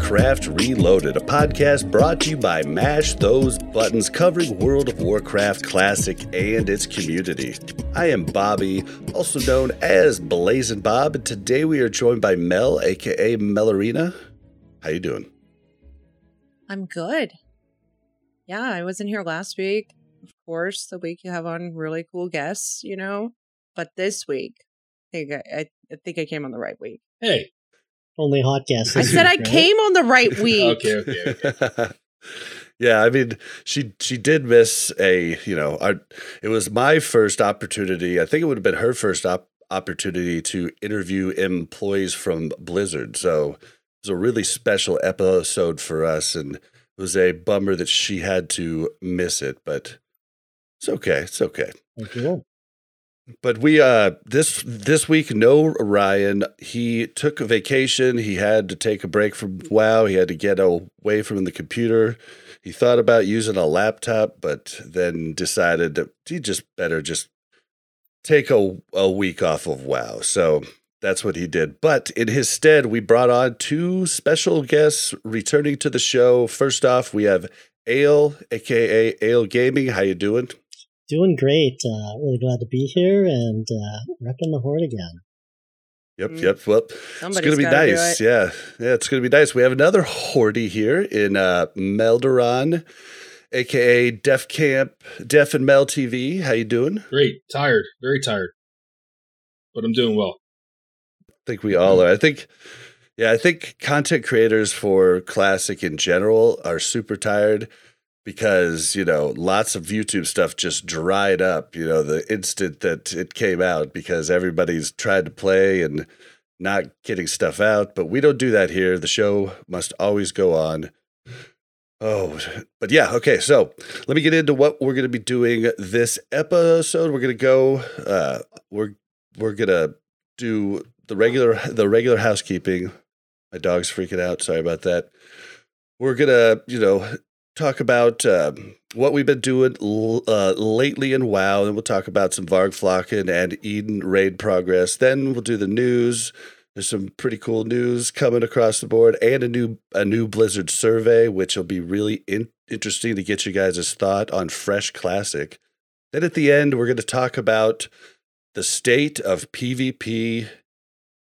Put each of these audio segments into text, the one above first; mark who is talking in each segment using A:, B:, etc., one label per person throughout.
A: Warcraft Reloaded, a podcast brought to you by Mash Those Buttons, covering World of Warcraft Classic and its community. I am Bobby, also known as Blazzin Bob, and today we are joined by Mel, aka Melarina. How you doing?
B: I'm good. Yeah, I wasn't here last week. Of course, the week you have on really cool guests, you know. But this week, I think I, I think I came on the right week.
C: Hey,
D: only hot guests.
B: I said I
D: right?
B: came on the right week.
C: okay, okay, okay.
A: yeah, I mean, she she did miss a you know, our, it was my first opportunity. I think it would have been her first op- opportunity to interview employees from Blizzard. So it was a really special episode for us, and it was a bummer that she had to miss it. But it's okay. It's okay.
D: Thank you.
A: But we uh this this week no Ryan. He took a vacation. He had to take a break from WoW. He had to get away from the computer. He thought about using a laptop, but then decided that he just better just take a, a week off of WoW. So that's what he did. But in his stead, we brought on two special guests returning to the show. First off, we have Ayle, aka Ayle Gaming. How you doing?
D: Doing great. Uh, really glad to be here and uh, repping the horde again.
A: Yep, yep. Well,
B: Somebody's
A: it's going to be nice. Yeah, yeah, it's going to be nice. We have another Hordy here in uh, Melderon, aka Def Camp, Def and Mel TV. How you doing?
C: Great. Tired. Very tired. But I'm doing well.
A: I think we all are. I think, yeah, I think content creators for Classic in general are super tired because you know lots of YouTube stuff just dried up. You know, the instant that it came out because everybody's tried to play and not getting stuff out. But we don't do that here. The show must always go on. Oh, but yeah, okay. So let me get into what we're going to be doing this episode. We're going to go. Uh, we're we're gonna do the regular the regular housekeeping. My dog's freaking out. Sorry about that. We're gonna, you know, talk about um, what we've been doing l- uh, lately in WoW, and we'll talk about some Vargflocken and Eden raid progress. Then we'll do the news. There's some pretty cool news coming across the board, and a new a new Blizzard survey, which will be really in- interesting to get you guys' thought on Fresh Classic. Then at the end, we're going to talk about the state of PvP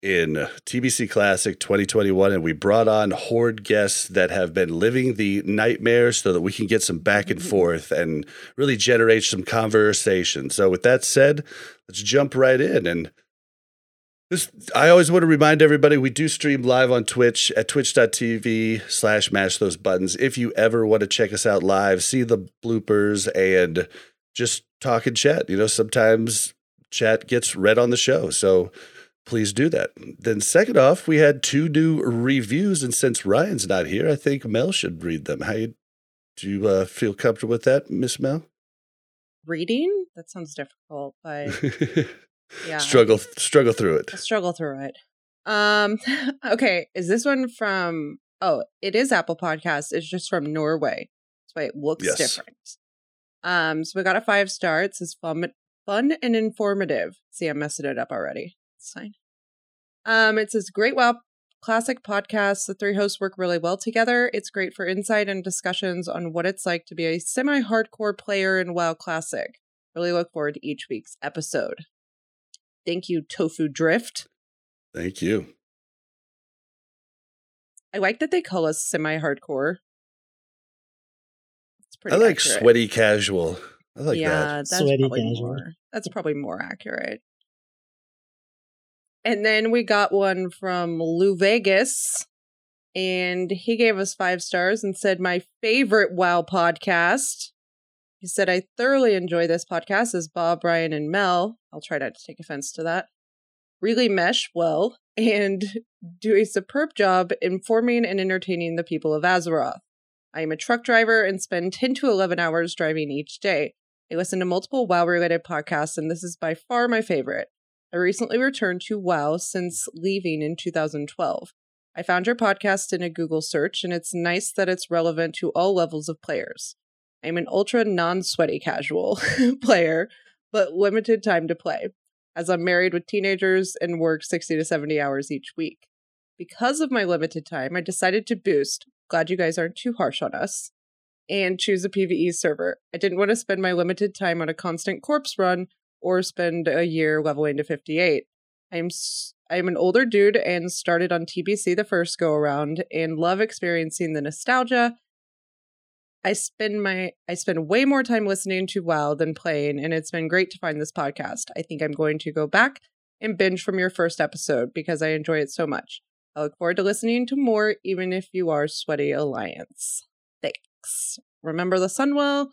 A: in TBC Classic 2021, and we brought on horde guests that have been living the nightmare so that we can get some back and mm. forth and really generate some conversation. So, with that said, let's jump right in. And this, I always want to remind everybody we do stream live on Twitch at twitch.tv slash mash those buttons. If you ever want to check us out live, see the bloopers and just talk and chat. You know, sometimes chat gets read on the show. So please do that. Then, second off, we had two new reviews, and since Ryan's not here, I think Mel should read them. How you, do you uh, feel comfortable with that, Miss Mel?
B: Reading? That sounds difficult, but yeah.
A: struggle struggle through it.
B: I'll struggle through it. Um okay, is this one from oh, it is Apple Podcast. It's just from Norway. That's why it looks
A: Yes.
B: different. Um, so we got a five star. It says fun fun and informative. See, I'm messing it up already. It's fine. Um, it says great wow classic podcast. The three hosts work really well together. It's great for insight and discussions on what it's like to be a semi-hardcore player in WoW Classic. Really look forward to each week's episode. Thank you, Tofu Drift.
A: Thank you.
B: I like that they call us semi-hardcore. It's
A: I like
B: accurate.
A: sweaty casual. I like
B: yeah,
A: that.
B: that's
D: Sweaty
B: probably
D: casual.
B: more. That's probably more accurate. And then we got one from Lou Vegas, and he gave us five stars and said, My favorite WoW podcast. He said, I thoroughly enjoy this podcast as Bob, Brian, and Mel. I'll try not to take offense to that. Really mesh well and do a superb job informing and entertaining the people of Azeroth. I am a truck driver and spend 10 to 11 hours driving each day. I listen to multiple WoW related podcasts, and this is by far my favorite. I recently returned to WoW since leaving in 2012. I found your podcast in a Google search, and it's nice that it's relevant to all levels of players. I'm an ultra non sweaty casual player, but limited time to play, as I'm married with teenagers and work 60 to 70 hours each week. Because of my limited time, I decided to boost. Glad you guys aren't too harsh on us. And choose a PvE server. I didn't want to spend my limited time on a constant corpse run or spend a year leveling to 58. I'm I'm an older dude and started on TBC the first go around and love experiencing the nostalgia. I spend my I spend way more time listening to WoW than playing, and it's been great to find this podcast. I think I'm going to go back and binge from your first episode because I enjoy it so much. I look forward to listening to more, even if you are Sweaty Alliance. Thanks. Remember the Sunwell.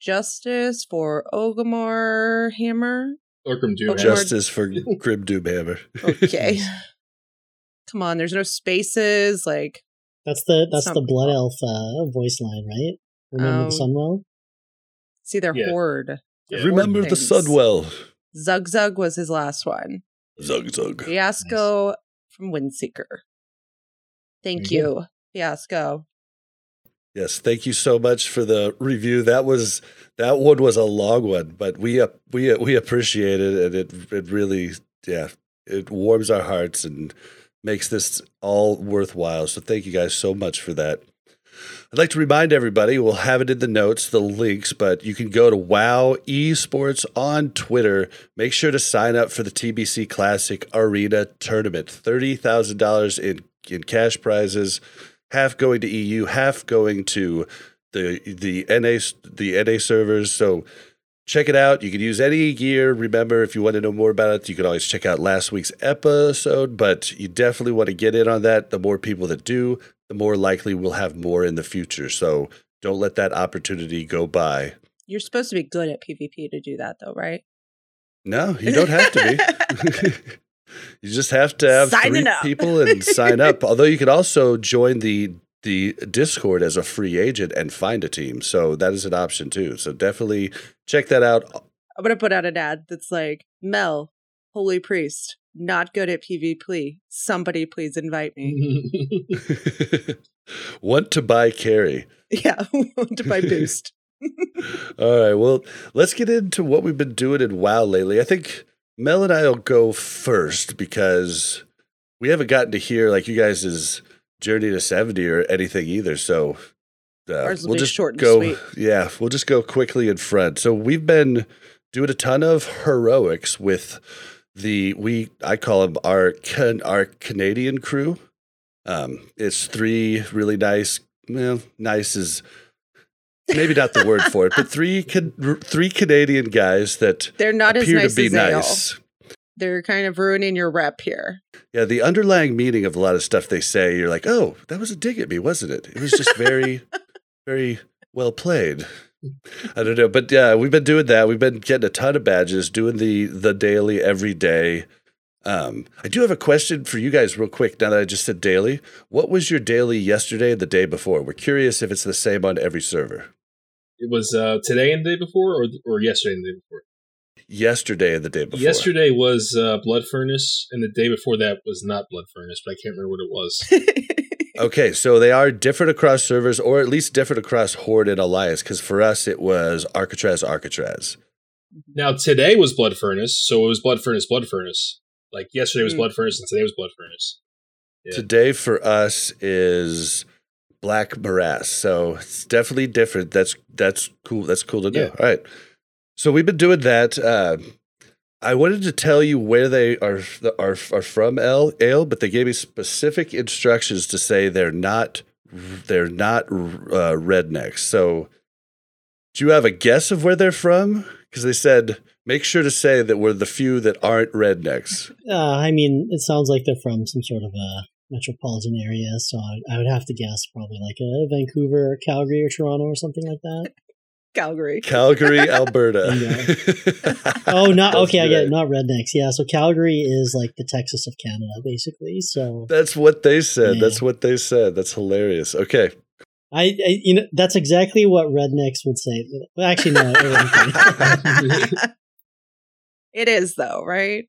B: Justice for Orgrimmar Hammer.
C: Orgrim Doom.
A: Justice for Grim Doomhammer.
B: Okay. Come on, there's no spaces. Like,
D: That's the that's the blood elf uh, voice line, right? Remember the
B: Oh.
D: Sunwell?
B: see, they're
C: Yeah.
B: horde.
C: Yeah.
A: Remember the
B: things.
A: Sunwell.
B: Zug Zug was his last one.
A: Zug Zug.
B: Fiasco from Windseeker. Thank
C: There you
B: you, Fiasco.
A: Yes, thank you so much for the review. That was that one was a long one, but we uh, we uh, we appreciate it, and it it really yeah it warms our hearts and makes this all worthwhile. So thank you guys so much for that. I'd like to remind everybody, we'll have it in the notes, the links, but you can go to WoW Esports on Twitter. Make sure to sign up for the TBC Classic Arena Tournament. $30,000 in, in cash prizes, half going to EU, half going to the the NA the NA servers. So check it out. You can use any gear. Remember, if you want to know more about it, you can always check out last week's episode. But you definitely want to get in on that. The more people that do, the more likely we'll have more in the future. So don't let that opportunity go by.
B: You're supposed to be good at PvP to do that, though, right?
A: No, you don't have to be. you just have to have
B: Signing
A: three people and sign up. Although you can also join the the Discord as a free agent and find a team. So that is an option too. So definitely check that out.
B: I'm gonna put out an ad that's like, Mel, holy priest, not good at PvP. Somebody please invite me.
A: Want to buy carry.
B: yeah, want to buy boost.
A: All right. Well, let's get into what we've been doing in WoW lately. I think Mel and I will go first because we haven't gotten to hear like you guys' journey to 70 or anything either. So uh, we'll just go. Yeah, we'll just go quickly in front. So we've been doing a ton of heroics with the we I call them our can our Canadian crew. Um, it's three really nice. Well, nice is maybe not the word for it, but three can, three Canadian guys that
B: They're not as
A: appear
B: nice
A: to be nice.
B: They're kind of ruining your rep here.
A: Yeah, the underlying meaning of a lot of stuff they say, you're like, oh, that was a dig at me, wasn't it? It was just very, very well played. I don't know, but yeah, we've been doing that. We've been getting a ton of badges, doing the the daily every day. Um, I do have a question for you guys, real quick. Now that I just said daily, what was your daily yesterday and the day before? We're curious if it's the same on every server.
C: It was uh, today and the day before, or or yesterday and the day before.
A: Yesterday and the day before.
C: Yesterday was uh, Blood Furnace, and the day before that was not Blood Furnace, but I can't remember what it was.
A: Okay, so they are different across servers, or at least different across Horde and Alliance. Because for us, it was Arcatraz, Arcatraz.
C: now today was Blood Furnace, so it was Blood Furnace, Blood Furnace. Like yesterday was
B: Mm.
C: Blood Furnace, and today was Blood Furnace. Yeah.
A: Today for us is Black Morass, so it's definitely different. That's that's cool. That's cool to know.
C: Yeah.
A: All right, so we've been doing that. Uh, I wanted to tell you where they are are are from, L Ayle, but they gave me specific instructions to say they're not they're not uh, rednecks. So, do you have a guess of where they're from? Because they said make sure to say that we're the few that aren't rednecks.
D: Uh, I mean, it sounds like they're from some sort of a metropolitan area, so I, I would have to guess probably like a Vancouver, Calgary, or Toronto, or something like that.
B: Calgary.
A: Calgary, Alberta.
D: Oh, not
A: That's
D: okay. I get it, not rednecks. Yeah, so Calgary is like the Texas of Canada, basically. So
A: That's what they said.
D: Yeah.
A: That's what they said. That's hilarious. Okay.
D: I, I, you know, that's exactly what rednecks would say. Well, actually, no. it wouldn't be.
B: it is though, right?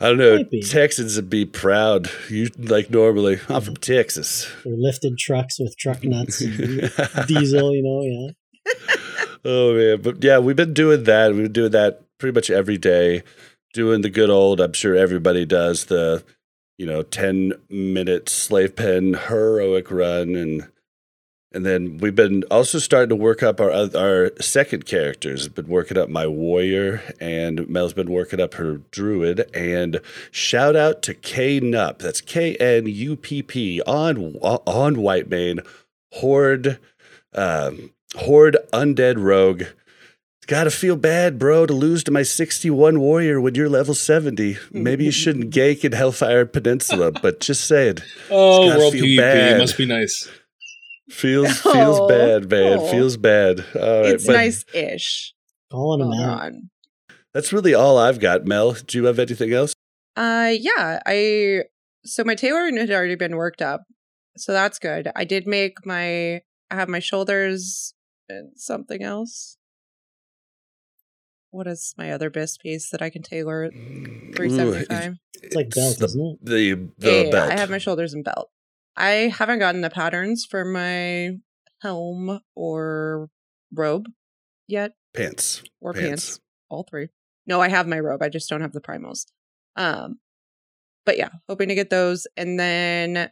A: I don't know. Texans would be proud. You like normally. I'm from mm-hmm. Texas.
D: They're lifted trucks with truck nuts and diesel. You know, yeah.
A: oh man, but yeah, we've been doing that. We've been doing that pretty much every day. Doing the good old. I'm sure everybody does the, you know, ten minute slave pen heroic run, and and then we've been also starting to work up our our second characters. I've been working up my warrior, and Mel's been working up her druid. And shout out to K Nup. That's K N U P P on on Whitemane Horde. Um, Horde Undead Rogue. Gotta feel bad, bro, to lose to my 61 warrior when you're level 70. Maybe you shouldn't gank in Hellfire Peninsula, but just saying.
C: Oh, World
A: feel
C: PvP
A: bad.
C: must be nice.
A: Feels feels
B: Oh,
A: bad, man.
B: oh.
A: Feels bad. All right,
B: it's nice-ish.
D: Calling them
B: Hold on.
A: that's really all I've got. Mel, do you have anything else?
B: Uh, yeah, I so my tailoring had already been worked up, so that's good. I did make my I have my shoulders and something else. What is my other best piece that I can tailor at three seventy five?
D: It's like belt,
A: the,
D: isn't it?
A: The, the
B: Yeah, yeah,
A: belt.
B: I have my shoulders and belt. I haven't gotten the patterns for my helm or robe yet,
A: pants.
B: or
A: Pants.
B: pants. All three. No, I have my robe. I just don't have the primals. Um, but yeah, hoping to get those. And then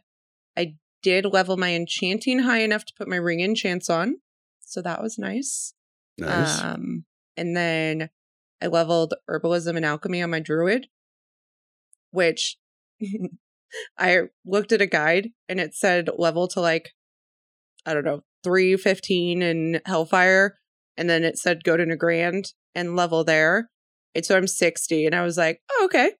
B: I did level my enchanting high enough to put my ring enchants on, so that was nice.
A: Nice.
B: Um, and then I leveled herbalism and alchemy on my druid, which I looked at a guide and it said level to like, I don't know, 315 in Hellfire. And then it said go to Nagrand and level there. And so I'm 60. And I was like, oh, okay.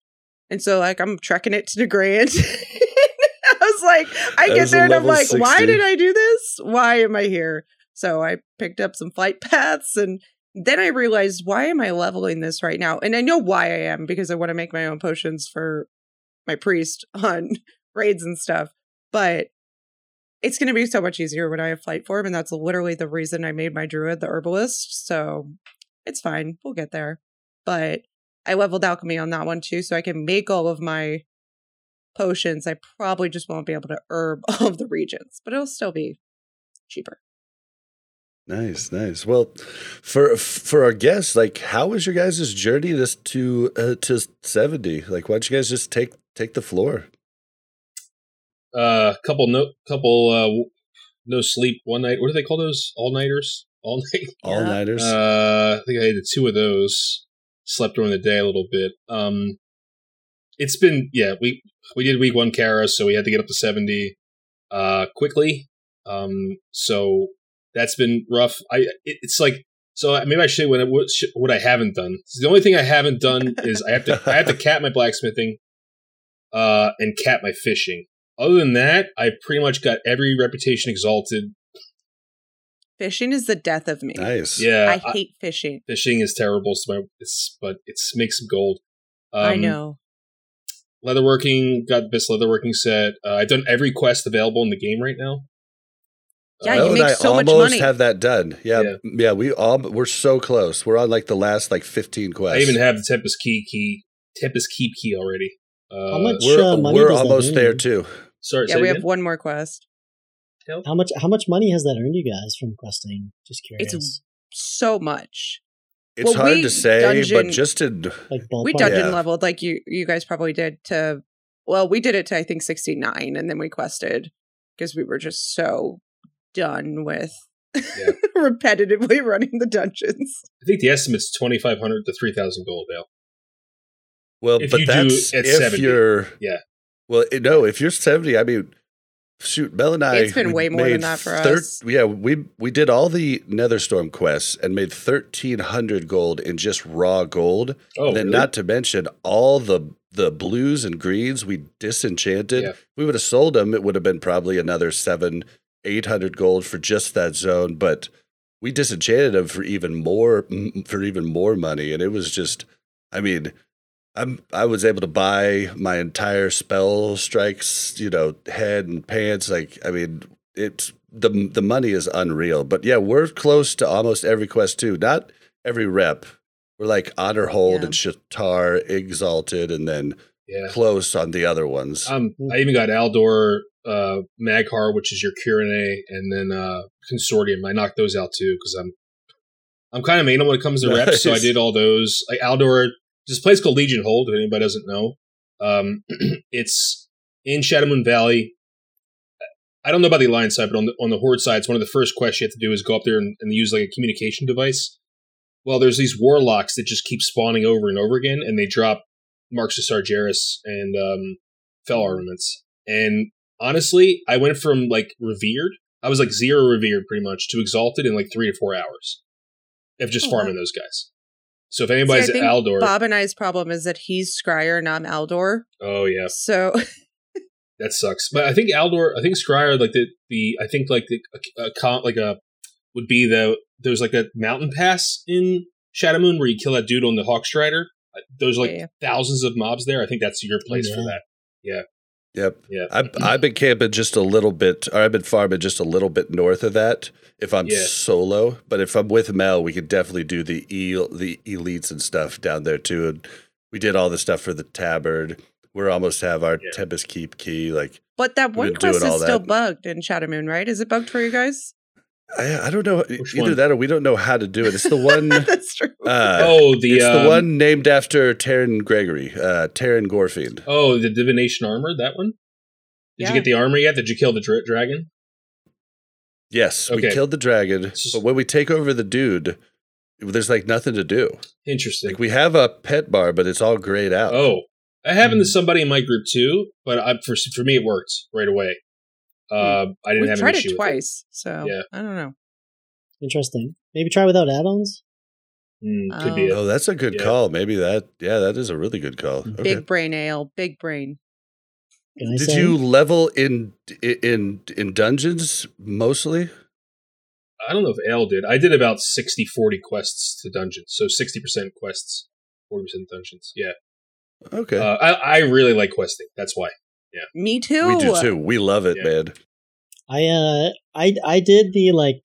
B: And so like I'm trekking it to Nagrand. I was like, I
A: That
B: get there and I'm like, why did I do this? Why am I here? So I picked up some flight paths and then I realized why am I leveling this right now? And I know why I am because I want to make my own potions for my priest on raids and stuff. But it's going to be so much easier when I have flight form, and that's literally the reason I made my druid the herbalist. So it's fine, we'll get there. But I leveled alchemy on that one too, so I can make all of my potions. I probably just won't be able to herb all of the regions, but it'll still be cheaper.
A: Nice, nice. Well, for for our guests, like, how was your guys' journey to to uh, to seventy? Like, why don't you guys just take take the floor?
C: Uh, couple no, couple uh, no sleep one night. What do they call those? All nighters. All night.
A: All nighters.
C: Uh, I think I had two of those. Slept during the day a little bit. Um, it's been yeah. We we did week one Kara, so we had to get up to seventy uh quickly. Um, so that's been rough. I it, it's like so maybe I should what I- what, what I haven't done. The only thing I haven't done is I have to I have to cap my blacksmithing, uh, and cap my fishing. Other than that, I pretty much got every reputation exalted.
B: Fishing is the death of me.
A: nice.
C: Yeah,
B: I hate fishing.
C: fishing is terrible. So my, it's but it makes some gold. Um,
B: I know.
C: Leatherworking got the best leatherworking set. Uh, I've done every quest available in the game right now.
B: Yeah,
C: Uh,
B: you
A: Mel
B: make
A: and I
B: so much
A: almost
B: money.
A: have that done. Yeah,
C: Yeah.
A: yeah, We all we're so close. We're on like the last like fifteen quests.
C: I even have the Tempest Key key, Tempest Keep key already. Uh,
D: How much
A: we're
D: uh, money
A: we're
D: does
A: almost
D: earn
A: there too.
C: Sorry,
B: Yeah, we
C: again?
B: have one more quest.
D: How much? How much money has that earned you guys from questing? Just curious.
B: It's So much.
A: It's
B: Well,
A: hard to say,
B: dungeon-
A: but just in
D: like
B: we dungeon
A: Yeah.
B: leveled like you you guys probably did to well we did it to i think 69 and then we quested because we were just so done with
C: Yeah.
B: repetitively running the dungeons
C: I think the estimate's twenty five hundred to three thousand gold. Now,
A: well,
C: If
A: but
C: you do
A: that's
C: at
A: if
C: 70.
A: you're
C: Yeah.
A: Well, no, if you're seventy, I mean, shoot, Mel and I.
B: It's been way more than that for
A: thir-
B: us.
A: Yeah, we we did all the Netherstorm quests and made thirteen hundred gold in just raw gold.
C: oh,
A: and then
C: really?
A: not to mention all the the blues and greens we disenchanted.
C: Yeah.
A: We would have sold them, it would have been probably another seven, eight hundred gold for just that zone. But we disenchanted them for even more for even more money, and it was just, I mean, I'm I was able to buy my entire Spellstrikes, you know, head and pants. Like, I mean, it's the the money is unreal. But yeah, we're close to almost every quest too. Not every rep. We're like honor hold
B: Yeah.
A: and Sha'tar exalted, and then
C: Yeah.
A: close on the other ones.
C: Um, I even got Aldor, uh, Mag'har, which is your Kurenai, and then uh, Consortium. I knocked those out too because I'm I'm kind of main when it comes to reps, so I did all those. Like Aldor, a place called Legion Hold. If anybody doesn't know, um, it's in Shadowmoon Valley. I don't know about the Alliance side, but on the on the Horde side, it's one of the first quests you have to do is go up there and, and use like a communication device. Well, there's these warlocks that just keep spawning over and over again, and they drop Marks of Sargeras and um, Fel armaments. And honestly, I went from like revered, I was like zero revered pretty much, to exalted in like three to four hours of just
B: Oh, wow.
C: farming those guys. So if
B: See, I
C: anybody's at
B: think
C: Aldor,
B: Bob and I's problem is that he's Scryer and I'm Aldor.
C: oh yeah,
B: So
C: that sucks. But I think Aldor, I think Scryer, like the the, I think like the a, a, like a would be the there's like a mountain pass in Shadowmoon where you kill that dude on the Hawkstrider. Uh, There's like
B: Yeah.
C: thousands of mobs there. I think that's your place for that.
D: Yeah.
C: That.
A: Yep.
C: Yeah.
A: I've, I've been camping just a little bit, or I've been farming just a little bit north of that if I'm
C: Yeah.
A: solo. But if I'm with Mel, we could definitely do the e- the elites and stuff down there too. And we did all the stuff for the tabard. We're almost have our
C: Yeah.
A: Tempest Keep key. Like
B: but that one quest is still
A: that.
B: bugged in Shadowmoon, right? Is it bugged for you guys?
A: I, I don't know
C: Which
A: either
C: one?
A: that or we don't know how to do it. It's the one.
B: That's true.
A: uh,
C: oh, the
A: it's
C: um,
A: the one named after Taryn Gregory, uh, Teron Gorefiend.
C: Oh, the divination armor. That one. Did
B: Yeah.
C: you get the armor yet? Did you kill the dra- dragon?
A: Yes, we
C: Okay.
A: killed the dragon,
C: S-
A: but when we take over the dude, there's like nothing to do.
C: Interesting.
A: Like we have a pet bar, but it's all grayed out.
C: Oh, I happened to somebody in my group too, but I, for for me it worked right away. Uh, I didn't
B: We've
C: have an
B: tried
C: issue
B: it
C: with
B: twice, so
C: Yeah.
B: I don't know.
D: Interesting. Maybe try without add-ons.
C: Mm, could be it.
A: Oh, that's a good
C: Yeah.
A: call. Maybe that. Yeah, that is a really good call. Okay.
B: Big brain Ayle, big brain.
A: Did
D: say?
A: you level in in in dungeons mostly?
C: I don't know if Ayle did. I did about 60 40 quests to dungeons. So 60% quests, 40% dungeons. Yeah.
A: Okay,
C: Uh, I, I really like questing. That's why.
B: Me too.
A: we do too. We love it,
C: Yeah.
A: man.
D: I uh I I did the like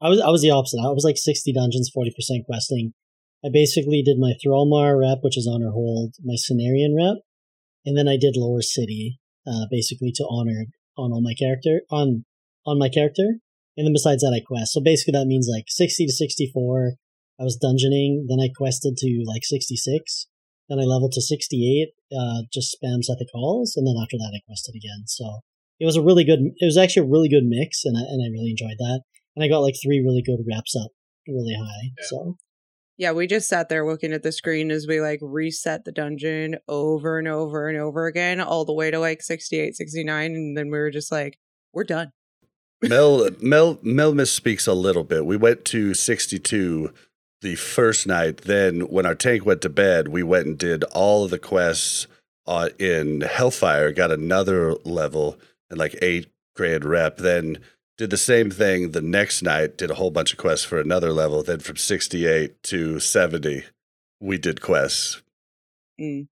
D: I was I was the opposite. I was like sixty dungeons, forty percent questing. I basically did my Thrallmar rep, which is honor hold, my Cenarion rep, and then I did Lower City, uh, basically to honor on all my character on on my character. And then besides that I quest. So basically that means like sixty to sixty four. I was dungeoning, then I quested to like sixty six. Then I leveled to sixty eight, uh, just spams at the calls, and then after that I quested again. So it was a really good it was actually a really good mix and I and I really enjoyed that. And I got like three really good reps up really high.
C: Yeah.
D: So
B: Yeah, we just sat there looking at the screen as we like reset the dungeon over and over and over again, all the way to like 68, 69. And then we were just like, we're done.
A: Mel Mel Mel misspeaks a little bit. We went to sixty two the first night. Then when our tank went to bed, we went and did all of the quests uh, in Hellfire. Got another level and like eight grand rep. Then did the same thing the next night. Did a whole bunch of quests for another level. Then from sixty eight to seventy, we did quests.
B: Mm.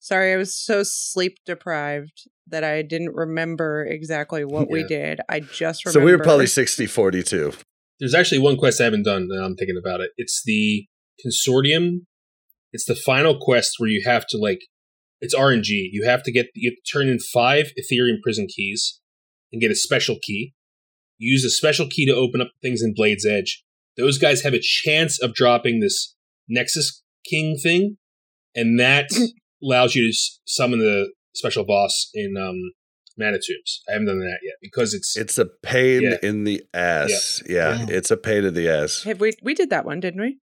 B: Sorry, I was so sleep deprived that I didn't remember exactly what we did. I just remember.
A: So we were probably 60 42.
C: There's actually one quest I haven't done. Now I'm thinking about it. It's the consortium. It's the final quest where you have to like, it's RNG. You have to get you have to turn in five Ethereum prison keys and get a special key. Use a special key to open up things in Blade's Edge. Those guys have a chance of dropping this Nexus King thing, and that allows you to summon the special boss in um, Mana Tombs. I haven't done that yet because it's
A: It's a pain
C: Yeah.
A: in the ass. Yeah,
D: Yeah.
A: it's a pain in the ass.
B: Have we we did that one, didn't we?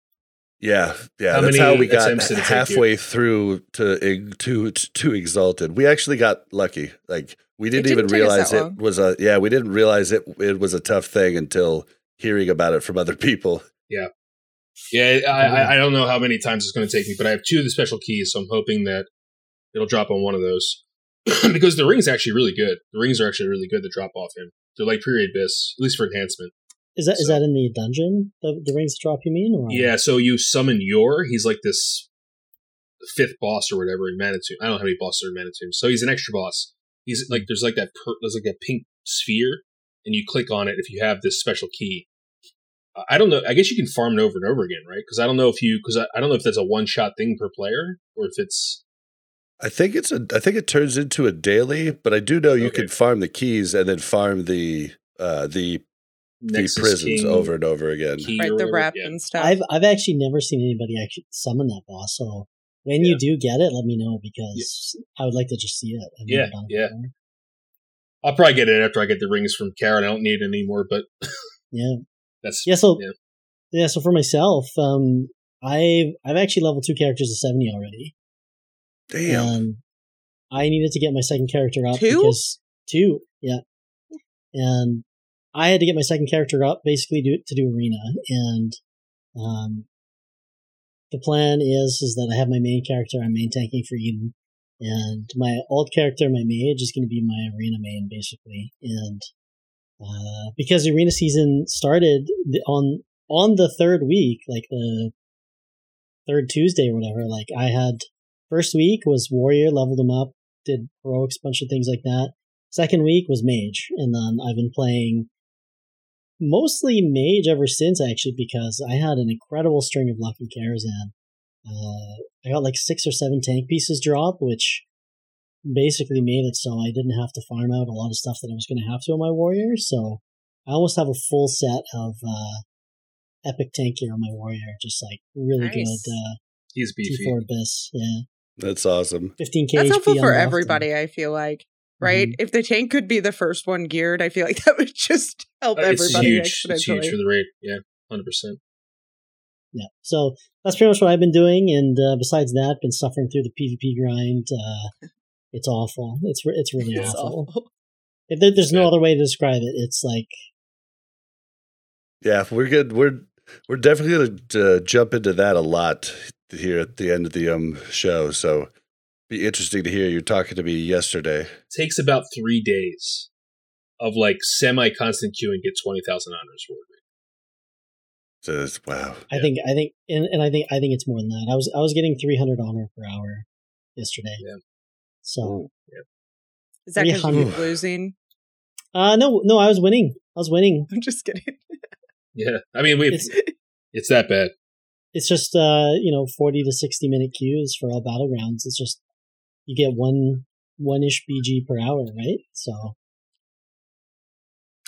A: Yeah, yeah.
C: How
A: that's how we got
C: attempts did it take you?
A: halfway through to to to exalted. We actually got lucky. Like we didn't,
B: didn't
A: even realize it
B: long.
A: was a yeah. We didn't realize it it was a tough thing until hearing about it from other people.
C: Yeah, I, I, I don't know how many times it's going to take me, but I have two of the special keys, so I'm hoping that it'll drop on one of those. because the ring's actually really good. The rings are actually really good to drop off him. They're like period abyss, at least for enhancement.
D: Is that is
C: So-
D: that in the dungeon? The the rings drop you mean? Or
C: Yeah, so you summon Yor. He's like this fifth boss or whatever in Mana Tombs. I don't know how many bosses are in Mana Tombs. So he's an extra boss. He's like there's like that per, there's like that pink sphere, and you click on it if you have this special key. I- I don't know. I guess you can farm it over and over again, right? Because I don't know if you because I, I don't know if that's a one shot thing per player or if it's
A: I think it's a. I think it turns into a daily, but I do know you
C: Okay.
A: can farm the keys and then farm the uh the the prisons
C: King
A: over and over again.
B: Right, the
C: whatever.
B: rep
C: Yeah.
B: and stuff.
D: I've I've actually never seen anybody actually summon that boss. So when you do get it, let me know because I would like to just see it. I've never
C: Yeah,
D: done it
C: yeah.
D: before.
C: I'll probably get it after I get the rings from Karen. I don't need it anymore, but
D: Yeah.
C: that's
D: Yeah. So
C: Yeah.
D: yeah. So for myself, um, I've I've actually leveled two characters to seventy already.
A: Damn.
D: I needed to get my second character up
B: Two?
D: because two, yeah. And I had to get my second character up basically to, to do arena. And um, the plan is is that I have my main character. I'm main tanking for Eden, and my old character, my mage, is going to be my arena main basically. And uh, because arena season started on on the third week, like the third Tuesday or whatever, like I had first week was warrior, leveled him up, did heroics, bunch of things like that. Second week was mage, and then I've been playing mostly mage ever since actually because I had an incredible string of lucky Karazhan. Uh, I got like six or seven tank pieces drop, which basically made it so I didn't have to farm out a lot of stuff that I was going to have to on my warrior. So I almost have a full set of uh, epic tank gear on my warrior, just like really
B: Nice.
D: good uh,
C: he's beefy.
D: T4 abyss. Yeah,
A: That's awesome.
D: 15k.
B: That's helpful for everybody, I feel like. Right?
D: Mhm.
B: If the tank could be the first one geared, I feel like that would just help
C: Uh, It's
B: everybody
C: huge. It's huge for the rate. Yeah, hundred percent.
D: Yeah. So that's pretty much what I've been doing, and uh, besides that, been suffering through the PvP grind. Uh, it's awful. It's re- it's really
B: It's
D: awful.
B: awful.
D: If there, there's no
C: Yeah.
D: other way to describe it. It's like
A: Yeah, we're good. We're we're definitely going to uh, jump into that a lot here at the end of the um show. So be interesting to hear you talking to me yesterday.
C: takes about three days of like semi constant queue and get twenty thousand honors reward rate.
A: So it's, wow.
D: I
C: Yeah.
D: think I think and, and I think I think it's more than that. I was I was getting 300 honor per hour yesterday.
C: Yeah.
D: So yeah.
B: Is that because you're
D: 300.
B: losing?
D: uh no no I was winning. I was winning.
B: I'm just kidding.
C: Yeah, I mean, we
D: It's
C: it's that bad.
D: It's just uh you know 40 to 60 minute queues for all battlegrounds. It's just you get one one ish BG per hour, right? So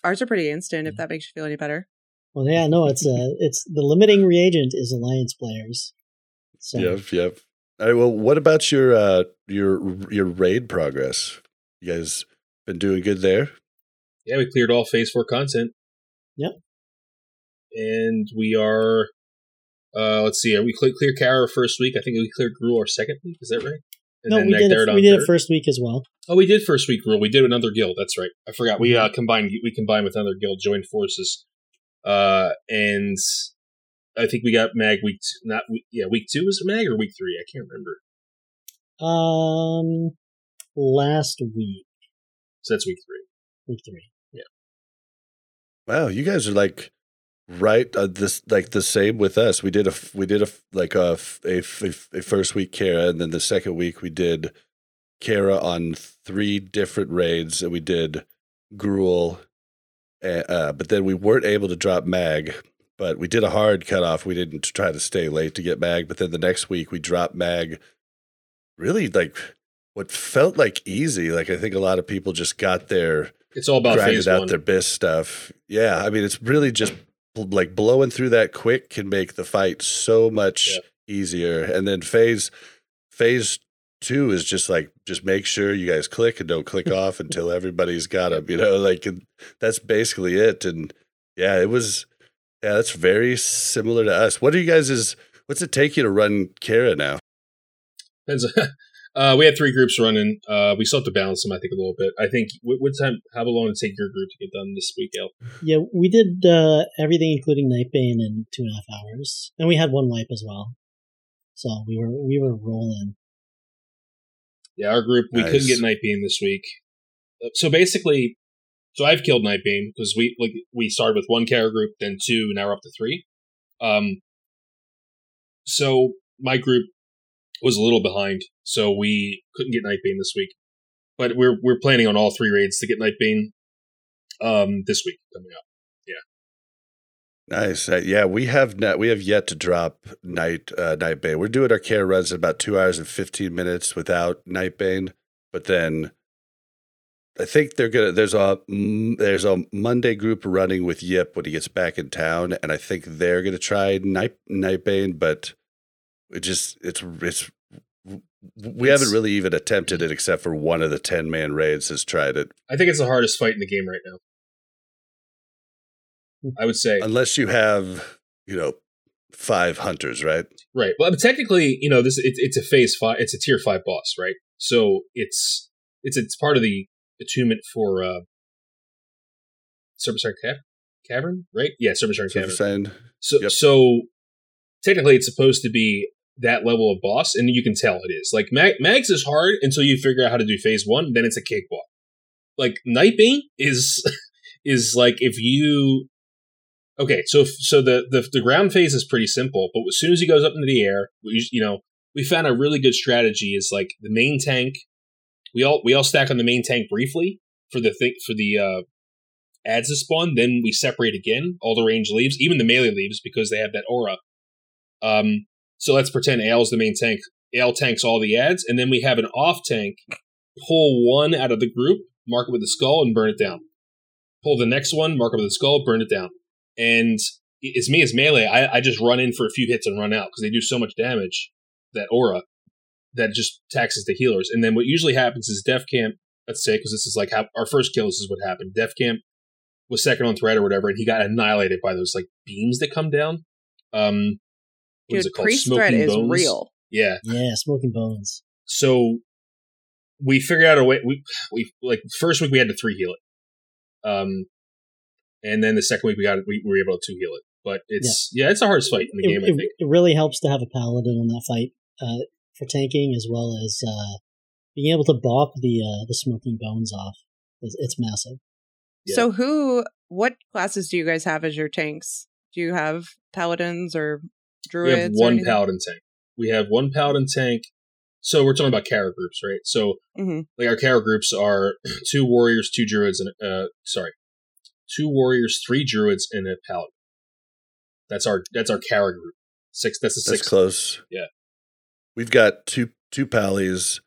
B: Ours are pretty instant, if that makes you feel any better.
D: Well, yeah, no, it's uh, it's the limiting reagent is alliance players. So
A: Yep, yep. All right. Well, what about your uh your your raid progress? You guys been doing good there?
C: Yeah, we cleared all phase four content.
D: Yep.
C: And we are, uh let's see, are we clear, clear Kara first week? I think we cleared Gruul our second week. Is that right? And
D: no, we did it, we did
C: third?
D: it first week as well.
C: Oh, we did first week Gruul. We did another guild. That's right. I forgot. We uh combined. We combined with another guild, joined forces. Uh, and I think we got Mag week. Two, not week. Yeah, week two was Mag or week three? I can't remember.
D: Um, last week,
C: So that's week three.
D: week three. Yeah.
A: Wow, you guys are like right uh, this like the same with us. We did a we did a like a a first week Kara, and then the second week we did Kara on three different raids, and we did Gruul, uh, but then we weren't able to drop Mag. But we did a hard cutoff. We didn't try to stay late to get Mag. But then the next week we dropped Mag. Really, like what felt like easy. Like I think a lot of people just got there
C: It's all about
A: grinded
C: phase
A: out
C: one.
A: their best stuff. Yeah, I mean, it's really just like blowing through that quick can make the fight so much
C: Yeah.
A: easier. And then phase phase two is just like just make sure you guys click and don't click off until everybody's got them. You know, like that's basically it. And yeah, it was. Yeah, that's very similar to us. What are you guys is? What's it take you to run Kara now?
C: Depends. Uh, we had three groups running. Uh, we still have to balance them, I think, a little bit. I think what, what time? How long did it take your group to get done this week, El?
D: Yeah, we did uh, everything including Nightbane in two and a half hours, and we had one wipe as well. So we were we were rolling.
C: Yeah, our group we couldn't
A: Nice.
C: get Nightbane this week. Uh, So basically, so I've killed Nightbane because we like we started with one Kara group, then two, and now we're up to three. Um, so my group was a little behind, so we couldn't get Nightbane this week. But we're we're planning on all three raids to get Nightbane um this week coming up. Yeah.
A: Nice. Uh, yeah, we have not, we have yet to drop night uh, Nightbane. We're doing our Kara runs in about two hours and fifteen minutes without Nightbane, but then I think they're gonna. There's a there's a Monday group running with Yip when he gets back in town, and I think they're gonna try night Nightbane, but it just it's it's. We
C: It's-
A: haven't really even attempted it, except for one of the ten man raids has tried it.
C: I think it's the hardest fight in the game right now. I would say
A: Unless you have, you know, five hunters, right?
C: Right. Well, technically, you know, this it's it's a phase five. It's a tier five boss, right? So it's it's it's part of the attunement for uh, Serpentshrine Cav- Cavern, right? Yeah,
A: So
C: Cavern. So
A: Yep.
C: so technically, it's supposed to be that level of boss, and you can tell it is. Like Mag- Mags is hard until you figure out how to do phase one. Then it's a cakewalk. Like Nightbane is is like if you okay. So so the the the ground phase is pretty simple, but as soon as he goes up into the air, we, you know, we found a really good strategy. Is like the main tank. We all we all stack on the main tank briefly for the thing for the uh, ads to spawn. Then we separate again. All the range leaves, even the melee leaves, because they have that aura. Um, so let's pretend Ayle is the main tank. Ayle tanks all the ads, and then we have an off tank pull one out of the group, mark it with the skull, and burn it down. Pull the next one, mark it with the skull, burn it down. And it's me as melee. I, I just run in for a few hits and run out because they do so much damage, that aura, that just taxes the healers. And then what usually happens is Def Camp, let's say, because this is like how, our first kill, this is what happened. Def Camp was second on threat or whatever, and he got annihilated by those like beams that come down. Um,
B: Dude,
C: it called?
B: priest threat
C: Smoking
B: is
C: bones?
B: real.
C: Yeah.
D: Yeah, smoking bones.
C: So we figured out a way. We we like first week we had to three heal it, um, and then the second week we got we were able to two heal it. But it's yeah, it's a hard fight in the
D: It,
C: game. I
D: it,
C: think.
D: it really helps to have a paladin in that fight uh, for tanking, as well as uh, being able to bop the uh, the smoking bones off. It's, it's massive.
C: Yeah.
B: So who what classes do you guys have as your tanks? Do you have paladins or
C: We have one
B: anything?
C: paladin tank. We have one paladin tank. So we're talking about Kara groups, right? So
B: Mhm.
C: like our Kara groups are two warriors, two druids, and uh, sorry, two warriors, three druids, and a paladin. That's our that's our carrier group. Six. That's a
A: That's
C: six.
A: close.
C: Yeah.
A: We've got two two pallies,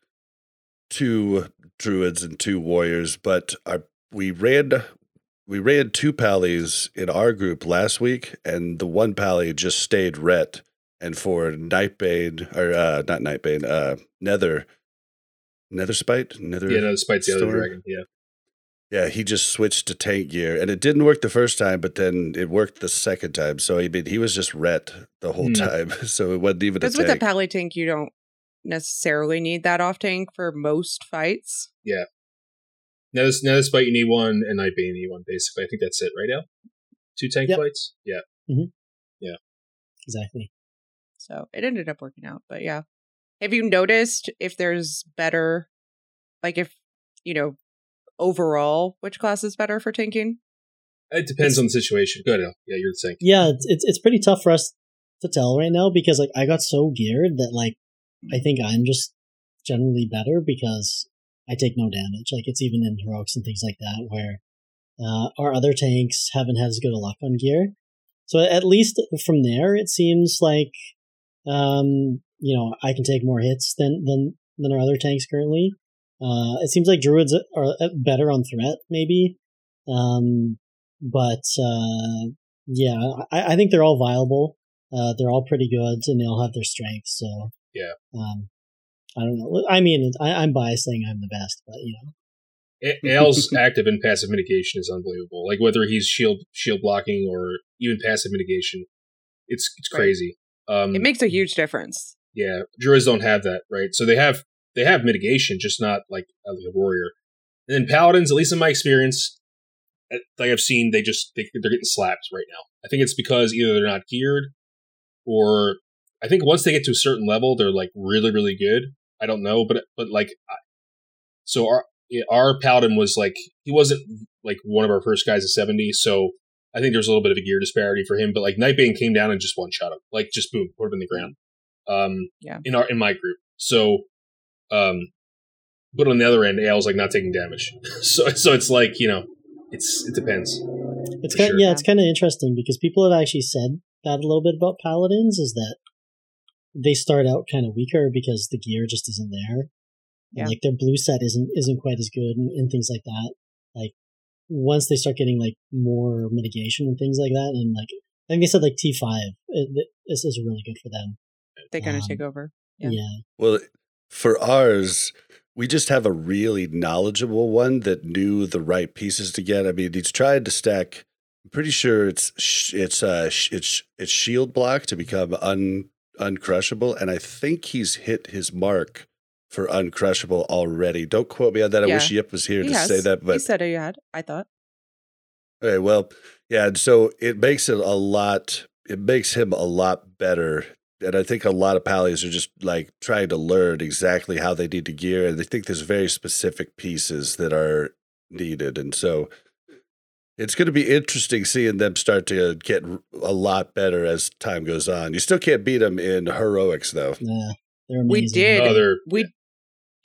A: two druids, and two warriors. But our, we ran we ran two pallies in our group last week, and the one pally just stayed ret. And for Nightbane or uh, not Nightbane, uh, Nether, Netherspite, Nether.
C: Yeah, no, despite the other dragon. Yeah.
A: Yeah, he just switched to tank gear, and it didn't work the first time, but then it worked the second time. So I mean, he was just ret the whole
C: Hmm.
A: time, so it wasn't even a
B: Because with a
A: tank.
B: pally tank, you don't necessarily need that off tank for most fights.
C: Now this now this fight you need one and Nightbane you need one basically. I think that's it, right Al? Two tank
D: Yep.
C: fights? Yeah. Mm-hmm. Yeah.
D: Exactly.
B: So it ended up working out. But yeah. Have you noticed if there's better like if you know, overall, which class is better for tanking?
C: It depends on the situation. Go ahead, Al. Yeah, you're the tank.
D: Yeah, it's, it's it's pretty tough for us to tell right now because like I got so geared that like I mm. think I'm just generally better because I take no damage. Like it's even in heroics and things like that where uh, our other tanks haven't had as good a luck on gear. So at least from there, it seems like um, you know I can take more hits than than than our other tanks currently. Uh, it seems like druids are uh, better on threat, maybe. Um, but uh, yeah, I, I think they're all viable. Uh, they're all pretty good, and they all have their strengths. So
C: Yeah.
D: um, I don't know. I mean, I, I'm biased saying I'm the best, but you know,
C: A- Al's active and passive mitigation is unbelievable. Like whether he's shield shield blocking or even passive mitigation, it's it's
B: Right.
C: crazy. Um,
B: It makes a huge difference.
C: yeah, druids don't have that, right? So they have they have mitigation, just not like like a warrior. And then paladins, at least in my experience, uh, like I've seen, they just they, they're getting slapped right now. I think it's because either they're not geared, or I think once they get to a certain level, they're like really really good. I don't know, but but like, so our our paladin was like he wasn't like one of our first guys at seventy, so I think there's a little bit of a gear disparity for him. But like Nightbane came down and just one shot him, like just boom, put him in the ground. Um,
B: Yeah.
C: In our in my group, so um, but on the other end, Ayle's like not taking damage, so so it's like you know, it's it depends.
D: It's kind
C: sure.
D: yeah, it's kind of interesting because people have actually said that a little bit about paladins is that they start out kind of weaker because the gear just isn't there.
B: Yeah.
D: Like their blue set isn't isn't quite as good and, and things like that. Like once they start getting like more mitigation and things like that, and like I think they said like T five, this is really good for them.
B: They kind of
D: Um,
B: take over.
D: Yeah.
B: Yeah.
A: Well, for ours, we just have a really knowledgeable one that knew the right pieces to get. I mean, he's tried to stack. I'm pretty sure it's it's uh it's it's shield block to become un uncrushable, and I think he's hit his mark for uncrushable already. Don't quote me on that. I wish Yip was here
B: He
A: to
B: has.
A: say that, but he
B: said he had. I thought.
A: Okay, well, yeah, and so it makes it a lot. It makes him a lot better, and I think a lot of pallies are just like trying to learn exactly how they need to gear, and they think there's very specific pieces that are needed, and so it's going to be interesting seeing them start to get a lot better as time goes on. You still can't beat them in heroics, though.
D: Yeah.
B: We did.
C: Oh,
B: we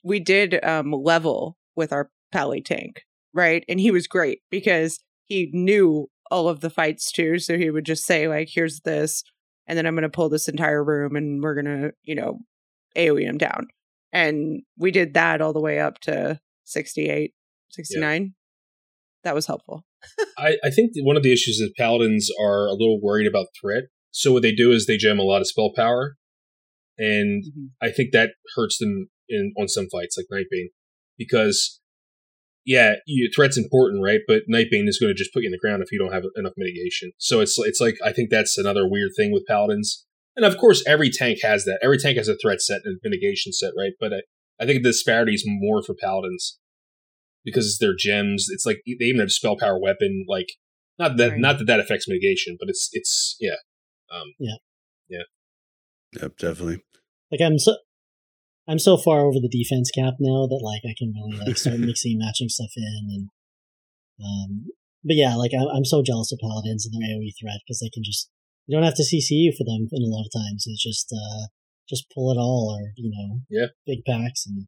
B: we did um level with our pally tank right and he was great because he knew all of the fights too so he would just say like here's this and then i'm going to pull this entire room and we're going to you know aoe him down and we did that all the way up to 68 69 that was helpful
C: I, I think one of the issues is paladins are a little worried about threat. So what they do is they jam a lot of spell power, and mm-hmm. I think that hurts them in on some fights like Nightbane because yeah, you, threat's important, right? But Nightbane is going to just put you in the ground if you don't have enough mitigation. So it's it's like I think that's another weird thing with paladins, and of course every tank has that. Every tank has a threat set and mitigation set, right? But I, I think the disparity is more for paladins because it's their gems. It's like they even have spell power weapon. Like not that
B: Right.
C: not that that affects mitigation, but it's it's yeah. Um,
A: Yep, definitely.
D: Like I'm so I'm so far over the defense cap now that like I can really like start mixing and matching stuff in and um but yeah like I'm, I'm so jealous of paladins and their AoE threat because they can just you don't have to CCU for them in a lot of times it's just uh just pull it all or you know
C: Yeah.
D: big packs and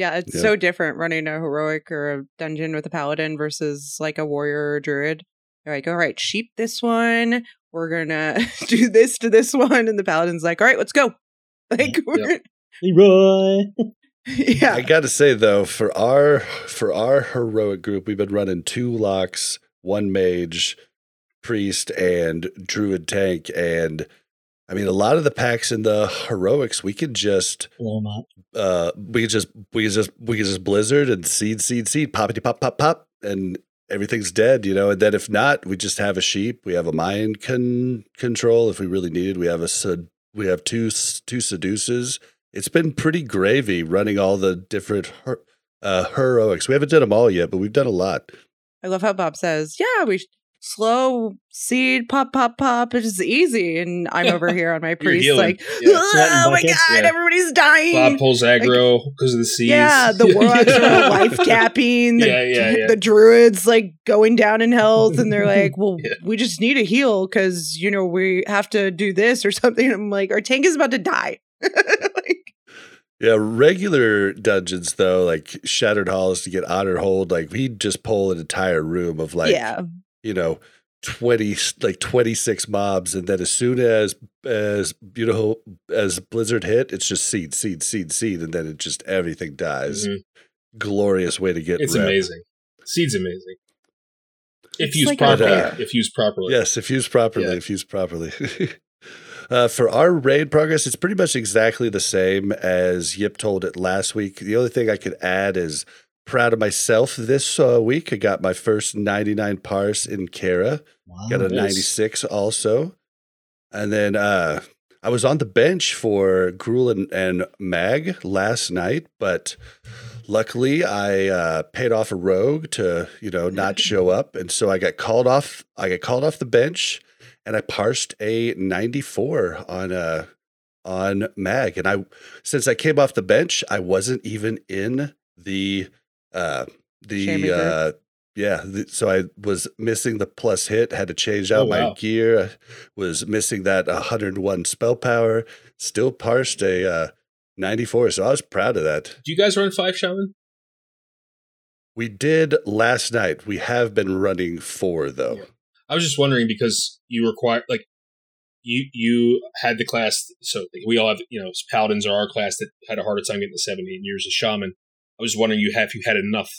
B: yeah it's
A: Yeah.
B: so different running a heroic or a dungeon with a paladin versus like a warrior or druid. They're like all right sheep this one. We're gonna do this to this one. And the paladin's like all right let's go. Mm, like
C: Yep.
D: Leroy
B: yeah.
A: I got to say though, for our for our heroic group, we've been running two locks, one mage, priest, and druid tank, and I mean a lot of the packs in the heroics we could just
D: blow them up
A: uh we could just we could just we could just blizzard and seed seed seed poppity pop pop pop and everything's dead you know? And then if not we just have a sheep we have a mind con- control if we really needed we have a sed- we have two two seduces. It's been pretty gravy running all the different her- uh heroics. We haven't done them all yet but we've done a lot.
B: I love how Bob says, "Yeah, we sh- slow seed pop pop pop. It's easy." And I'm over here on my priest, like,
C: Yeah.
B: "Oh my
D: buckets.
B: god,
C: Yeah.
B: everybody's dying."
C: Bob pulls aggro because of the seas.
B: yeah, the warlocks are life tapping. The,
C: Yeah, yeah, yeah.
B: the druids like going down in health, and they're like, "Well,
C: Yeah.
B: we just need a heal because you know we have to do this or something." And I'm like, "Our tank is about to die." like,
A: yeah regular dungeons though like shattered halls to get honor hold like we'd just pull an entire room of like
B: yeah,
A: you know 20 like 26 mobs and then as soon as as you know as blizzard hit it's just seed seed seed seed and then it just everything dies
C: Mhm.
A: glorious way to get
C: It's
A: rep.
C: amazing. Seed's amazing. If
B: It's
C: used
B: like a
C: properly.
A: bear.
C: If used properly.
A: yes if used properly
C: Yeah.
A: if used properly Uh, for our raid progress, it's pretty much exactly the same as Yip told it last week. The only thing I could add is proud of myself this uh, week. I got my first 99 parse in Kara.
D: wow
A: Got a
C: nice.
A: 96 also. And then uh I was on the bench for Gruul and, and Mag last night, but luckily I uh, paid off a rogue to you know not show up, and so I got called off. I got called off the bench, and I parsed a 94 on uh on Mag, and I since I came off the bench, I wasn't even in the uh the uh yeah the, so i was missing the plus hit had to change out
C: Oh,
A: my
C: wow.
A: gear was missing that 101 spell power still parsed a uh 94 so i was proud of that
C: Do you guys run five shaman?
A: we did last night we have been running four though
C: Yeah. I was just wondering because you require like you you had the class so we all have you know paladins are our class that had a harder time getting the 70 and yours is shaman. I was wondering you have if you had enough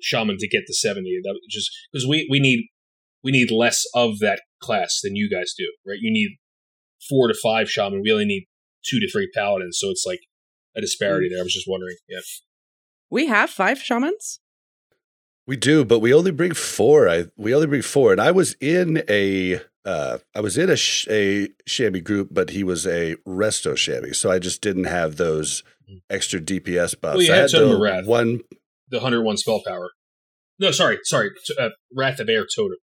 C: shaman to get to 70 that was just because we we need we need less of that class than you guys do right? You need four to five shaman. We only need two to three paladins so it's like a disparity there. I was just wondering yeah.
B: We have five shamans.
A: we do but we only bring four i we only bring four. And i was in a uh i was in a sh- a chamois group but he was a resto chamois so i just didn't have those extra dps buffs
C: Well, you
A: I
C: had
A: had
C: Totem
A: the
C: of Wrath.
A: one
C: the 101 spell power no sorry sorry t- uh, wrath of air totem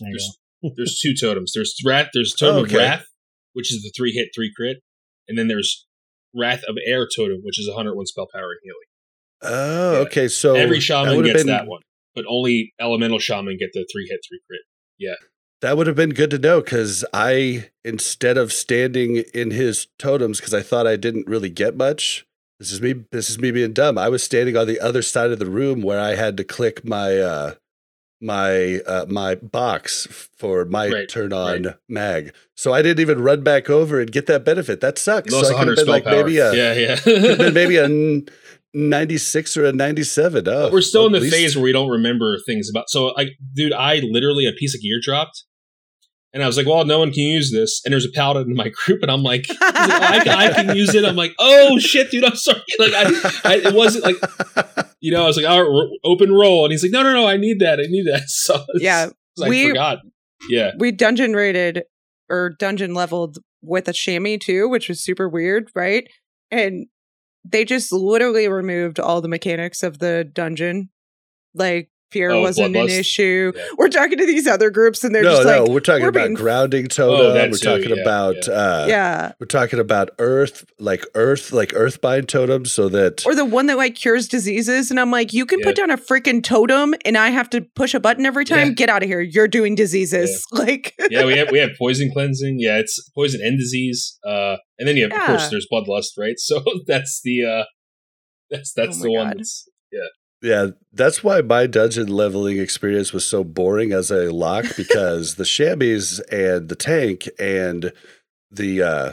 D: There
C: there's there's two totems. There's wrath. There's totem
A: Oh, okay.
C: of wrath, which is the three hit three crit, and then there's wrath of air totem, which is 101 spell power and healing.
A: Oh,
C: Yeah.
A: okay. So
C: Every shaman
A: would've
C: gets
A: been-
C: that one, but only elemental shaman get the three hit three crit.
A: That would have been good to know because I, instead of standing in his totems, because I thought I didn't really get much. This is me. This is me being dumb. I was standing on the other side of the room where I had to click my uh, my uh, my box for my
C: Right,
A: turn on mag. So I didn't even run back over and get that benefit. That sucks.
C: Lost
A: so I could have been like
C: power.
A: maybe a
C: yeah, yeah.
A: been maybe a n- 96 or a 97. Oh,
C: But we're still in the
A: least-
C: phase where we don't remember things about. So, I, dude, I literally a piece of gear dropped, and I was like, "Well, no one can use this." And there's a paladin in my group, and I'm like, like, "Oh, I, can, I can use it." I'm like, "Oh shit, dude, I'm sorry." Like, I, I it wasn't like you know, I was like, "All right, open roll," and he's like, "No, no, no, I need that, I need that." So
B: Yeah,
C: it's
B: we-
C: I forgot. Yeah,
B: we dungeon rated or dungeon leveled with a chamois too, which was super weird, right? And they just literally removed all the mechanics of the dungeon. Like fear
C: Oh,
B: wasn't an issue.
C: Yeah.
B: We're talking to these other groups and they're
A: no,
B: just
A: no,
B: like,
A: we're talking
B: we're
A: about
B: being-
A: grounding
C: Oh,
A: totem.
C: that
A: we're talking
C: yeah,
A: about
C: yeah.
A: uh
B: yeah.
A: we're talking about earth, like earth, like earthbind totems, so that
B: Or the one that like cures diseases. And I'm like, you can
C: Yeah.
B: put down a freaking totem and I have to push a button every time.
C: Yeah.
B: Get out of here. You're doing diseases. Like,
C: yeah, we have we have poison cleansing. Yeah, it's poison and disease. Uh, and then you have, of course, there's bloodlust, right? So that's the uh, that's that's
B: Oh
C: the
B: my
C: one.
B: God.
C: That's,
A: yeah, that's why my dungeon leveling experience was so boring as a lock because the chamois and the tank and the uh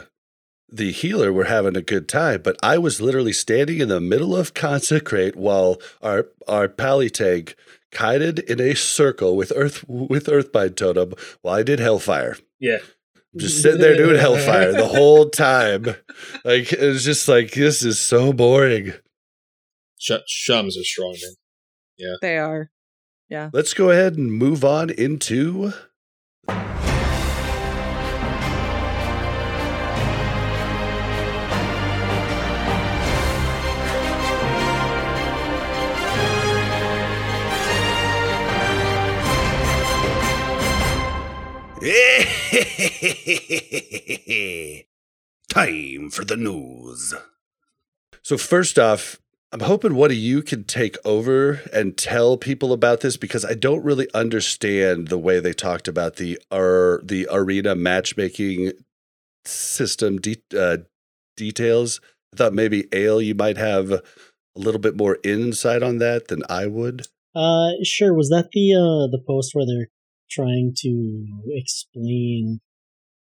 A: the healer were having a good time, but I was literally standing in the middle of consecrate while our our pally tank kited in a circle with earth with earthbind totem while I did hellfire.
C: yeah,
A: just sitting there doing hellfire the whole time. Like it was just like this is so boring.
C: Sh- shums are strong, man.
B: they are. Yeah.
A: Let's go ahead and move on into
E: Time for the news.
A: So first off, I'm hoping one of you can take over and tell people about this because I don't really understand the way they talked about the ar- the arena matchmaking system de- uh, details. I thought maybe Ayle, you might have a little bit more insight on that than I would.
D: Uh, sure. Was that the uh the post where they're trying to explain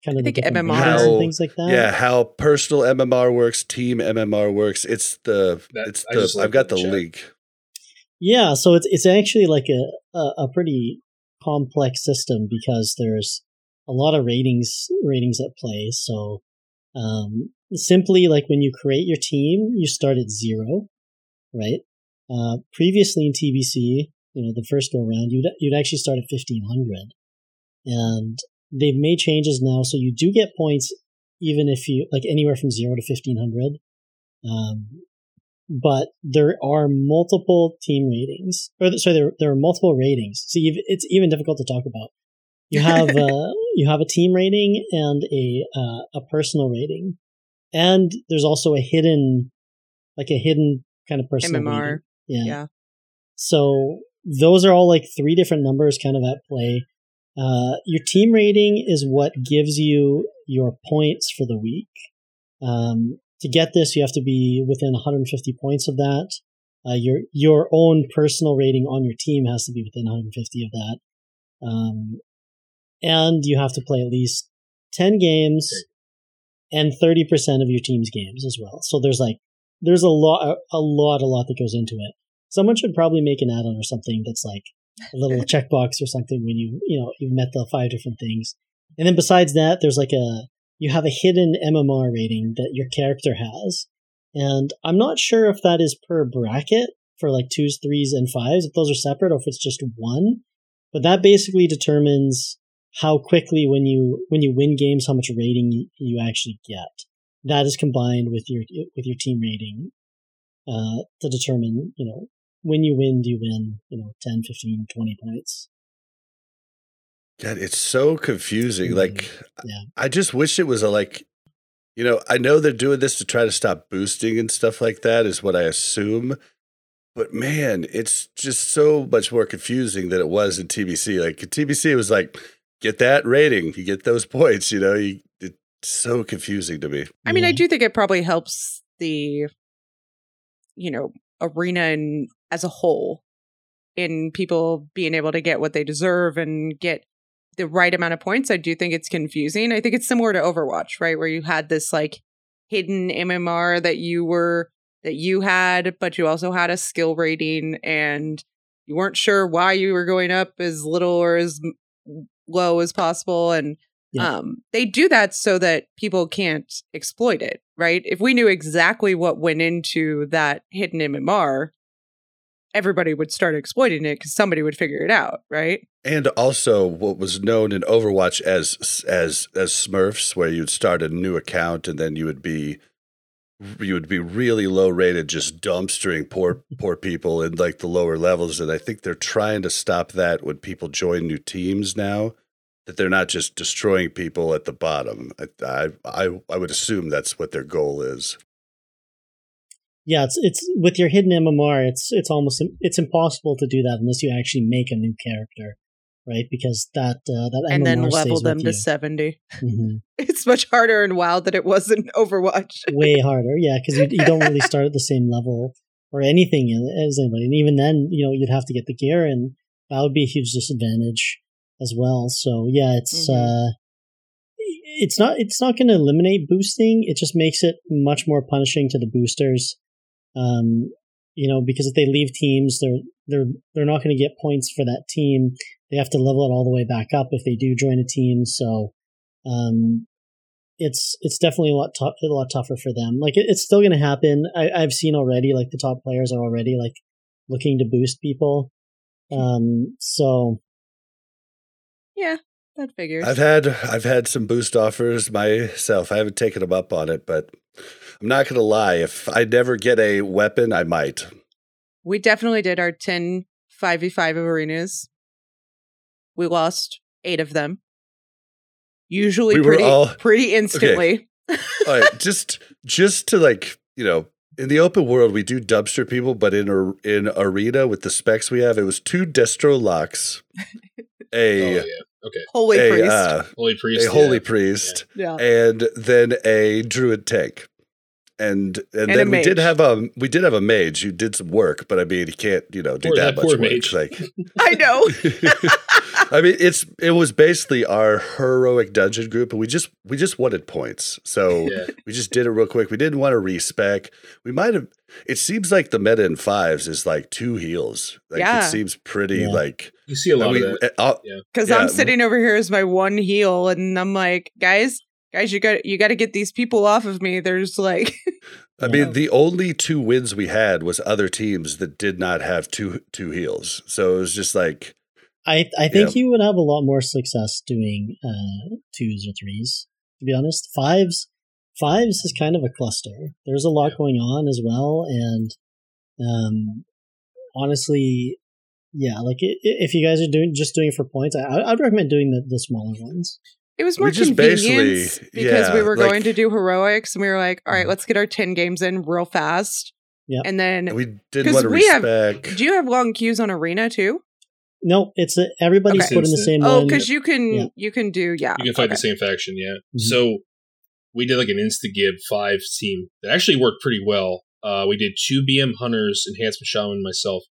D: kind of
B: I
D: the
B: think MMR.
D: regions and
A: How-
D: things like that?
A: yeah, how personal MMR works, team MMR works. It's the
C: That-
A: it's
C: I
A: the
C: just
A: I've
C: looked
A: got the
C: the chat.
A: link.
D: Yeah, so it's it's actually like a, a a pretty complex system because there's a lot of ratings ratings at play. So um, simply like when you create your team, you start at zero, right? Uh, previously in TBC, you know, the first go around, you'd you'd actually start at fifteen hundred, and they've made changes now, so you do get points even if you like anywhere from zero to fifteen hundred. Um, but there are multiple team ratings, or sorry, there there are multiple ratings. So you've, it's even difficult to talk about. You have uh, you have a team rating and a uh, a personal rating, and there's also a hidden, like a hidden kind of personal
B: MMR.
D: rating. Yeah.
B: Yeah.
D: So those are all like three different numbers kind of at play. Uh, your team rating is what gives you your points for the week. Um, to get this, you have to be within 150 points of that. Uh, your your own personal rating on your team has to be within 150 of that, um, and you have to play at least 10 games and 30% of your team's games as well. So there's like there's a lot a lot a lot that goes into it. Someone should probably make an add-on or something that's like a little checkbox or something when you you know you've met the five different things. And then besides that, there's like a you have a hidden MMR rating that your character has. And I'm not sure if that is per bracket for like twos, threes, and fives, if those are separate or if it's just one. But that basically determines how quickly when you when you win games, how much rating you, actually get. That is combined with your with your team rating uh, to determine, you know, when you win, do you win, you know, 10, 15, 20 points.
A: God, it's so confusing.
D: Mhm.
A: Like,
D: Yeah.
A: I just wish it was a like, you know, I know they're doing this to try to stop boosting and stuff like that, is what I assume. But man, it's just so much more confusing than it was in TBC. Like in TBC, it was like, get that rating, you get those points. You know, you, it's so confusing to me.
B: I mean, I do think it probably helps the, you know, arena and as a whole in people being able to get what they deserve and get the right amount of points. I do think it's confusing. I think it's similar to Overwatch, right? Where you had this like hidden MMR that you were that you had, but you also had a skill rating and you weren't sure why you were going up as little or as low as possible and
D: Yeah.
B: um they do that so that people can't exploit it right if we knew exactly what went into that hidden mmr everybody would start exploiting it because somebody would figure it out right
A: And also, what was known in Overwatch as as as Smurfs, where you'd start a new account and then you would be you would be really low rated, just dumpstering poor poor people in like the lower levels. And I think they're trying to stop that when people join new teams now. That they're not just destroying people at the bottom. I I I, I would assume that's what their goal is.
D: Yeah, it's it's with your hidden MMR, it's it's almost it's impossible to do that unless you actually make a new character, right? Because that uh, that
B: and then level them to
D: you.
B: 70
D: Mhm.
B: it's much harder in wild than it was in overwatch
D: way harder. Yeah, because you, you don't really start at the same level or anything as anybody, and even then, you know, you'd have to get the gear, and that would be a huge disadvantage as well. So yeah, it's
B: Mhm.
D: uh, it's not it's not going to eliminate boosting. It just makes it much more punishing to the boosters. Um, you know, because if they leave teams, they're they're they're not going to get points for that team. They have to level it all the way back up if they do join a team. So, um, it's it's definitely a lot a lot tougher for them. Like it, it's still going to happen. I, I've seen already. Like the top players are already like looking to boost people. Um, so
B: yeah that figures
A: I've had I've had some boost offers myself. I haven't taken them up on it, but I'm not gonna lie. If I never get a weapon, I might.
B: we definitely did our 10 5v5 arenas we lost eight of them usually
A: We
B: pretty
A: all-
B: pretty instantly
A: All right, just just to like you know, in the open world, we do dumpster people, but in a, in arena with the specs we have, it was two destro locks,
C: Oh
A: a
C: yeah. Okay.
B: holy
A: a,
B: priest
A: uh,
C: Holy priest.
A: a holy priest,
B: yeah
A: and then a druid tank. And and,
B: And
A: then we did have a we did have a mage who did some work, but I mean he can't you know do
C: Poor-
A: that
C: that
A: much
C: poor
A: work.
C: mage.
A: Like
B: i know
A: I mean, it's it was basically our heroic dungeon group, and we just we just wanted points, so
C: Yeah.
A: we just did it real quick. We didn't want to respec. We might have. It seems like the meta in fives is like two heals. Like
B: Yeah.
A: it seems pretty
D: Yeah.
A: like.
C: You see a lot
A: I mean,
C: of that.
A: uh,
B: because
A: Yeah.
B: I'm sitting over here as my one heel, and I'm like, guys, guys, you got you got to get these people off of me. There's like,
A: I mean, the only two wins we had was other teams that did not have two two heels. So it was just like
D: I I think
A: Yeah.
D: you would have a lot more success doing uh twos or threes. To be honest, fives fives is kind of a cluster. There's a lot going on as well, and um, honestly, yeah, like i- i- if you guys are doing just doing it for points, I, I'd recommend doing the, the smaller ones.
B: It was more
A: just
B: convenience
A: basically-
B: because we were
A: like-
B: going to do heroics and we were like, all right,
D: Mhm.
B: let's get our 10 games in real fast.
D: Yeah,
B: And then,
A: we did
B: 'Cause
A: want to
B: we have- do you have long queues on Arena too?
D: No, it's a, everybody's
B: Okay.
D: put in the same
B: Oh, because you can
D: Yeah.
B: you can do yeah.
C: You can fight
B: okay.
C: the same faction, yeah.
D: Mhm.
C: So we did like an Instagib five team that actually worked pretty well. Uh, we did two BM hunters, enhancement shaman, myself,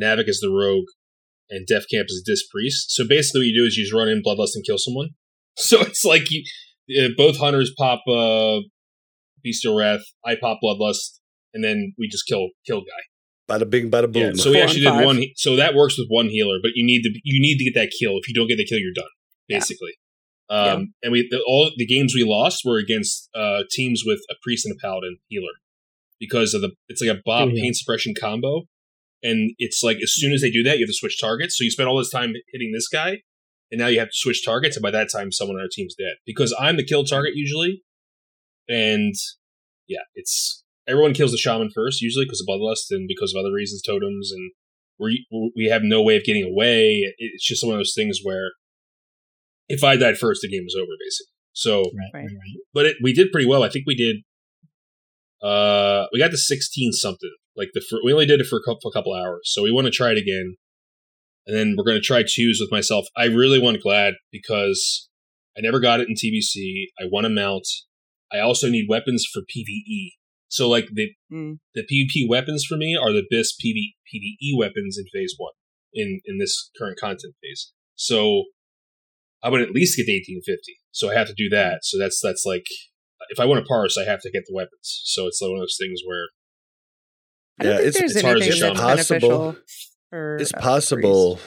C: Navik as the rogue, and Def Camp as a disc priest. So basically, what you do is you just run in bloodlust and kill someone. So it's like you, uh, both hunters pop uh, bestial wrath, I pop bloodlust, and then we just kill kill guy.
A: Bada bing, bada boom.
C: Yeah, so we
B: Four
C: actually did
B: five.
C: one. So that works with one healer, but you need to you need to get that kill. If you don't get the kill, you're done.
B: Yeah.
C: Basically. Um, and we the, all the games we lost were against uh, teams with a priest and a paladin healer because of the it's like a Bob
D: yeah.
C: pain suppression combo, and it's like as soon as they do that, you have to switch targets. So you spend all this time hitting this guy, and now you have to switch targets, and by that time, someone on our team's dead because I'm the kill target usually, and yeah, it's everyone kills the shaman first usually because of bloodlust and because of other reasons, totems, and we we have no way of getting away. It's just one of those things where if I died first, the game was over basically. So,
D: right,
B: Right.
D: right, right.
C: but it, we did pretty well. I think we did. Uh, we got to sixteen something. Like the fir- we only did it for a couple, a couple hours, so we want to try it again. And then we're going to try twos with myself. I really want Glad because I never got it in TBC. I want a mount. I also need weapons for PVE. So like the
B: Mm.
C: the PvP weapons for me are the best PV, PVE weapons in phase one in in this current content phase. So I would at least get the eighteen fifty. So I have to do that. So that's that's like if I want to parse, I have to get the weapons. So it's one of those things where
A: Yeah,
B: think
A: it's-
B: there's
C: it's hard as
B: anything that's beneficial.
A: Possible.
B: For,
A: it's
B: uh,
A: possible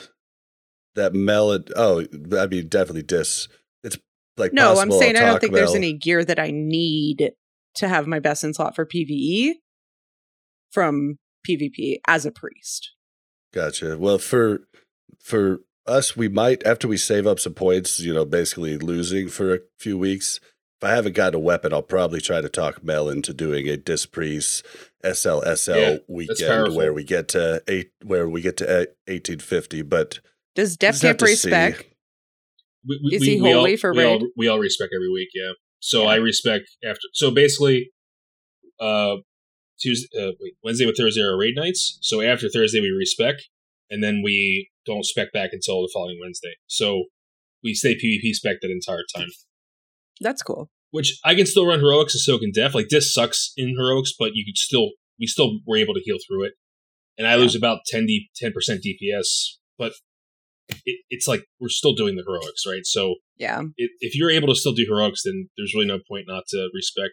A: that melod. Oh, I mean, definitely dis. It's like
B: No, I'm saying
A: I'll
B: I don't
A: talk
B: think there's any gear that I need to have my best in slot for PVE from PvP as a priest.
A: Gotcha. Well, for for us, we might after we save up some points. You know, basically losing for a few weeks. If I haven't got a weapon, I'll probably try to talk Mel into doing a disc priest SLSL
C: Yeah,
A: weekend where we get to eight, where we get to eighteen fifty. But
B: Does Def
A: just have
B: Camp
A: to
B: respec?
C: we, we,
B: Is
C: we,
B: he
C: we all,
B: holy for
C: we all,
B: raid?
C: we all respect every week. Yeah. So
B: Yeah.
C: I respect after. So basically, uh, Tuesday, uh, wait, Wednesday with Thursday are raid nights. So after Thursday we respect, and then we don't spec back until the following Wednesday. So we stay PvP spec that entire time.
B: That's cool.
C: Which I can still run heroics and so can Def. Like this sucks in heroics, but you could still we still were able to heal through it. And I lose about 10 D, 10% DPS, but it, it's like we're still doing the heroics, right? So
B: Yeah.
C: it, if you're able to still do heroics, then there's really no point not to respec.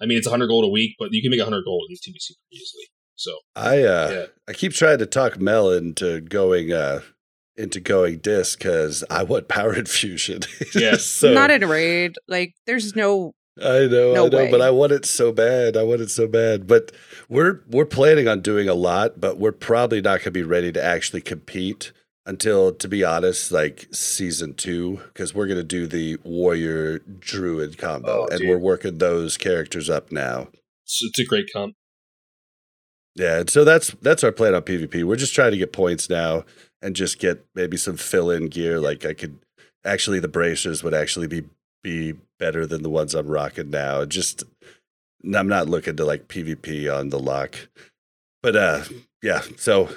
C: I mean, it's 100 gold a week, but you can make 100 gold in TBC pretty easily. So
A: I uh
C: Yeah.
A: I keep trying to talk Mel into going uh into going disc because I want power infusion.
C: Yes.
A: so
B: Not in a raid. Like there's no
A: I know,
B: No
A: I know,
B: way.
A: but I want it so bad. I want it so bad. But we're we're planning on doing a lot, but we're probably not going to be ready to actually compete until, to be honest, like season two, because we're going to do the warrior druid combo,
C: Oh,
A: and
C: dude.
A: we're working those characters up now.
C: it's, it's a great comp.
A: Yeah, so that's that's our plan on PvP. We're just trying to get points now and just get maybe some fill in gear. Like I could actually the bracers would actually be be better than the ones I'm rocking now. Just I'm not looking to like PvP on the lock. But uh yeah, so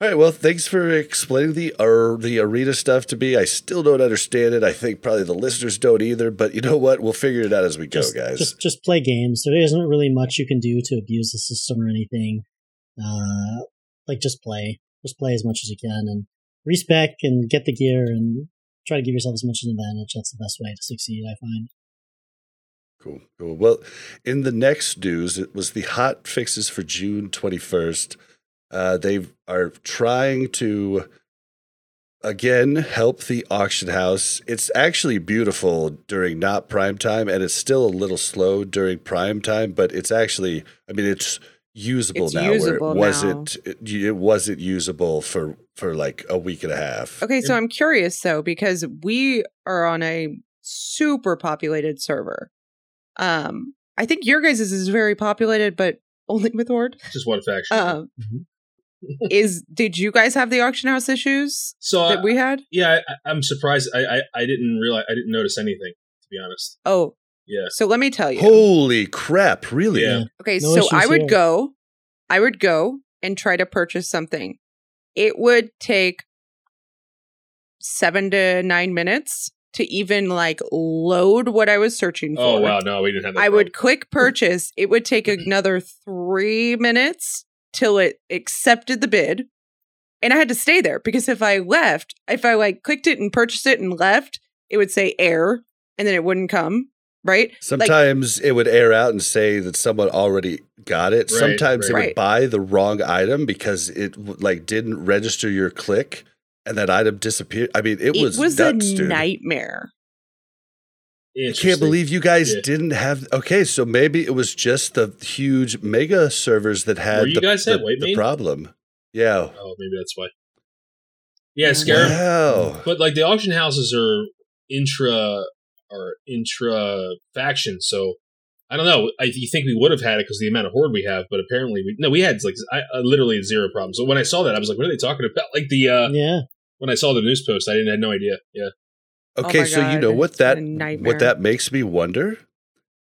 A: all right, well, thanks for explaining the uh, the arena stuff to me. I still don't understand it. I think probably the listeners don't either, but you know what? We'll figure it out as we
D: just,
A: go, guys.
D: Just just play games. There isn't really much you can do to abuse the system or anything. Uh, like just play, just play as much as you can, and respec and get the gear and try to give yourself as much an advantage. That's the best way to succeed. I find.
A: Cool, cool. Well, in the next news, it was the hot fixes for June 21st. Uh, they are trying to, again, help the auction house. It's actually beautiful during not prime time, and it's still a little slow during prime time, but it's actually, I mean, it's usable
B: It's
A: now.
B: usable
A: where it wasn't, it, it wasn't usable for, for like a week and a half.
B: Okay, so I'm curious though because we are on a super populated server. Um, I think your guys' is very populated, but only with Horde.
C: Just one faction.
B: Um,
D: Mhm.
B: Is did you guys have the auction house issues
C: so uh,
B: that
C: I,
B: we had?
C: yeah, I, I'm surprised. I, I I didn't realize. I didn't notice anything. To be honest.
B: Oh,
C: Yeah.
B: so let me tell you.
A: Holy crap! Really?
C: Yeah.
B: Okay,
D: No
B: so I would
D: here.
B: go, I would go and try to purchase something. It would take seven to nine minutes to even like load what I was searching oh, for.
C: Oh wow, no, we didn't have that.
B: I would
C: problem.
B: click purchase. It would take another three minutes till it accepted the bid. And I had to stay there because if I left, if I like clicked it and purchased it and left, it would say error and then it wouldn't come. Right? Like,
A: Sometimes it would air out and say that someone already got it.
C: Right,
A: Sometimes it
B: right.
A: would buy the wrong item because it like didn't register your click, and that item disappeared. I mean, it,
B: it
A: was,
B: was,
A: nuts,
B: a
A: dude.
B: nightmare.
A: I can't believe you guys
C: Yeah.
A: didn't have. Okay, so maybe it was just the huge mega servers that had
C: Where you
A: the,
C: guys
A: the,
C: at, White
A: the problem. Yeah.
C: Oh, maybe that's why. Yeah,
B: Yeah.
C: Scarab.
A: Wow.
C: But like the auction houses are intra or intra faction, so I don't know. I you think we would have had it because the amount of horde we have, but apparently we no, we had like I, I literally zero problems. So when I saw that, I was like, "What are they talking about?" Like the uh
D: yeah.
C: when I saw the news post, I didn't had no idea. Yeah,
A: Okay,
B: my
A: so you know what that what that makes me wonder.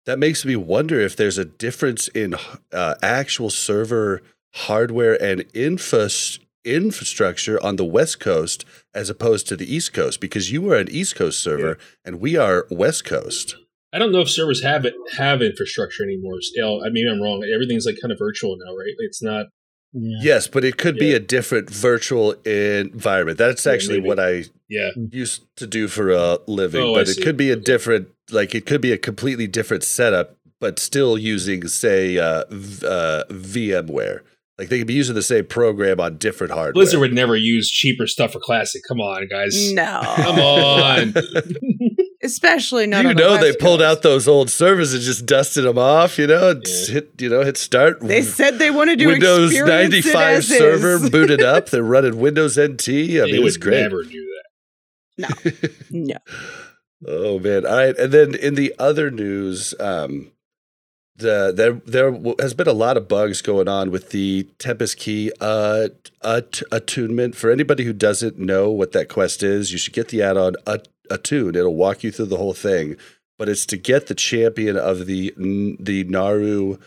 A: That makes me wonder if there's a difference in uh, actual server hardware and infas- infrastructure on the West Coast as opposed to the East Coast, because you are an East Coast server and we are West Coast.
C: I don't know if servers have it have infrastructure anymore. Still, I mean, I'm wrong. Everything's like kind of virtual now, right? It's not.
D: Yeah.
A: Yes, but it could be a different virtual environment. That's actually
C: maybe.
A: what I
C: Yeah,
A: used to do for a living,
C: Oh, I
A: but it
C: see.
A: could be a different, like it could be a completely different setup, but still using, say, uh, v- uh, VMware. Like they could be using the same program on different hardware.
C: Blizzard would never use cheaper stuff for classic. Come on, guys.
B: No.
C: Come on.
B: Especially not
A: you
B: on the
A: know they
B: West
A: pulled out those old servers and just dusted them off. You know, and
C: Yeah.
A: hit you know hit start.
B: They said they wanted to do
A: Windows
B: experience
A: ninety
B: it
A: five
B: as
A: server booted up. They're running Windows NT. I
C: they
A: mean, it's
C: would
A: great.
C: never do that.
B: No. No.
A: Oh man! All right, and then in the other news, um, the there there has been a lot of bugs going on with the Tempest Key uh, at- attunement. For anybody who doesn't know what that quest is, you should get the add-on at- attune. It'll walk you through the whole thing, but it's to get the champion of the N- the Naaru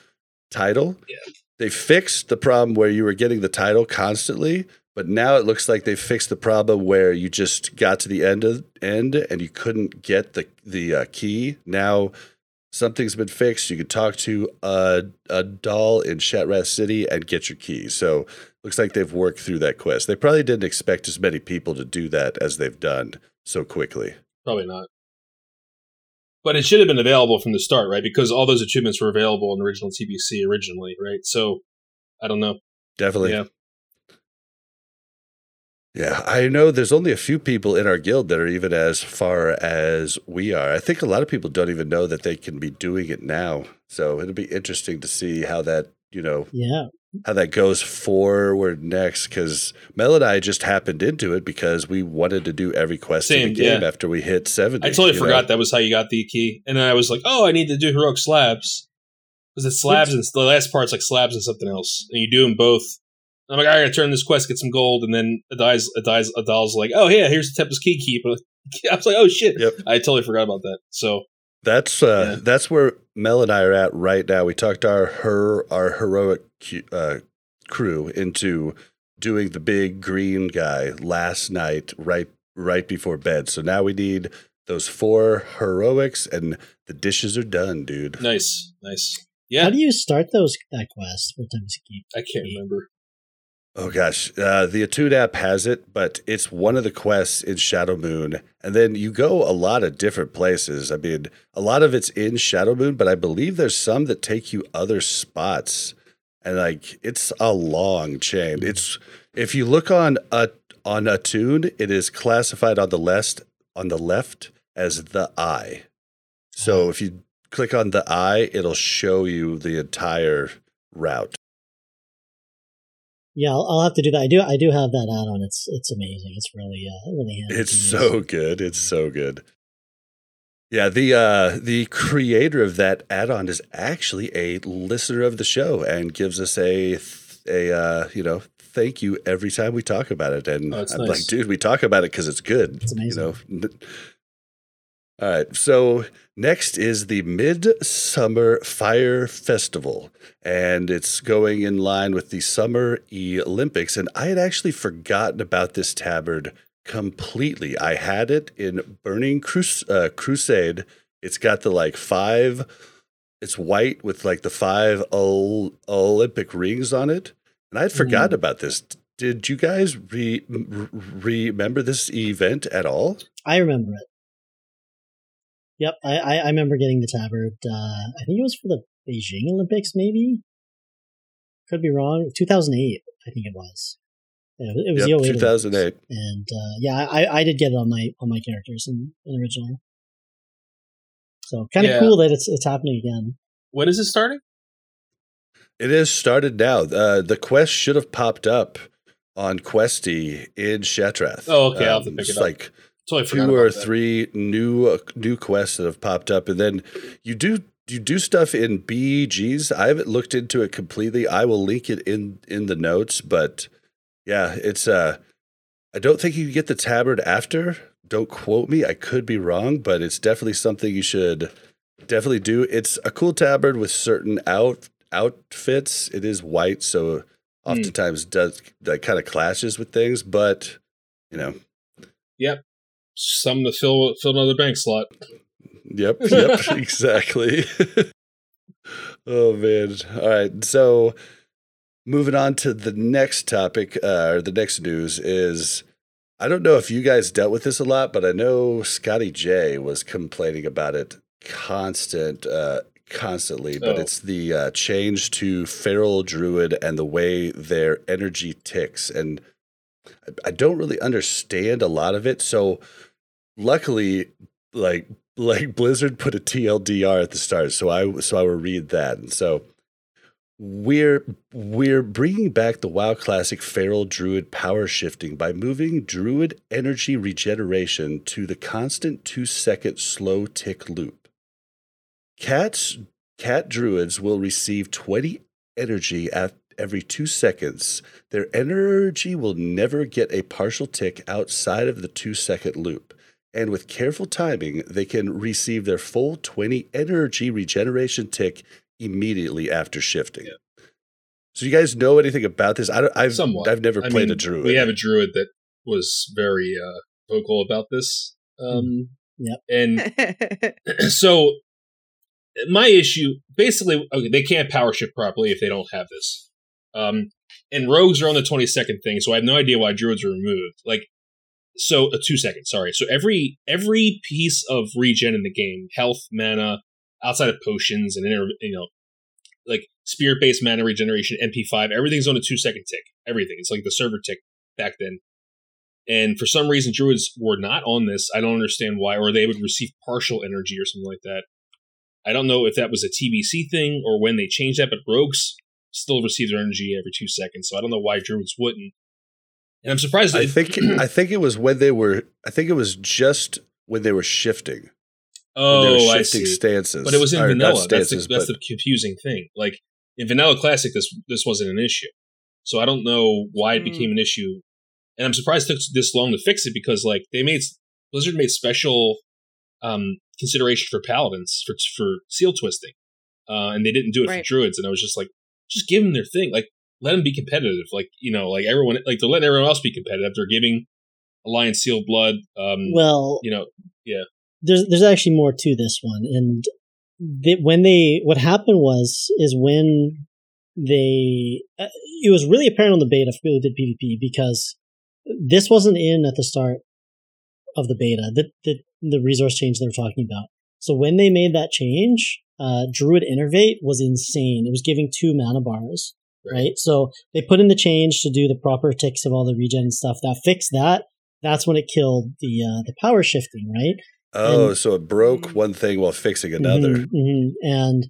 A: title.
C: Yeah.
A: They fixed the problem where you were getting the title constantly, but now it looks like they fixed the problem where you just got to the end of end and you couldn't get the the uh, key. Now something's been fixed. You can talk to a A'dal in Shattrath City and get your key. So looks like they've worked through that quest. They probably didn't expect as many people to do that as they've done so quickly.
C: Probably not. But it should have been available from the start, right? Because all those achievements were available in original TBC originally, right? So I don't know.
A: Definitely.
C: Yeah.
A: Yeah, I know there's only a few people in our guild that are even as far as we are. I think a lot of people don't even know that they can be doing it now. So it'll be interesting to see how that, you know,
D: Yeah.
A: how that goes forward next because Mel and I just happened into it because we wanted to do every quest in the game
C: yeah.
A: after we hit 70.
C: I totally forgot
A: know?
C: that was how you got the key. And then I was like, oh, I need to do heroic slabs. Because it's slabs and the last part's like slabs and something else. And you do them both. I'm like, I gotta turn this quest, get some gold, and then A'dal's, A'dal's, A'dal's like, oh, yeah, here's the Tempest Key keep. I was like, oh shit.
A: Yep.
C: I totally forgot about that. So
A: That's uh,
C: Yeah.
A: that's where Mel and I are at right now. We talked our her our heroic uh, crew into doing the big green guy last night, right right before bed. So now we need those four heroics, and the dishes are done, dude.
C: nice, nice. Yeah.
D: How do you start those that quest for Tempest Keep?
C: I can't remember.
A: Oh gosh, uh, the Attune app has it, but it's one of the quests in Shadowmoon, and then you go a lot of different places. I mean, a lot of it's in Shadowmoon, but I believe there's some that take you other spots, and like it's a long chain. It's if you look on a on Attune, it is classified on the left on the left as the eye. So if you click on the eye, it'll show you the entire route.
D: Yeah, I'll, I'll have to do that. I do. I do have that add-on. It's it's amazing. It's really uh really handy.
A: It's so good. It's so good. Yeah, the uh, the creator of that add-on is actually a listener of the show and gives us a a uh, you know thank you every time we talk about it. And
C: Oh,
A: I'm
C: nice.
A: like, dude, we talk about it because it's good.
D: It's amazing.
A: You know. All right. So next is the Midsummer Fire Festival, and it's going in line with the Summer Olympics. And I had actually forgotten about this tabard completely. I had it in Burning Crus- uh, Crusade. It's got the like five. It's white with like the five Olympic rings on it, and I'd forgotten about this. Did you guys re- r- remember this event at all?
D: I remember it. Yep, I, I, I remember getting the tabard. Uh, I think it was for the Beijing Olympics, maybe. Could be wrong. 2008, I think it was. Yeah, it was
A: Yep,
D: the 08
A: 2008.
D: and uh, yeah, I, I did get it on my on my characters in, in original. So kind of
C: Yeah.
D: cool that it's it's happening again.
C: When is it starting?
A: It is started now. Uh, the quest should have popped up on Questy in Shattrath.
C: Oh, okay, I'll have to
A: Um,
C: pick it up.
A: like
C: Totally forgot
A: two or
C: that.
A: three new uh, new quests that have popped up, and then you do you do stuff in BGs. I haven't looked into it completely. I will link it in in the notes, but yeah, it's uh, I don't think you can get the tabard after. Don't quote me. I could be wrong, but it's definitely something you should definitely do. It's a cool tabard with certain out outfits. It is white, so oftentimes does that kind of clashes with things, but you know,
C: Something to fill fill another bank slot.
A: Yep, yep, exactly. oh man. All right. So moving on to the next topic, uh, or the next news is I don't know if you guys dealt with this a lot, but I know Scotty J was complaining about it constant uh constantly, but
C: Oh.
A: it's the uh, change to feral druid and the way their energy ticks. And I- I don't really understand a lot of it. So luckily, like like Blizzard put a TLDR at the start, so I so I will read that. And so we're we're bringing back the WoW Classic Feral Druid power shifting by moving Druid energy regeneration to the constant two second slow tick loop. Cats cat druids will receive 20 energy at every two seconds. Their energy will never get a partial tick outside of the two second loop and with careful timing, they can receive their full 20 energy regeneration tick immediately after shifting. So, you guys know anything about this? I don't, I've
C: Somewhat.
A: I've never
C: I
A: played
C: mean,
A: a druid.
C: We have a druid that was very uh, vocal about this. Um,
D: Yep.
C: And so my issue basically okay they can't power shift properly if they don't have this um and rogues are on the 20 second thing so i have no idea why druids are removed like so uh, two seconds sorry. So every every piece of regen in the game health mana outside of potions and inter, you know like spirit based mana regeneration mp5 everything's on a two second tick. Everything. It's like the server tick back then. And for some reason druids were not on this. I don't understand why or they would receive partial energy or something like that. I don't know if that was a TBC thing or when they changed that, but rogues still receive their energy every two seconds, so I don't know why druids wouldn't. And I'm surprised.
A: I think I think it was when they were. I think it was just when they were shifting. when they were
C: oh, I
A: shifting
C: see.
A: stances.
C: But it was in
A: Or not
C: vanilla. That's, the,
A: stances,
C: that's
A: but-
C: the confusing thing. Like in vanilla classic, this this wasn't an issue. So I don't know why it
B: Hmm.
C: became an issue, and I'm surprised it took this long to fix it because like they made Blizzard made special um, consideration for paladins for for seal twisting, uh, and they didn't do it
B: Right.
C: for druids. And I was just like, just give them their thing. Like let them be competitive. Like you know, like everyone, like they're letting everyone else be competitive. They're giving Alliance Seal blood. Um,
D: Well,
C: you know, yeah.
D: there's there's actually more to this one, and they, when they what happened was is when they uh, it was really apparent on the beta for people did PvP because this wasn't in at the start of the beta the the, the resource change they were talking about. So when they made that change, uh, Druid Innervate was insane. It was giving two mana bars,
C: Right.
D: So they put in the change to do the proper ticks of all the regen and stuff. That fixed that. That's when it killed the uh, the power shifting, right?
A: oh,
D: and-
A: so it broke one thing while fixing another.
D: Mhm, mhm. And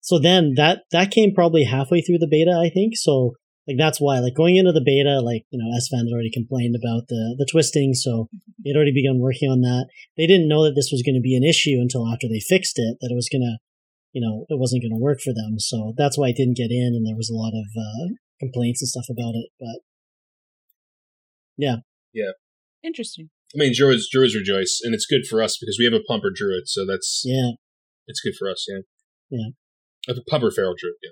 D: so then that that came probably halfway through the beta, I think. So like that's why like going into the beta, like you know, S fans already complained about the the twisting, so they'd already begun working on that. They didn't know that this was going to be an issue until after they fixed it, that it was gonna, you know, it wasn't going to work for them. So that's why I didn't get in, and there was a lot of uh, complaints and stuff about it. But yeah. Yeah.
B: Interesting.
C: I mean, druids druids rejoice, and it's good for us because we have a pumper druid, so that's
D: yeah,
C: it's good for us. Yeah,
D: Yeah.
C: a pumper feral druid. Yeah,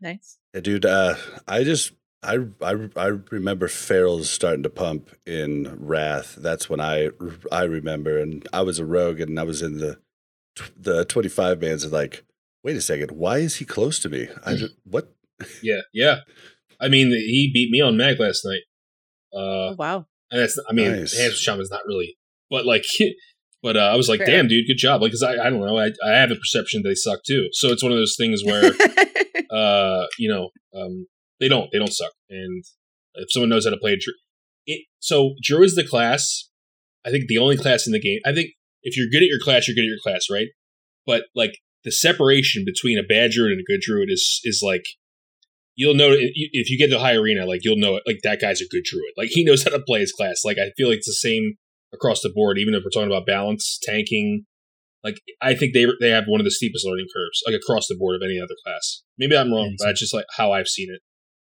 B: Nice.
A: Yeah, dude, uh, I just I, I I remember ferals starting to pump in Wrath. That's when I I remember, and I was a rogue, and I was in the the twenty five bands. And like, wait a second, why is he close to me? I ju- what?
C: yeah, yeah. I mean, he beat me on Mag last night. Uh,
B: Oh, wow.
C: and that's I mean,
A: Nice.
C: Hands with Shaman's not really, but like, but uh, I was like,
B: Fair.
C: damn, dude, good job. Like, cause I I don't know, I I have a perception they suck too. So it's one of those things where uh, you know, um, they don't, they don't suck. And if someone knows how to play a Drew, it, so Drew is the class. I think the only class in the game. I think if you're good at your class, you're good at your class, right? But like the separation between a bad druid and a good druid is is like you'll know if you get to high arena, like you'll know it. Like that guy's a good druid. Like he knows how to play his class. Like I feel like it's the same across the board. Even if we're talking about balance, tanking, like I think they they have one of the steepest learning curves, like across the board of any other class. Maybe I'm wrong, but that's just like how I've seen it.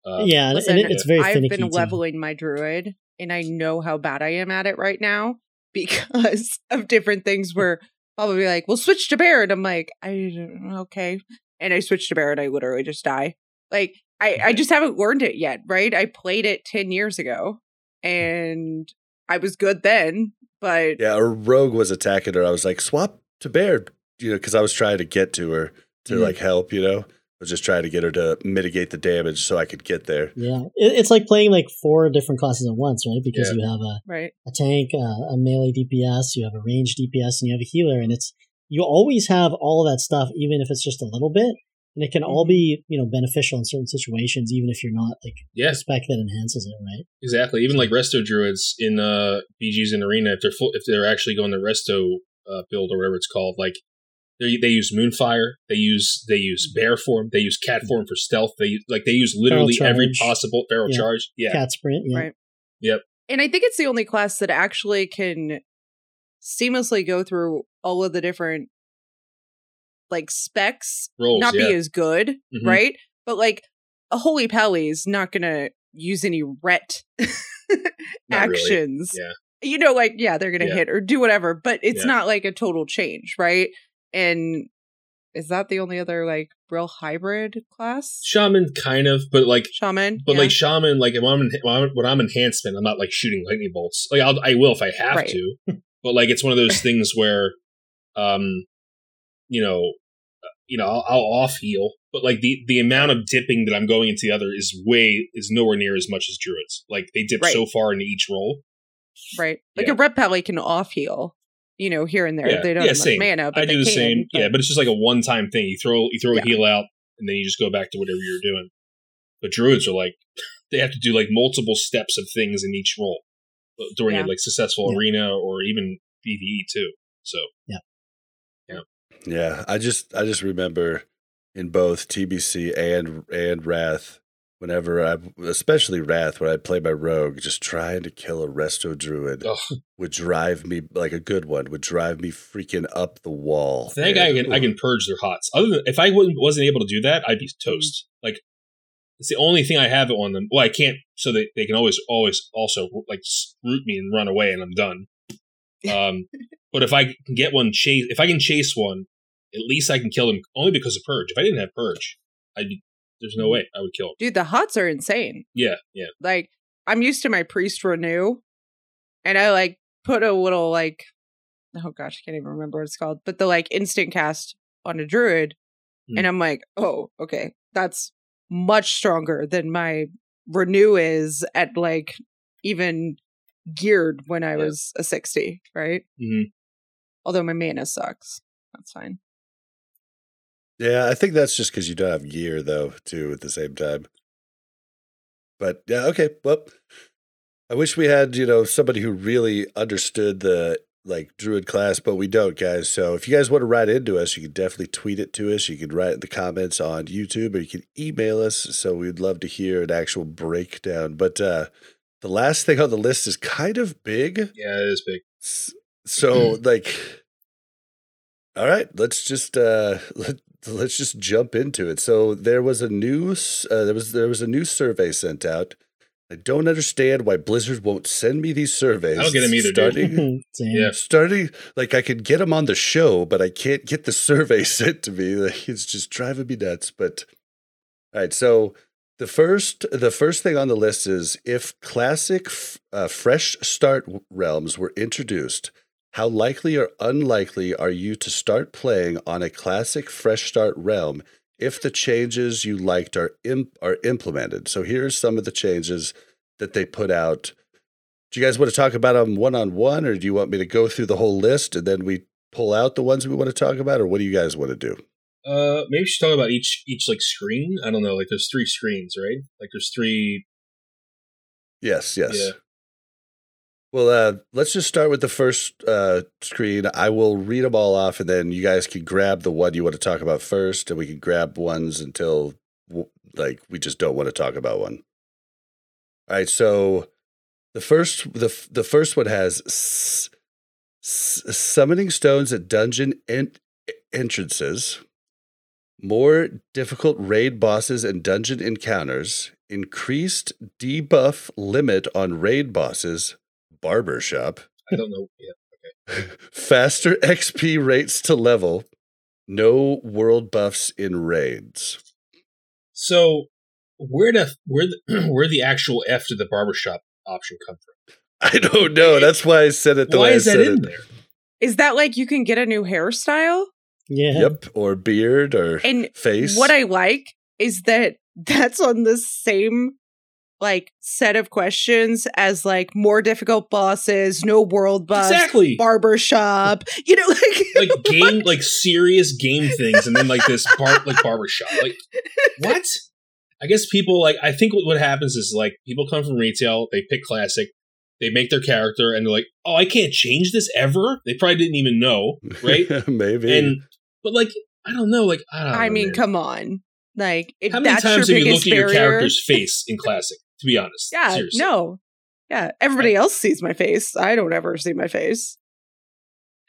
C: Uh,
D: yeah,
B: listen,
D: it, it's very
B: I've
D: finicky.
B: been
D: too.
B: leveling my druid, and I know how bad I am at it right now because of different things. Where probably like, "We'll switch to bear," and I'm like, "I okay," and I switch to bear, and I literally just die. Like I, I just haven't learned it yet. Right? I played it ten years ago, and I was good then, but
A: Yeah, a rogue was attacking her. I was like, swap to bear, you know, because I was trying to get to her to
D: Mm-hmm.
C: Mhm.
A: like help, you know. I was just trying to get her to mitigate the damage so I could get there.
D: Yeah, it, it's like playing like four different classes at once, right? Because
C: Yeah.
D: you have a,
B: right.
D: a tank, uh, a melee DPS, you have a range DPS, and you have a healer, and it's you always have all of that stuff, even if it's just a little bit, and it can all be you know beneficial in certain situations, even if you're not like
C: yeah,
D: a spec that enhances it, right?
C: exactly. Even like resto druids in uh, BGs in arena, if they're full, if they're actually going the resto uh, build or whatever it's called, like they they use moonfire, they use they use bear form, they use cat form for stealth. They like they use literally every possible feral
D: Yeah.
C: charge. Yeah,
D: Cat sprint, yeah,
B: Right.
C: Yep.
B: And I think it's the only class that actually can seamlessly go through all of the different like specs,
C: roles.
B: not
C: yeah.
B: be as good,
C: Mhm.
B: right? But like a holy pally is not gonna use any ret
C: Not really.
B: actions.
C: Yeah.
B: You know, like, yeah, they're gonna
C: Yeah.
B: hit or do whatever, but it's
C: Yeah.
B: not like a total change, right? And is that the only other like real hybrid class?
C: shaman kind of, but like
B: Shaman.
C: But
B: yeah.
C: like shaman, like if I'm en- when I'm, when I'm enhancement, I'm not like shooting lightning bolts. Like I'll, I will if I have
B: Right.
C: to. But like it's one of those things where, um, you know, uh, you know, I'll, I'll off heal, but like the the amount of dipping that I'm going into the other is way is nowhere near as much as druids. Like they dip
B: Right.
C: so far into each role,
B: right? Like
C: Yeah.
B: a ret pally can off heal, you know, here and there.
C: Yeah.
B: They don't
C: Yeah,
B: have
C: same.
B: mana, but
C: I
B: they
C: do the
B: can,
C: same.
B: but-
C: yeah, but it's just like a one time thing. You throw you throw
B: Yeah.
C: a heal out, and then you just go back to whatever you're doing. But druids are like they have to do like multiple steps of things in each role uh, during
B: Yeah.
C: a like successful
D: Yeah.
C: arena or even PVE too. So
A: yeah, yeah, Yeah, I just I just remember in both TBC and and Wrath, whenever I, especially Wrath, when I play my rogue, just trying to kill a resto druid would drive me like a good one would drive me freaking up the wall.
C: thank I can I can purge their hots. Other than if I wasn't able to do that, I'd be toast. Like it's the only thing I have on them. Well, I can't, so they, they can always always also like root me and run away, and I'm done. Um, but if I can get one chase, if I can chase one, at least I can kill them only because of purge. If I didn't have purge, I'd be there's no way I would kill him.
B: Dude, the hots are insane.
C: Yeah, yeah.
B: Like, I'm used to my priest renew, and I like put a little like, oh gosh, I can't even remember what it's called, but the like instant cast on a druid,
C: Hmm.
B: and I'm like, oh, okay, that's much stronger than my renew is at like even geared when I
C: Yeah.
B: was a 60, right?
C: Mm-hmm.
B: Although my mana sucks. That's fine.
A: Yeah, I think that's just because you don't have gear though, too, at the same time. But yeah, okay. Well, I wish we had, you know, somebody who really understood the like druid class, but we don't, guys. So if you guys want to write into us, you can definitely tweet it to us. You can write in the comments on YouTube, or you can email us. So we'd love to hear an actual breakdown. But uh, the last thing on the list is kind of big.
C: Yeah, it is big.
A: So like, all right, let's just uh, let, let's just jump into it. So there was a new uh, there was there was a new survey sent out I don't understand why Blizzard won't send me these surveys.
C: I don't get them either,
A: starting,
C: yeah.
A: Starting, like, I could get them on the show, but I can't get the survey sent to me. Like, it's just driving me nuts. But, all right. So, the first, the first thing on the list is if classic uh, fresh start realms were introduced, how likely or unlikely are you to start playing on a classic fresh start realm if the changes you liked are imp- are implemented. So here's some of the changes that they put out. Do you guys want to talk about them one on one, or do you want me to go through the whole list and then we pull out the ones we want to talk about, or what do you guys want to do?
C: Uh, maybe we should talk about each each like screen. I don't know. Like there's three screens, right? Like there's three.
A: Yes. Yes.
C: Yeah.
A: Well, uh, let's just start with the first uh, screen. I will read them all off, and then you guys can grab the one you want to talk about first, and we can grab ones until like we just don't want to talk about one. All right, so the first the the first one has s- s- summoning stones at dungeon en- entrances, more difficult raid bosses and dungeon encounters, increased debuff limit on raid bosses barbershop.
C: I don't know. Yeah.
A: Okay. Faster XP rates to level. No world buffs in raids.
C: So where the where the where the actual F to the barbershop option come from?
A: I don't know. That's why I said it the
C: why
A: way
C: is
A: I
C: that
A: said
C: in
A: it.
C: there?
B: Is that like you can get a new hairstyle?
D: Yeah.
A: Yep, or beard or
B: And
A: face.
B: What I like is that that's on the same like set of questions as like more difficult bosses, no world buffs,
C: Exactly.
B: barbershop, you know, like
C: Like game like serious game things and then like this bar like barbershop. Like what? I guess people like I think what, what happens is like people come from retail, they pick classic, they make their character and they're like, "Oh, I can't change this ever." They probably didn't even know, right?
A: Maybe.
C: and but like I don't know, like I don't know.
B: I mean,
C: man.
B: come on. Like if
C: How many
B: that's
C: times
B: your
C: have you
B: biggest
C: looked at your character's face in classic? To be honest,
B: Yeah,
C: Seriously.
B: no. Yeah, everybody else sees my face. I don't ever see my face.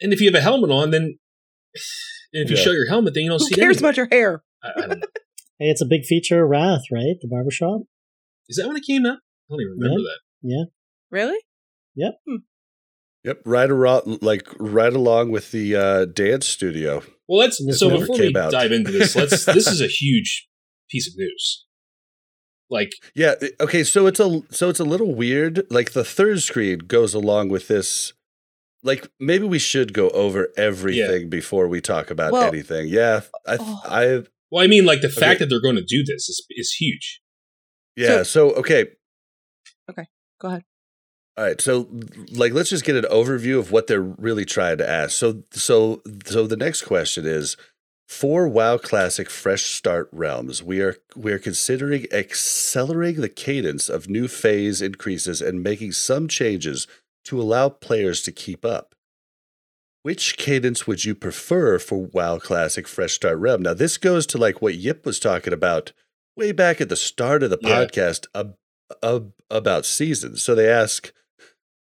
C: And if you have a helmet on, then and if you
A: Yeah.
C: show your helmet, then you don't
B: Who
C: see
B: cares
C: anything.
B: about your hair?
C: I, I don't.
D: Hey, it's a big feature of Wrath, right? The barbershop.
C: Is that when it came out? I don't even remember that. Yeah.
B: Really?
A: yep, Yep. right around, like right along with the uh, dance studio.
C: Well, let's so before we
A: out.
C: dive into this, let's. this is a huge piece of news. Like,
A: Yeah. Eh, okay. So it's a so it's a little weird. Like the third screen goes along with this. Like maybe we should go over everything before we talk about
B: Well-
A: anything. Yeah. I uh,
B: Oh.
A: I
C: well, I mean, like the fact
A: Okay.
C: that they're going to do this is is huge.
A: yeah. So, okay. okay.
B: Go ahead.
A: All right. So like let's just get an overview of what they're really trying to ask. So so so the next question is for WoW Classic Fresh Start Realms, we are we are considering accelerating the cadence of new phase increases and making some changes to allow players to keep up. Which cadence would you prefer for WoW Classic Fresh Start Realm? Now this goes to like what Yip was talking about way back at the start of the
C: Yeah.
A: podcast ab- ab- about seasons. So they ask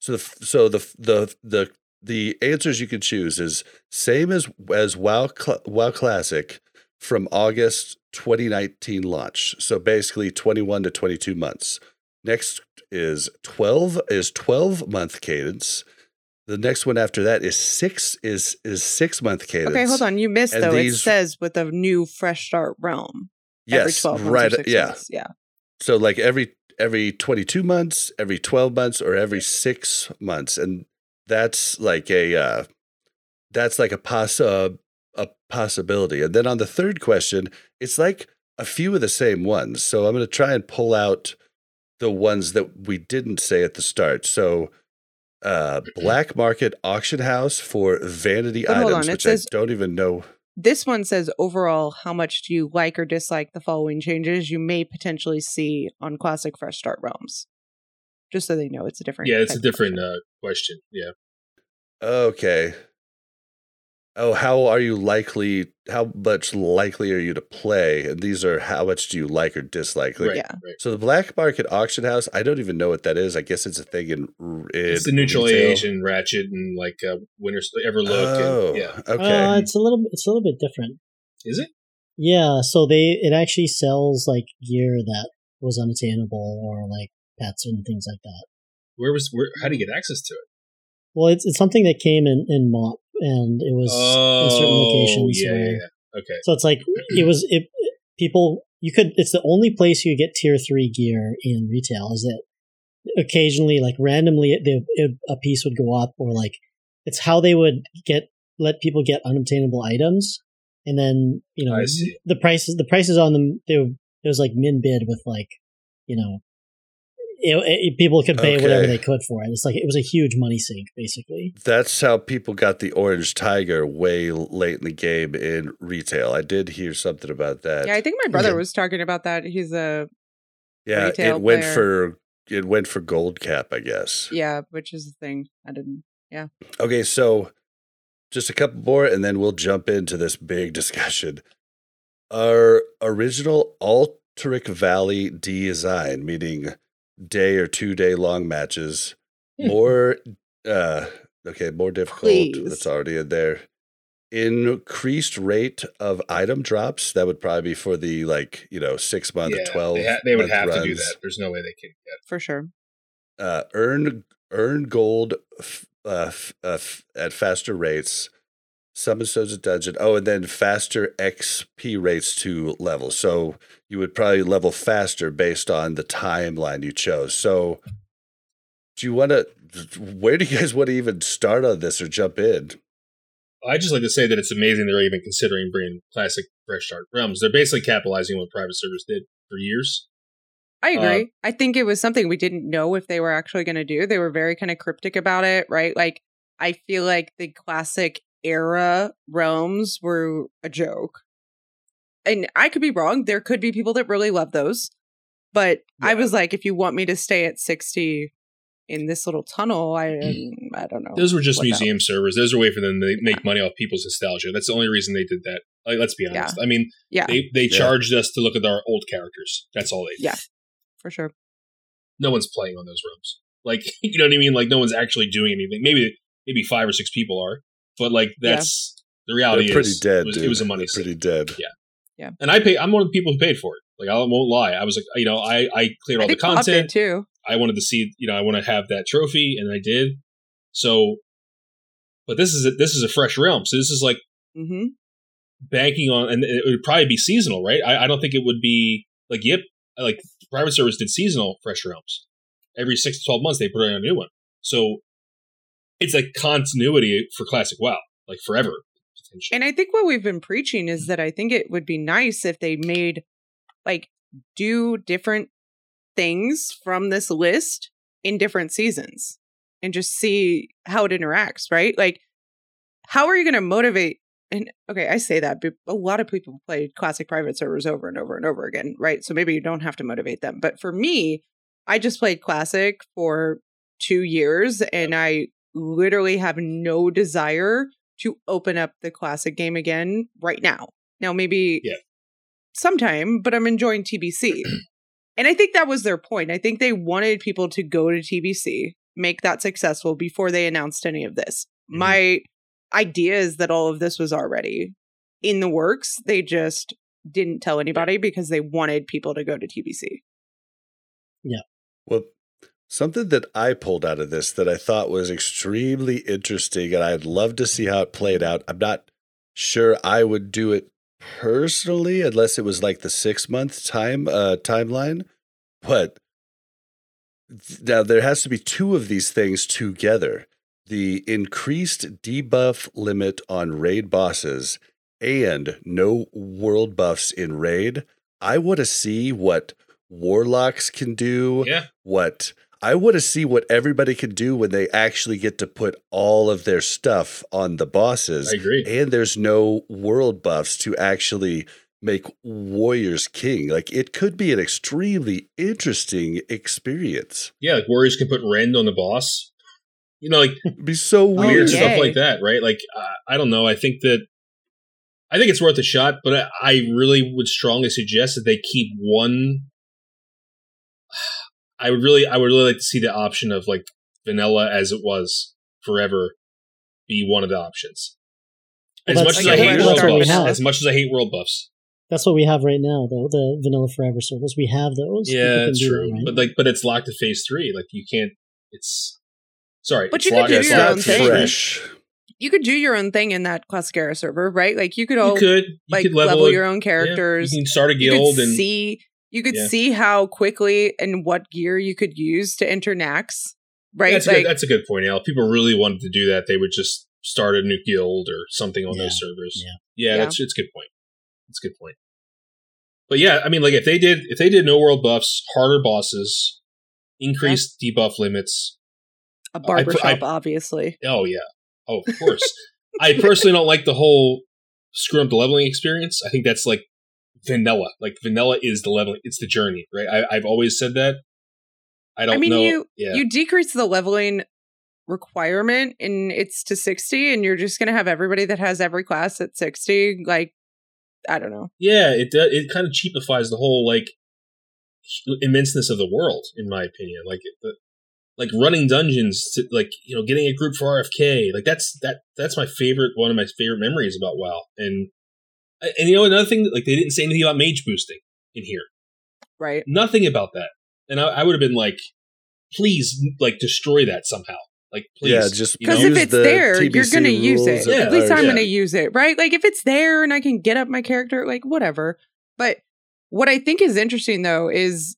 A: so the so the the the the answers you can choose is same as as WoW WoW Classic from August 2019 launch. So basically 21 to 22 months. Next is 12 is 12 month cadence. The next one after that is 6 is is 6 month cadence.
B: Okay, hold on. You missed
A: And
B: though.
A: these-
B: It says with a new fresh start realm. every
A: Yes,
B: 12 months
A: right.
B: Uh, six
A: yeah.
B: months. Yeah.
A: So like every every 22 months, every 12 months or every 6 months and that's like a uh that's like a poss uh, a possibility. And then on the third question, it's like a few of the same ones. So I'm going to try and pull out the ones that we didn't say at the start. So uh black market auction house for vanity
B: But
A: items
B: it
A: which
B: says-
A: I don't even know
B: This one says overall, how much do you like or dislike the following changes you may potentially see on classic fresh start realms? Just so they know it's a different.
C: Yeah, it's a different
B: question.
C: uh, question. Yeah,
A: Okay. Oh, how are you likely? How much likely are you to play? And these are how much do you like or dislike? Like,
C: Right,
B: Yeah.
C: right.
A: So the black market auction house, I don't even know what that is. I guess it's a thing in, in
C: It's the neutral
A: retail.
C: age and Ratchet and like uh, Winter's Everlook.
A: Oh,
C: and, yeah,
A: okay.
D: Uh, it's a little it's a little bit different.
C: is it?
D: Yeah, so they it actually sells like gear that was unattainable or like pets and things like that.
C: Where was where? How do you get access to it?
D: Well, it's, it's something that came in in MOP and it was in certain oh, locations.
C: Oh, yeah,
D: where,
C: yeah, yeah. Okay.
D: So it's like it was it people you could it's the only place you get tier three gear in retail is that occasionally like randomly they, it, a piece would go up or like it's how they would get let people get unobtainable items and then you know the prices the prices on them they were, it was like min bid with like you know it, it- people could pay whatever they could for it it's like it was a huge money sink basically
A: That's how people got the orange tiger way late in the game in retail. I did hear something about that.
B: Yeah, I think my brother
D: Yeah.
B: was talking about that. He's a
A: yeah,
B: retail
A: it went for it went for gold cap, I guess.
B: yeah, which is the thing. I didn't. Yeah.
A: Okay, so just a couple more, and then we'll jump into this big discussion. Our original Alterac Valley design, meaning day or two day long matches, more uh okay, more difficult.
B: Please.
A: That's already in there. Increased rate of item drops. That would probably be for the like you know six month,
C: Yeah,
A: twelve.
C: They, ha- they would have to do that. There's no way they can get.
B: For sure.
A: uh, earn earn gold f- uh, f- uh, f- at faster rates. Summon stones at dungeon. Oh, and then faster XP rates to level. So you would probably level faster based on the timeline you chose. So do you want to? Where do you guys want to even start on this or jump in?
C: I just like to say that it's amazing they're even considering bringing classic Fresh Start Realms. They're basically capitalizing on what private servers did for years.
B: I
C: Uh,
B: agree. I think it was something we didn't know if they were actually going to do. They were very kind of cryptic about it, right? Like, I feel like the classic era realms were a joke. And I could be wrong. There could be people that really love those. But I was like, if you want me to stay at 60 in this little tunnel, I mm. I don't know.
C: Those were just
B: what that-
C: museum servers. Those are a way for them to make money off people's nostalgia. That's the only reason they did that. Like, let's be
B: Yeah.
C: honest. I mean,
B: Yeah,
C: they they
A: Yeah.
C: charged us to look at our old characters. That's all they did.
B: Yeah. for sure.
C: No one's playing on those rooms. Like, you know what I mean? Like, no one's actually doing anything. Maybe maybe five or six people are, but like
B: Yeah.
C: that's the reality.
A: They're pretty
C: is,
A: dead.
C: It was,
A: dude.
C: it was a money
A: They're pretty
C: yeah.
A: dead.
C: And I pay. I'm one of the people who paid for it. Like, I won't lie. I was like, you know, I I cleared
B: I
C: all the
B: think Bob did
C: content.
B: too.
C: I wanted to see, you know, I want to have that trophy, and I did. So, but this is a, this is a fresh realm. So this is like
B: hmm
C: banking on, and it would probably be seasonal, right? I, I don't think it would be like Yip, like private service did seasonal fresh realms. Every six to twelve months, they put out a new one. So it's like continuity for classic WoW, like forever. Potentially.
B: And I think what we've been preaching is that I think it would be nice if they made like do different things from this list in different seasons and just see how it interacts, right? Like how are you going to motivate and okay, I say that, but a lot of people play classic private servers over and over and over again, right? So maybe you don't have to motivate them. But for me, I just played classic for 2 years and I literally have no desire to open up the classic game again right now. Now, maybe
C: Yeah.
B: sometime, but I'm enjoying TBC. and I think that was their point. I think they wanted people to go to TBC, make that successful before they announced any of this.
C: Mhm.
B: My idea is that all of this was already in the works. They just didn't tell anybody because they wanted people to go to TBC. Yeah.
A: Well, something that I pulled out of this that I thought was extremely interesting, and I'd love to see how it played out. I'm not sure I would do it personally, unless it was like the six month time uh, timeline. But now there has to be two of these things together: the increased debuff limit on raid bosses and no world buffs in raid. I want to see what warlocks can do
C: yeah,
A: what I want to see what everybody can do when they actually get to put all of their stuff on the bosses.
C: I agree.
A: And there's no world buffs to actually make warriors king. Like it could be an extremely interesting experience.
C: Yeah, like warriors can put rend on the boss. You know, like
A: It'd be so
B: Oh,
C: weird
A: weird.
B: yeah.
C: stuff like that, right? Like uh, I don't know. I think that I think it's worth a shot, but I, I really would strongly suggest that they keep one. I would really, I would really like to see the option of like vanilla as it was forever be one of the options. As
D: Well,
C: much as I hate world buffs,
B: vanilla.
C: as much as I hate world buffs,
D: That's what we have right now, though. The Vanilla Forever servers, we have those.
C: Yeah,
D: can
C: that's true.
D: that, right?
C: But like, but it's locked to phase three. Like you can't. It's sorry,
B: But
C: it's
B: you could
C: locked-
B: do
C: it's
A: it's
B: your
A: not
B: own thing.
A: fresh.
B: You could do your own thing in that classic era server, right? Like you could all
C: You could you
B: like
C: could
B: level,
C: it-
B: your own
C: yeah,
B: characters.
C: you can start a
B: you
C: guild
B: could
C: and
B: see you could
C: Yeah.
B: see how quickly and what gear you could use to enter Nax, right?
C: That's, a good, that's a good point, Al. If people really wanted to do that, they would just start a new guild or something on
D: Yeah.
C: those servers.
D: Yeah.
C: Yeah,
B: Yeah.
C: that's it's a good point. It's a good point. But yeah, I mean, like if they did if they did no world buffs, harder bosses, increased debuff limits.
B: a
C: I-
B: barbershop,
C: I-
B: obviously.
C: Oh yeah, oh of course. I personally don't like the whole screw up the leveling experience. I think that's like vanilla. Like vanilla is the leveling. It's the journey, right? I, I've always said that. I don't I
B: mean,
C: know.
B: you-
C: yeah.
B: You decrease the leveling requirement and it's to 60 and you're just going to have everybody that has every class at 60 like I don't know.
C: Yeah, it it kind of cheapifies the whole like immenseness of the world, in my opinion. Like the, like running dungeons, to, like you know, getting a group for RFK. Like that's that that's my favorite one of my favorite memories about WoW. And and you know another thing, like they didn't say anything about mage boosting in here.
B: Right.
C: Nothing about that. And I, I would have been like, please, like destroy that somehow. Like please,
A: Yeah, just?
B: Because if it's
A: the
B: there, you're going to use it.
C: Yeah,
B: At least
A: or-
B: I'm
C: yeah.
B: going to use it, right? Like if it's there and I can get up my character, like whatever. But what I think is interesting though is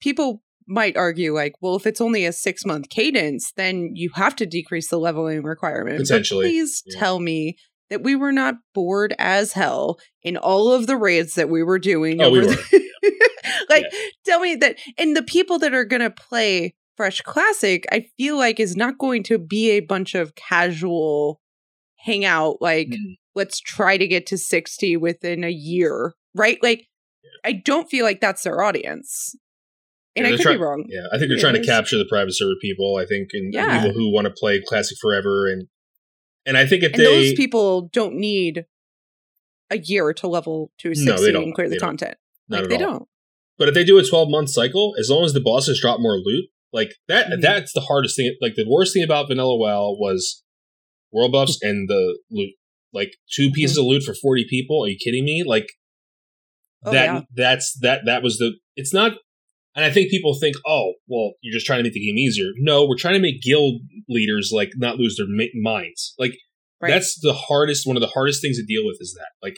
B: people might argue like, well, if it's only a six month cadence, then you have to decrease the leveling requirement. But
C: Potentially,
B: please
C: yeah.
B: tell me that we were not bored as hell in all of the raids that we were doing.
C: Oh, we were.
B: the- like, tell me that, and the people that are going to play Fresh Classic, I feel like is not going to be a bunch of casual hangout, like,
C: Mm.
B: let's try to get to 60 within a year, right? Like, I don't feel like that's their audience. And
C: Yeah,
B: I could
C: try-
B: be wrong.
C: Yeah, I think they're
B: It
C: trying to capture the private server people. I think, and, and
B: Yeah.
C: people who want to play classic forever, and and I think if
B: And
C: they
B: those people don't need a year to level to
C: No,
B: 60
C: they don't.
B: and clear the content. like, they
C: all.
B: don't.
C: But if they do a twelve month cycle, as long as the bosses drop more loot, like that,
B: Mhm.
C: that's the hardest thing. Like the worst thing about Vanilla WoW was world buffs and the loot. Like two pieces of loot for forty people. Are you kidding me? Like
B: Oh,
C: that.
B: yeah.
C: That's that. That was the. It's not. And I think people think, oh, well, you're just trying to make the game easier. No, we're trying to make guild leaders like not lose their ma- minds. Like
B: Right.
C: that's the hardest. One of the hardest things to deal with is that. Like,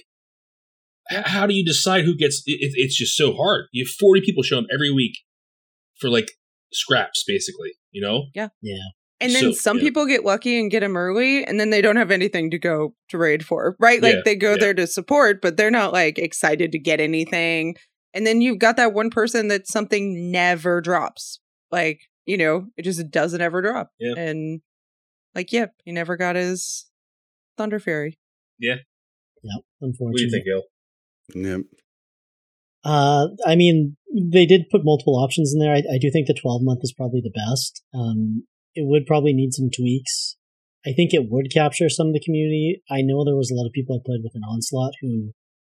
C: h- how do you decide who gets? It, it- it's just so hard. You have 40 people show up every week for like scraps, basically. You know? Yeah. Yeah.
B: And then
C: So,
B: some
C: yeah.
B: people get lucky and get them early, and then they don't have anything to go to raid for, right? Like
C: Yeah,
B: they go
C: yeah.
B: there to support, but they're not like excited to get anything. And then you've got that one person that something never drops. Like, you know, it just doesn't ever drop.
C: Yeah.
B: And like, yep, he never got his Thunderfury.
D: Yep,
C: What do
D: unfortunately.
C: you think, Ayle?
A: Yep.
D: Uh, I mean, they did put multiple options in there. I, I do think the 12 month is probably the best. Um, it would probably need some tweaks. I think it would capture some of the community. I know there was a lot of people I played with an onslaught who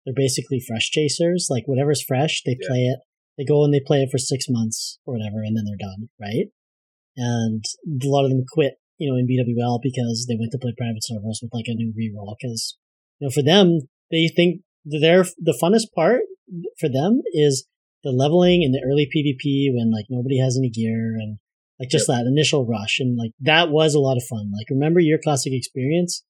D: they're basically fresh chasers. Like whatever's fresh, they
C: Yeah.
D: play it. They go and they play it for six months or whatever, and then they're done, right? And a lot of them quit, you know, in BWL because they went to play private servers with like a new reroll. Because you know, for them, they think their the funnest part for them is the leveling in the early PvP when like nobody has any gear and like just that initial rush and like that was a lot of fun. Like remember your classic experience?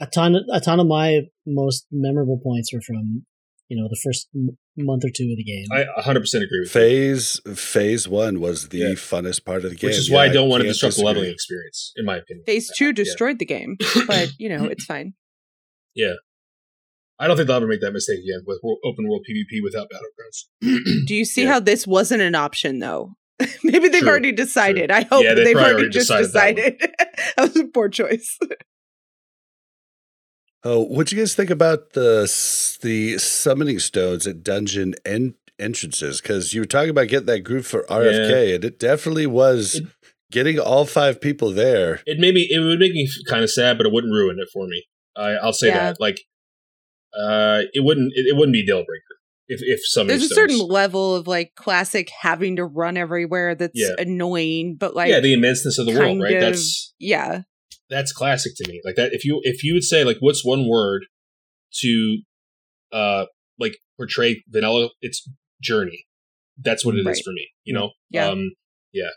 D: A ton, a ton of my most memorable points were from you know the first m- month or two of the game.
C: I 100% agree with you.
A: Phase phase one was the
C: Yeah.
A: funnest part of the game,
C: Which is why I don't want to
A: can't
C: disrupt the leveling experience, in my opinion.
B: Phase two
C: Yeah.
B: destroyed the game, but you know, it's fine.
C: Yeah, I don't think they'll ever make that mistake again with open world PvP without battlegrounds.
B: Do you see
C: Yeah.
B: how this wasn't an option though? Maybe they've
C: True,
B: already decided. I hope
C: Yeah,
B: that
C: they
B: they've
C: probably
B: already
C: already
B: just
C: decided that
B: decided. that was a poor choice.
A: Oh, what do you guys think about the the summoning stones at dungeon en- entrances? Because you were talking about getting that group for RFK, and it definitely was
C: It-
A: getting all five people there.
C: It made me. It would make me kind of sad, but it wouldn't ruin it for me. I, I'll say
B: Yeah.
C: that. Like, uh, it wouldn't. It, it wouldn't be deal breaker if if some
B: There's a
C: these
B: certain
C: stones-
B: level of like classic having to run everywhere that's
C: Yeah.
B: annoying, but like
C: yeah, the immenseness of the world, right?
B: of-
C: That's
B: yeah,
C: that's classic to me. Like that. If you if you would say like, what's one word to, uh, like portray vanilla? It's journey. That's what it is
B: Right.
C: for me. You know.
B: Yeah.
C: Um. Yeah.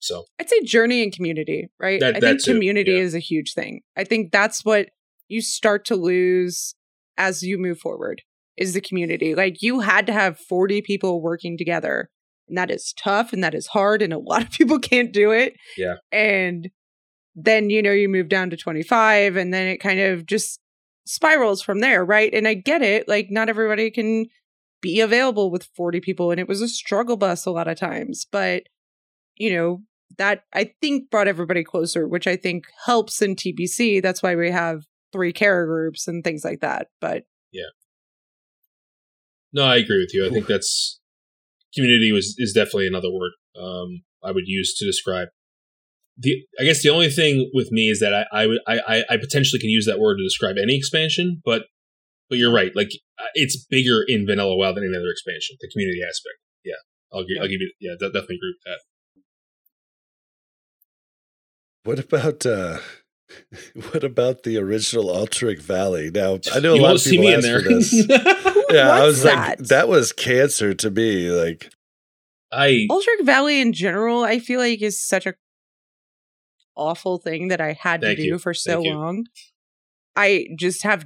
C: So
B: I'd say journey and community, right?
C: That-
B: I think
C: too,
B: community
C: yeah.
B: is a huge thing. I think that's what you start to lose as you move forward is the community. Like you had to have 40 people working together. And that is tough and that is hard and a lot of people can't do it.
C: Yeah.
B: And then you know you move down to 25 and then it kind of just spirals from there, right? And I get it. Like not everybody can be available with 40 people and it was a struggle bus a lot of times, but you know, that I think brought everybody closer, which I think helps in TBC. That's why we have three Kara groups and things like that. But Yeah.
C: no, I agree with you. I think that's community was is definitely another word um, I would use to describe. The I guess the only thing with me is that I I would I I- I potentially can use that word to describe any expansion, but but you're right. Like uh, it's bigger in Vanilla Wild than any other expansion. The community aspect. Yeah, I'll give
B: Yeah.
C: I'll give you yeah definitely agree with that.
A: What about uh what about the original Alterac Valley? Now I know a
C: you
A: lot
C: won't
A: of
C: see
A: people
C: me in
A: ask
C: there.
A: for this. Yeah, I
B: What's
A: was like
B: that?
A: that was cancer to me. Like
C: I
B: Alterac Valley in general, I feel like is such a awful thing that I had
C: Thank
B: to do
C: you.
B: for so
C: Thank you.
B: long. I just have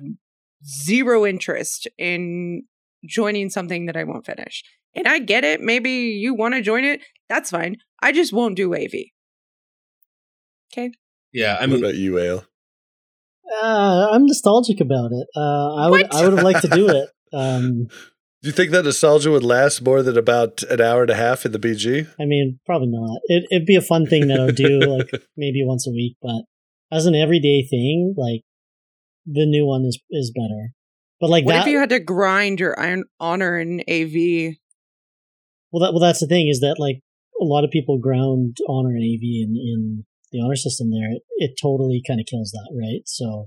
B: zero interest in joining something that I won't finish. And I get it. Maybe you want to join it. That's fine. I just won't do AV. Okay.
C: yeah I
A: what about you, Ayle?
D: Uh, I'm nostalgic about it. Uh, I would
B: What?
D: I would have liked to do it. Um,
A: Do you think that nostalgia would last more than about an hour and a half in the BG?
D: I mean, probably not. It, it'd be a fun thing that I would do like maybe once a week, but as an everyday thing, like the new one is is better. But like
B: What
D: that,
B: if you had to grind your iron honor in AV?
D: well, that well, that's the thing is that like a lot of people ground honor and AV in in the honor system there. It, it totally kind of kills that, right? So.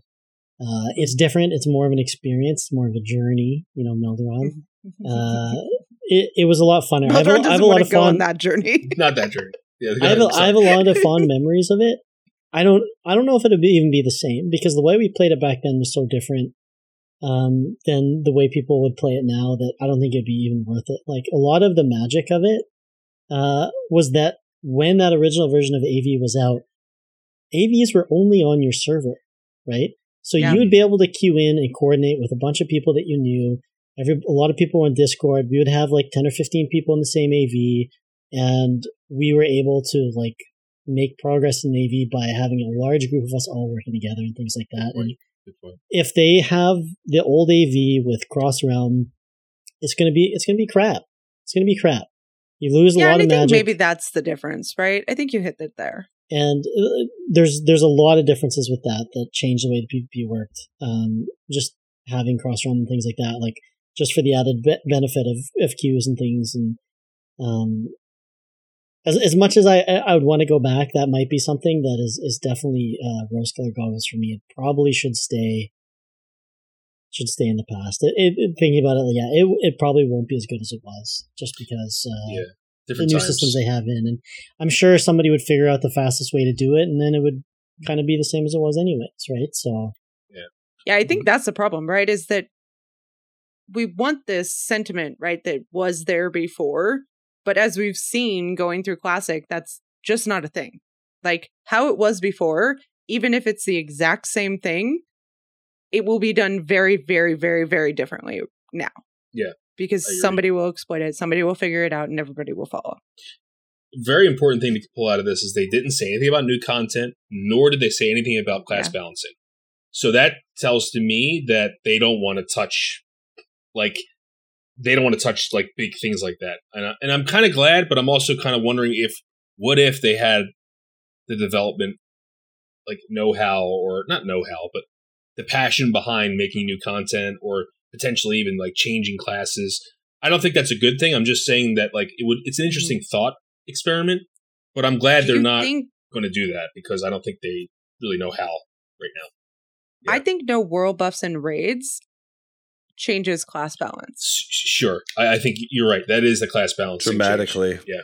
D: Uh, it's different. It's more of an experience, more of a journey, you know, Melderon. Uh, it, it was a lot funner. I have, a, have a lot of
B: to go on
D: fun.
B: that journey.
C: not that journey. Yeah,
D: I have, a, have a lot of fond memories of it. I don't I don't know if it'd be, even be the same because the way we played it back then was so different um, than the way people would play it now that I don't think it'd be even worth it. Like a lot of the magic of it uh, was that when that original version of AV was out, AVs were only on your server, right? So
B: Yeah.
D: you would be able to queue in and coordinate with a bunch of people that you knew. Every a lot of people were on Discord. We would have like ten or fifteen people in the same AV, and we were able to like make progress in AV by having a large group of us all working together and things like that. And
C: Good point.
D: if they have the old AV with cross realm, it's gonna be it's gonna be crap. It's gonna be crap. You lose a
B: yeah,
D: lot
B: and I
D: of
B: think
D: magic,
B: maybe that's the difference, right? I think you hit it there.
D: and uh, there's there's a lot of differences with that that change the way the PvP worked. Um, just having cross realm and things like that, like just for the added be- benefit of of queues and things, and um, as as much as I I would want to go back, that might be something that is is definitely uh, rose colored goggles for me. It probably should stay should stay in the past. It, it, it- thinking about it, yeah, it it probably won't be as good as it was, just because uh,
C: Yeah,
D: the new
C: times.
D: systems they have in, and I'm sure somebody would figure out the fastest way to do it, and then it would kind of be the same as it was anyways, right? So
B: yeah, Yeah, I think that's the problem, right? Is that we want this sentiment, right, that was there before, but as we've seen going through Classic, that's just not a thing. Like how it was before, even if it's the exact same thing, it will be done very, very, very, very differently now.
C: Yeah,
B: Because somebody will exploit it, somebody will figure it out, and everybody will follow.
C: very important thing to pull out of this is they didn't say anything about new content, nor did they say anything about class
B: Yeah.
C: balancing. So that tells to me that they don't want to touch, like, they don't want to touch like big things like that. And, I, and I'm kind of glad, but I'm also kind of wondering if, what if they had the development, like know-how or not know-how, but the passion behind making new content or potentially even like changing classes. I don't think that's a good thing. I'm just saying that like it would. It's an mm-hmm. interesting thought experiment. But I'm glad
B: Do
C: they're not
B: think
C: going to do that because I don't think they really know how right now.
B: I think no world buffs and raids changes class balance,
C: Sure, I, I think you're right. That is the class balance
A: Dramatically.
C: Yeah,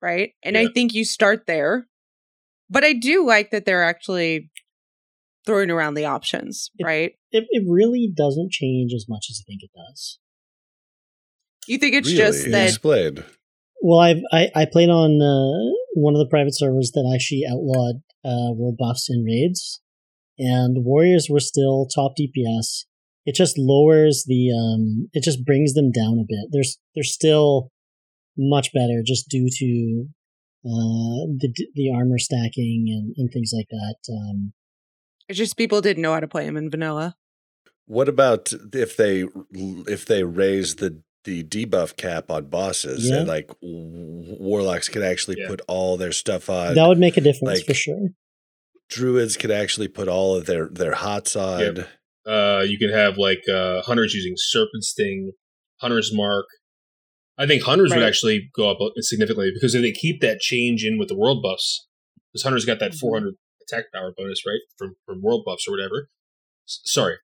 B: right? And
C: Yeah.
B: I think you start there. But I do like that they're actually throwing around the options,
D: It-
B: right?
D: It, it really doesn't change as much as I think it does.
B: You think it's
A: really?
B: just that
A: Explain.
D: Well, I've, I I played on uh, one of the private servers that actually outlawed uh, world buffs and raids, and warriors were still top DPS. It just lowers the um, it just brings them down a bit. There's they're still much better just due to uh, the the armor stacking and, and things like that. Um,
B: it's just people didn't know how to play them in vanilla.
A: What about if they if they raise the the debuff cap on bosses
D: Yeah.
A: and like warlocks can actually
C: Yeah.
A: put all their stuff on?
D: that would make a difference
A: like-
D: for sure.
A: Druids can actually put all of their their hots on.
C: Yep. Uh, you can have like uh, hunters using serpent sting, hunter's mark. I think hunters would actually go up significantly because if they keep that change in with the world buffs, because hunters got that
B: Mhm.
C: 400 attack power bonus right from from world buffs or whatever. S- sorry.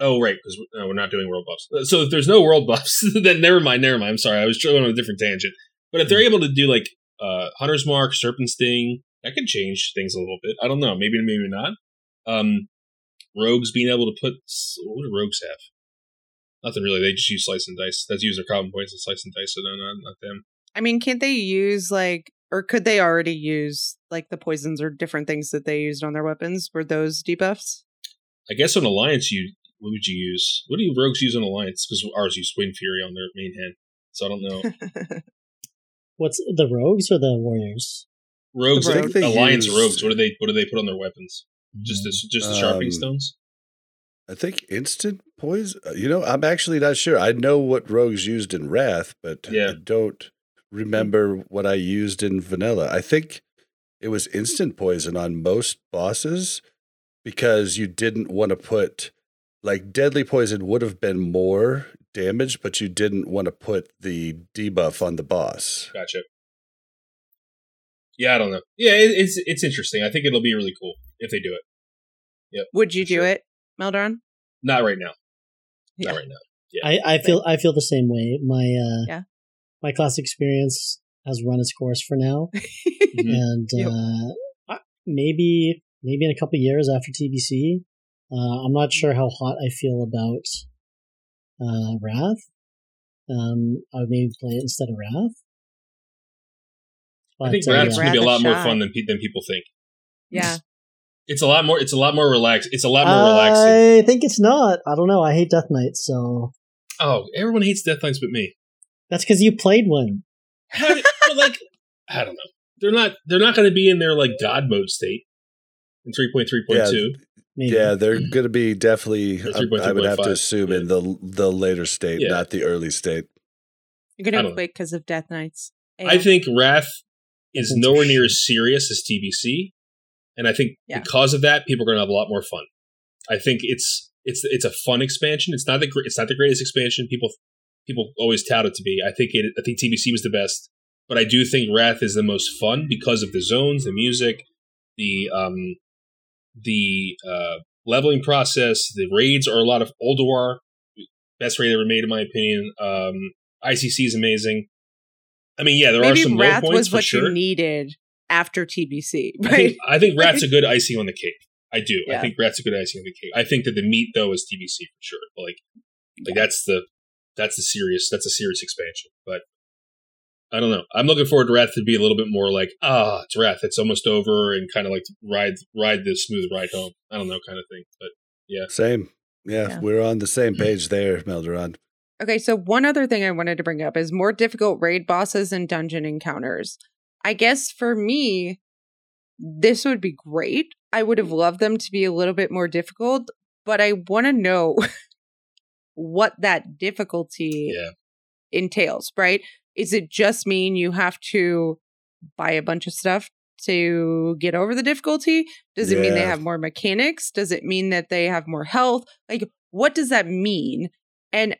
C: Oh right, because no, we're not doing world buffs. Uh, So if there's no world buffs, then never mind, never mind. I'm sorry, I was going on a different tangent. But if they're able to do like uh, hunter's mark, serpent sting, that could change things a little bit. I don't know, maybe maybe not. Um, rogues being able to put what do rogues have? Nothing really. They just use slice and dice. That's use their combo points and slice and dice. So no, not, not them.
B: I mean, can't they use like, or could they already use like the poisons or different things that they used on their weapons? Were those debuffs?
C: I guess on alliance, you what would you use? What do you rogues use on alliance? Because ours use wind fury on their main hand. So I don't know.
D: What's the rogues or the warriors?
C: Rogues,
B: The
A: rogues. I think
C: alliance
A: use-
C: rogues. What do they what do they put on their weapons? Just the, just the sharpening
A: Um,
C: stones.
A: I think instant poison. uh, You know, I'm actually not sure. I know what rogues used in Wrath, but
C: Yeah.
A: I don't remember what I used in Vanilla. I think it was instant poison on most bosses because you didn't want to put like deadly poison would have been more damage, but you didn't want to put the debuff on the boss.
C: Gotcha. Yeah, I don't know. Yeah, it's it's interesting. I think it'll be really cool if they do it.
B: Would you do
C: sure.
B: it, Melderon?
C: Not right now.
B: Yeah.
C: Not right now.
D: I, I feel I feel the same way. My uh,
B: Yeah.
D: my class experience has run its course for now,
C: Mhm.
D: and
B: Yep.
D: uh, maybe maybe in a couple years after TBC, uh, I'm not sure how hot I feel about uh, Wrath. Um, I would maybe play it instead of Wrath.
C: I think
D: But, uh,
C: Wrath's
D: yeah.
C: gonna be a lot
B: a
C: more fun than than people think.
B: yeah.
C: It's a lot more. It's a lot more relaxed. It's a lot more relaxing.
D: I think it's not. I don't know. I hate Death Knight, so
C: Oh, everyone hates Death Knights but me.
D: that's because you played one.
C: How did- like, I don't know. They're not. They're not going to be in their like God mode state in three point three point two.
D: Maybe.
A: Yeah, they're going to be definitely. I, I would have to assume
C: yeah.
A: in the the later state,
C: Yeah.
A: not the early state.
B: You're gonna
C: don't-
B: quit because of Death Knights.
C: I think Wrath is nowhere near as serious as TBC, and I think
B: Yeah.
C: because of that, people are going to have a lot more fun. I think it's it's it's a fun expansion. It's not the it's not the greatest expansion. People people always tout it to be. I think it. I think TBC was the best, but I do think Wrath is the most fun because of the zones, the music, the um the uh leveling process. The raids are a lot of Ulduar, best raid ever made in my opinion. Um, ICC is amazing. I mean, yeah, there are some
B: Wrath
C: low points
B: was what
C: sure.
B: you needed after TBC,
C: I
B: right?
C: think, I think Wrath's a good icing on the cake. I do. I
B: Yeah.
C: think Wrath's a good icing on the cake. I think that the meat though is TBC for sure. Like, like that's the that's the serious that's a serious expansion. But I don't know. I'm looking forward to Wrath to be a little bit more like ah, it's Wrath. It's almost over, and kind of like ride ride the smooth ride home. I don't know, kind of thing. But yeah,
A: Same. Yeah,
B: Yeah.
A: we're on the same page there, Melderon.
B: Okay, so one other thing I wanted to bring up is more difficult raid bosses and dungeon encounters. I guess for me, this would be great. I would have mm-hmm. loved them to be a little bit more difficult, but I want to know what that difficulty
C: yeah,
B: entails, right? Is it just mean you have to buy a bunch of stuff to get over the difficulty? Does it mean they have more mechanics? Does it mean that they have more health? Like, what does that mean? And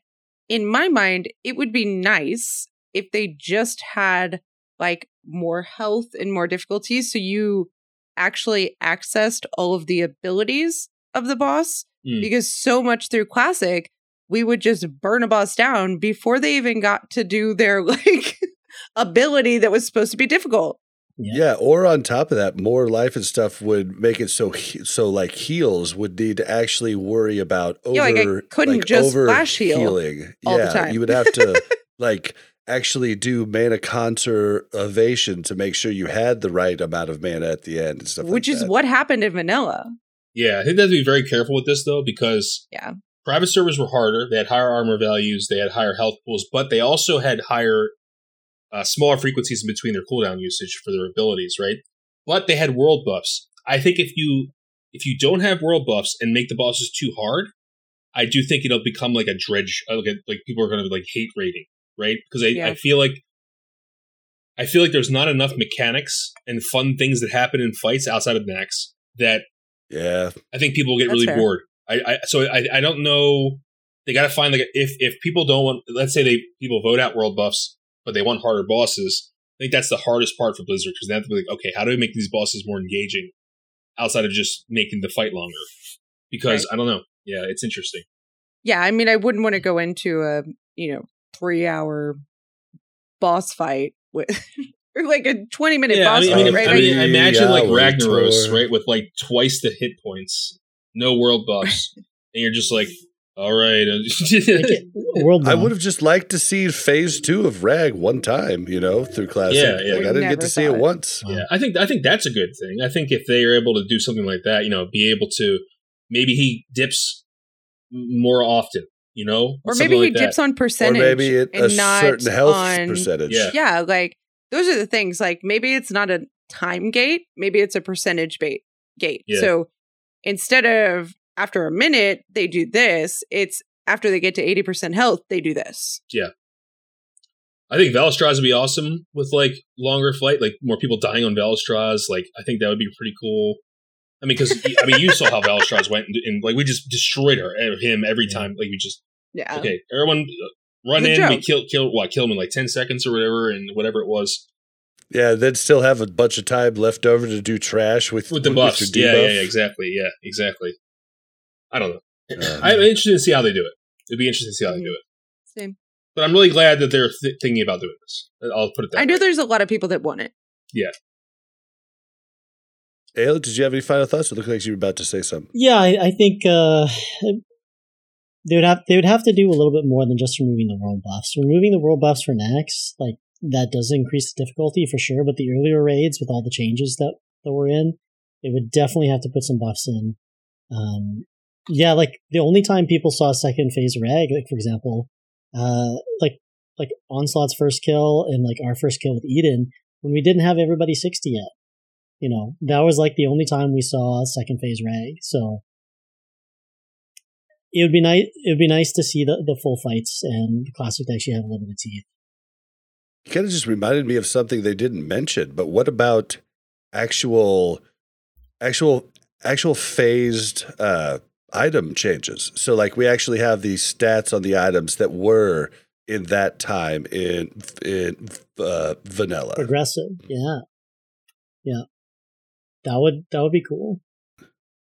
B: in my mind, it would be nice if they just had like more health and more difficulties. So you actually accessed all of the abilities of the boss
C: Mm.
B: because so much through classic, we would just burn a boss down before they even got to do their like ability that was supposed to be difficult.
A: Yeah. or on top of that, more life and stuff would make it so so like heals would need to actually worry about over
B: Yeah, like I couldn't just
A: over
B: flash heal
A: healing.
B: all the
A: yeah,
B: time.
A: you would have to like actually do mana conservation to make sure you had the right amount of mana at the end and stuff.
B: which
A: like
B: is
A: that.
B: what happened in vanilla.
C: Yeah, I think they have to be very careful with this though, because
B: Yeah.
C: private servers were harder. They had higher armor values, they had higher health pools, but they also had higher, uh, smaller frequencies in between their cooldown usage for their abilities, right? But they had world buffs. I think if you if you don't have world buffs and make the bosses too hard, I do think it'll become like a dredge. uh, Like, a- like people are going to like hate rating, right? Because I,
B: Yeah.
C: I feel like I feel like there's not enough mechanics and fun things that happen in fights outside of Naxx that
A: yeah,
C: I think people get
B: That's
C: really
B: fair.
C: bored. I, I so I, I don't know. They got to find like if if people don't want, let's say they people vote out world buffs, but they want harder bosses. I think that's the hardest part for Blizzard because they have to be like, okay, how do we make these bosses more engaging outside of just making the fight longer? Because I don't know. Yeah, it's interesting.
B: Yeah, I mean, I wouldn't want to go into a you know three hour boss fight with or like a twenty minute
C: yeah, I
B: boss
C: mean, I
B: fight,
C: mean,
B: right?
C: I
B: I
C: mean,
A: Three
C: imagine like
A: hour
C: Ragnaros,
A: tour.
C: right, with like twice the hit points, no world buffs, and you're just like, all right,
D: world
A: I would have just liked to see phase two of Rag one time, you know, through classic.
C: Yeah, yeah.
A: Like, I didn't get to see it
B: it.
A: once.
C: Yeah, I think I think that's a good thing. I think if they are able to do something like that, you know, be able to maybe he dips more often, you know,
B: or maybe he
C: like that.
B: dips on
A: Or
B: percentage,
A: maybe it,
B: and
A: a
B: not
A: certain health
B: on,
A: percentage.
C: Yeah.
B: Yeah, like those are the things. Like maybe it's not a time gate, maybe it's a percentage bait gate.
C: Yeah.
B: So instead of after a minute they do this, it's after they get to eighty percent health they do this.
C: Yeah, I think Vaelastrasz would be awesome with like longer flight, like more people dying on Vaelastrasz. Like I think that would be pretty cool. I mean, because I mean, you saw how Vaelastrasz went, and, and like we just destroyed her, eh, him every time. Like we just
B: Yeah.
C: okay, everyone uh, run
B: It's a
C: in, we
B: joke.
C: kill kill what kill him in like ten seconds or whatever, and whatever it was
A: Yeah, they'd still have a bunch of time left over to do trash with,
C: with the
A: your
C: buffs. Yeah, yeah, yeah, exactly. Yeah, exactly. I don't know.
A: Uh,
C: I'm interested to see how they do it. It'd be interesting to see how they do it.
B: Same.
C: But I'm really glad that they're th- thinking about doing this. I'll put it that
B: I know there's a lot of people that want it.
A: Ayle, did you have any final thoughts? It looked like you were about to say something.
D: Yeah, I, I think uh, they would have they would have to do a little bit more than just removing the world buffs. Removing the world buffs for Naxx, like that does increase the difficulty for sure. But the earlier raids with all the changes that that we're in, they would definitely have to put some buffs in. Um, yeah, like the only time people saw second phase rag, like for example, uh, like like onslaught's first kill and like our first kill with Eden when we didn't have everybody sixty yet you know, that was like the only time we saw second phase rag. So it would be nice. It would be nice to see the, the full fights and the classic to actually have a little bit of teeth.
A: It kind of just reminded me of something they didn't mention. But what about actual, actual, actual phased uh, item changes? So, like, we actually have these stats on the items that were in that time in in uh, vanilla.
D: Progressive, yeah, yeah. That would that would be cool.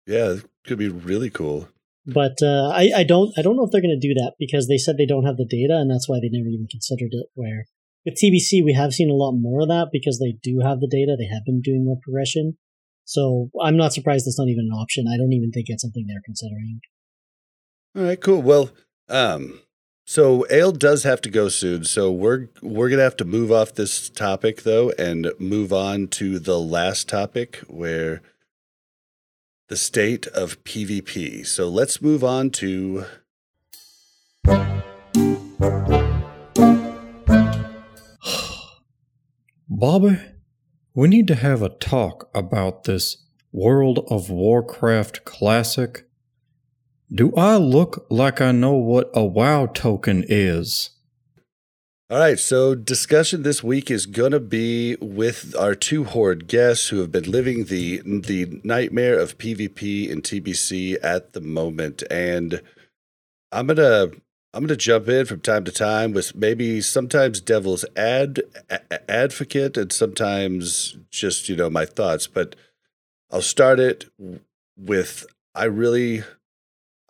A: Yeah, it could be really cool.
D: But uh, I I don't I don't know if they're going to do that because they said they don't have the data and that's why they never even considered it. Where with TBC we have seen a lot more of that because they do have the data. They have been doing more progression. So I'm not surprised it's not even an option. I don't even think it's something they're considering.
A: All right, cool. Well, um, so Ayle does have to go soon, so we're we're gonna have to move off this topic though and move on to the last topic where the state of PvP. So let's move on to
E: Bobby, we need to have a talk about this World of Warcraft classic. Do I look like I know what a WoW token is?
A: All right, so discussion this week is going to be with our two horde guests who have been living the the nightmare of PvP and TBC at the moment, and I'm gonna I'm going to jump in from time to time with maybe sometimes devil's ad, a- advocate and sometimes just, you know, my thoughts. But I'll start it with I really,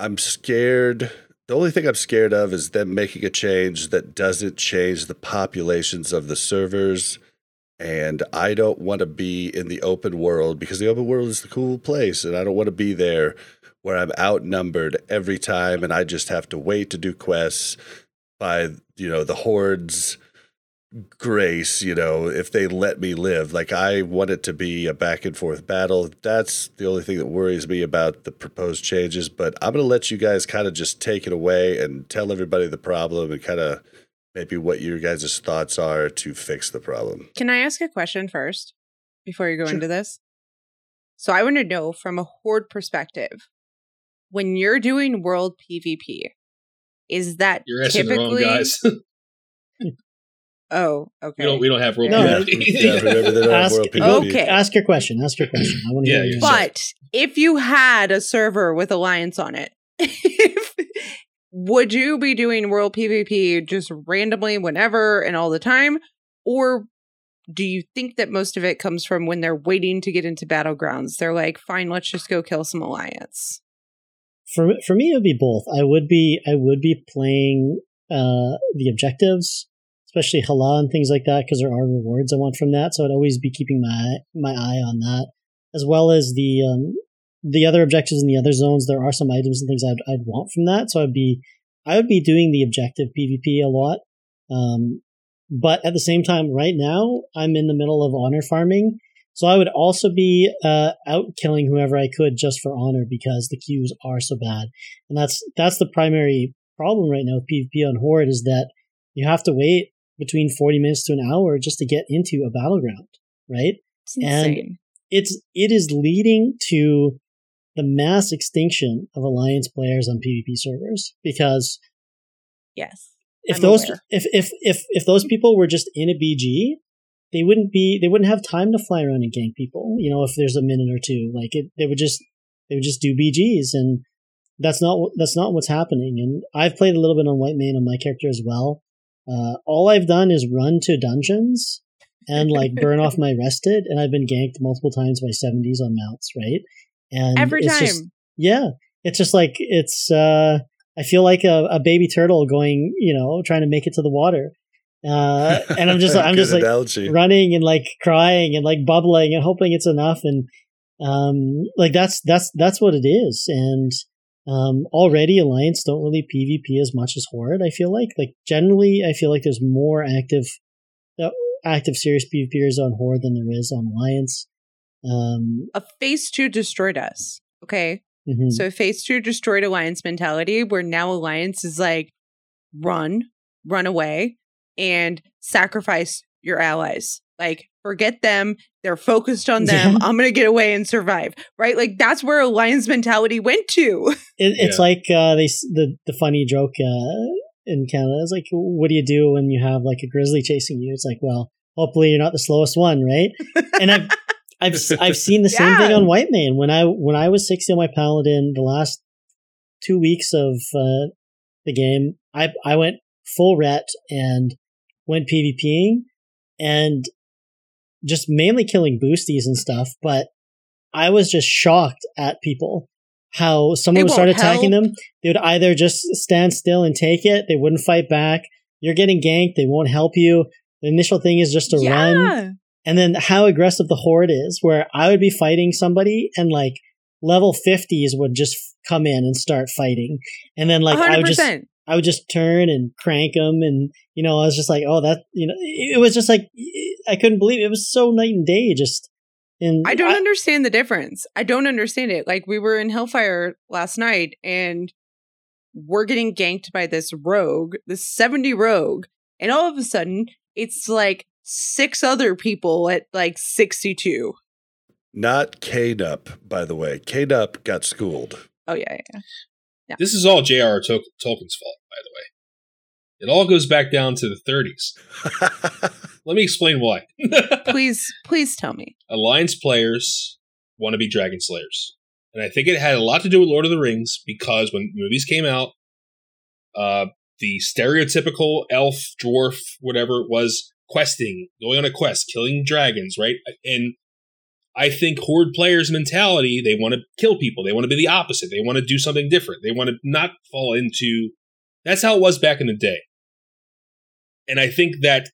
A: I'm scared. The only thing I'm scared of is them making a change that doesn't change the populations of the servers. And I don't want to be in the open world because the open world is the cool place. And I don't want to be there where I'm outnumbered every time and I just have to wait to do quests by, you know, the hordes grace, you know, if they let me live. Like I want it to be a back and forth battle. That's the only thing that worries me about the proposed changes, but I'm going to let you guys kind of just take it away and tell everybody the problem and kind of maybe what your guys' thoughts are to fix the problem.
B: Can I ask a question first before you go
A: Sure.
B: into this? So I want to know from a horde perspective, when you're doing world PvP, is that
C: You're asking the wrong
B: typically?
C: guys.
B: Oh, okay.
C: we don't we don't have real
D: No,
A: Yeah,
C: community.
A: yeah, remember they don't have world PvP.
B: Okay.
D: Ask your question. Ask your question. I want to
C: Yeah,
D: hear
C: yeah.
D: your
B: But if you had a server with Alliance on it, would you be doing world PvP just randomly whenever and all the time? Or do you think that most of it comes from when they're waiting to get into battlegrounds? They're like, fine, let's just go kill some Alliance.
D: for for me it would be both i would be i would be playing uh the objectives especially Halaa and things like that because there are rewards i want from that. So i'd always be keeping my my eye on that as well as the um the other objectives in the other zones. There are some items and things i'd, I'd want from that. So i'd be i would be doing the objective pvp a lot. Um but at the same time right now i'm in the middle of honor farming. So I would also be uh, out killing whoever I could just for honor because the queues are so bad, and that's that's the primary problem right now with PvP on Horde is that you have to wait between forty minutes to an hour just to get into a battleground, right?
B: It's
D: And-. It's it is leading to the mass extinction of alliance players on PvP servers because
B: yes.
D: if
B: I'm
D: those
B: aware.
D: if, if if if those people were just in a BG, they wouldn't be they wouldn't have time to fly around and gank people. You know, if there's a minute or two, like it, they would just they would just do BGs, and that's not that's not what's happening. And I've played a little bit on Whitemane on my character as well. Uh, all I've done is run to dungeons and like burn off my rested, and I've been ganked multiple times by 70s on mounts, right? And
B: Every
D: it's
B: time.
D: just- yeah, it's just like it's. uh I feel like a, a baby turtle going, you know, trying to make it to the water. Uh, and I'm just, I'm
A: Good
D: just like
A: analogy.
D: running and like crying and like bubbling and hoping it's enough. And, um, like that's, that's, that's what it is. And, um, already Alliance don't really PvP as much as Horde, I feel like. Like generally, I feel like there's more active, uh, active serious PvPers on Horde than there is on Alliance. Um,
B: A phase two destroyed us. Okay.
D: mhm.
B: So phase two destroyed alliance mentality, where now alliance is like run, run away, and sacrifice your allies. Like forget them. They're focused on them.
D: Yeah.
B: I'm gonna get away and survive. Right? Like that's where alliance mentality went to.
D: It, it's
C: Yeah.
D: like uh, they the the funny joke uh, in Canada is like, what do you do when you have like a grizzly chasing you? It's like, well, hopefully you're not the slowest one, right? And I've I've s- I've seen the same thing on Whitemane when I when I was sixty on my paladin the last two weeks of uh, the game. I I went full ret and went PvPing and just mainly killing boosties and stuff, but I was just shocked at people how someone
B: They
D: would start attacking
B: help.
D: them. They would either just stand still and take it. They wouldn't fight back. You're getting ganked. They won't help you. The initial thing is just to run. And then how aggressive the horde is, where I would be fighting somebody and like level 50s would just come in and start fighting. And then like I would just
B: 100%.
D: I would just turn and crank them, and you know, I was just like, oh, that you know, it was just like I couldn't believe it, it was so night and day. Just and
B: I don't understand the difference. I don't understand it. Like we were in Hellfire last night and we're getting ganked by this rogue, this 70 rogue, and all of a sudden it's like six other people at like 62.
A: Not K-Nup, by the way. K-Nup got schooled.
B: Oh yeah, yeah.
C: This is all J.R.R. Tol- Tolkien's fault, by the way. It all goes back down to the 30s. Let me explain why.
B: Please, please tell me.
C: Alliance players want to be Dragon Slayers. And I think it had a lot to do with Lord of the Rings because when movies came out, uh, the stereotypical elf, dwarf, whatever it was, questing, going on a quest, killing dragons, right? And I think horde players' mentality, they want to kill people. They want to be the opposite. They want to do something different. They want to not fall into that's how it was back in the day. And I think that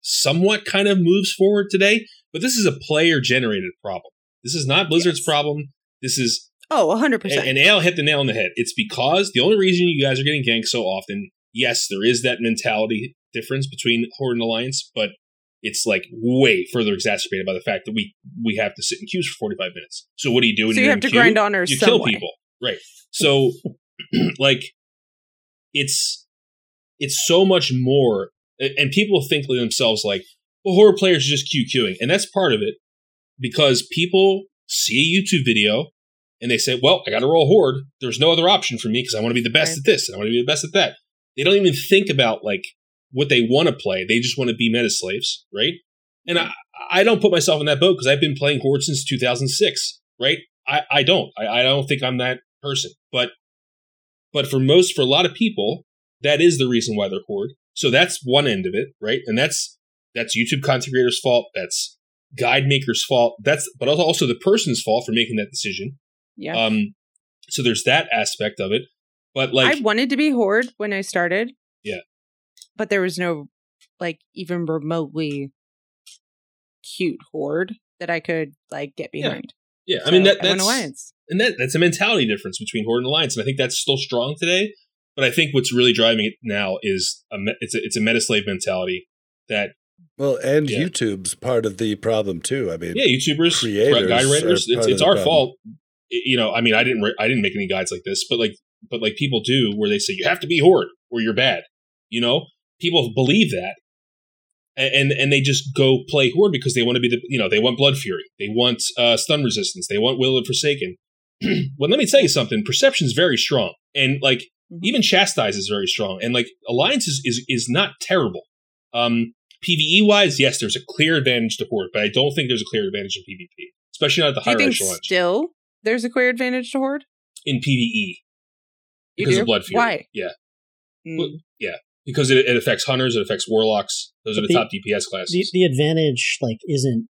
C: somewhat kind of moves forward today, but this is a player generated problem. This is not Blizzard's
B: Yes.
C: problem. This is
B: Oh, 100%.
C: and, and Al hit the nail on the head. It's because the only reason you guys are getting ganked so often, yes, there is that mentality difference between Horde and Alliance, but it's like way further exacerbated by the fact that we we have to sit in queues for 45 minutes. So what do you do when
B: so you have to
C: queue?
B: grind honors
C: you kill
B: way.
C: people right so like it's it's so much more and people think to themselves like well horror players are just q queuing and that's part of it because people see a youtube video and they say well i gotta roll horde there's no other option for me because i want to be the best
B: Right.
C: at this and i want to be the best at that they don't even think about like what they want to play they just want to be meta slaves right and i i don't put myself in that boat because i've been playing horde since 2006 right I, I don't. I, I don't think I'm that person. But but for most for a lot of people, that is the reason why they're horde. So that's one end of it, right? And that's that's YouTube content creators' fault. That's guide makers' fault. That's but also the person's fault for making that decision.
B: Yeah.
C: Um so there's that aspect of it. But like
B: I wanted to be Horde when I started.
C: Yeah.
B: But there was no, like, even remotely cute Horde that I could, like, get
C: Yeah.
B: behind.
C: yeah, I mean that that's
B: Alliance.
C: and that that's a mentality difference between Horde and Alliance, and I think that's still strong today. But I think what's really driving it now is a it's a it's a meta slave mentality that
A: Well, and
C: Yeah.
A: YouTube's part of the problem too. I mean,
C: yeah, YouTubers,
A: creators
C: guide writers, it's, it's our
A: problem.
C: fault. I- You know, I mean, I didn't ri- I didn't make any guides like this, but like but like people do where they say you have to be horde or you're bad. You know, people believe that. And and they just go play horde because they want to be the you know they want blood fury they want uh, stun resistance they want will of forsaken. well, let me tell you something. Perception's very strong, and like
B: Mhm.
C: even chastise is very strong, and like alliance is is, is not terrible. Um, PVE wise, yes, there's a clear advantage to horde, but I don't think there's a clear advantage in PvP, especially not at the
B: Do you
C: higher
B: think
C: echelon
B: still there's a clear advantage to Horde?
C: in PVE
B: You
C: because
B: do?
C: of blood fury.
B: Why?
C: Yeah,
B: Mm.
C: Well, because it, it affects hunters, it affects warlocks. Those are the,
D: the-
C: top DPS classes.
D: The, the advantage like isn't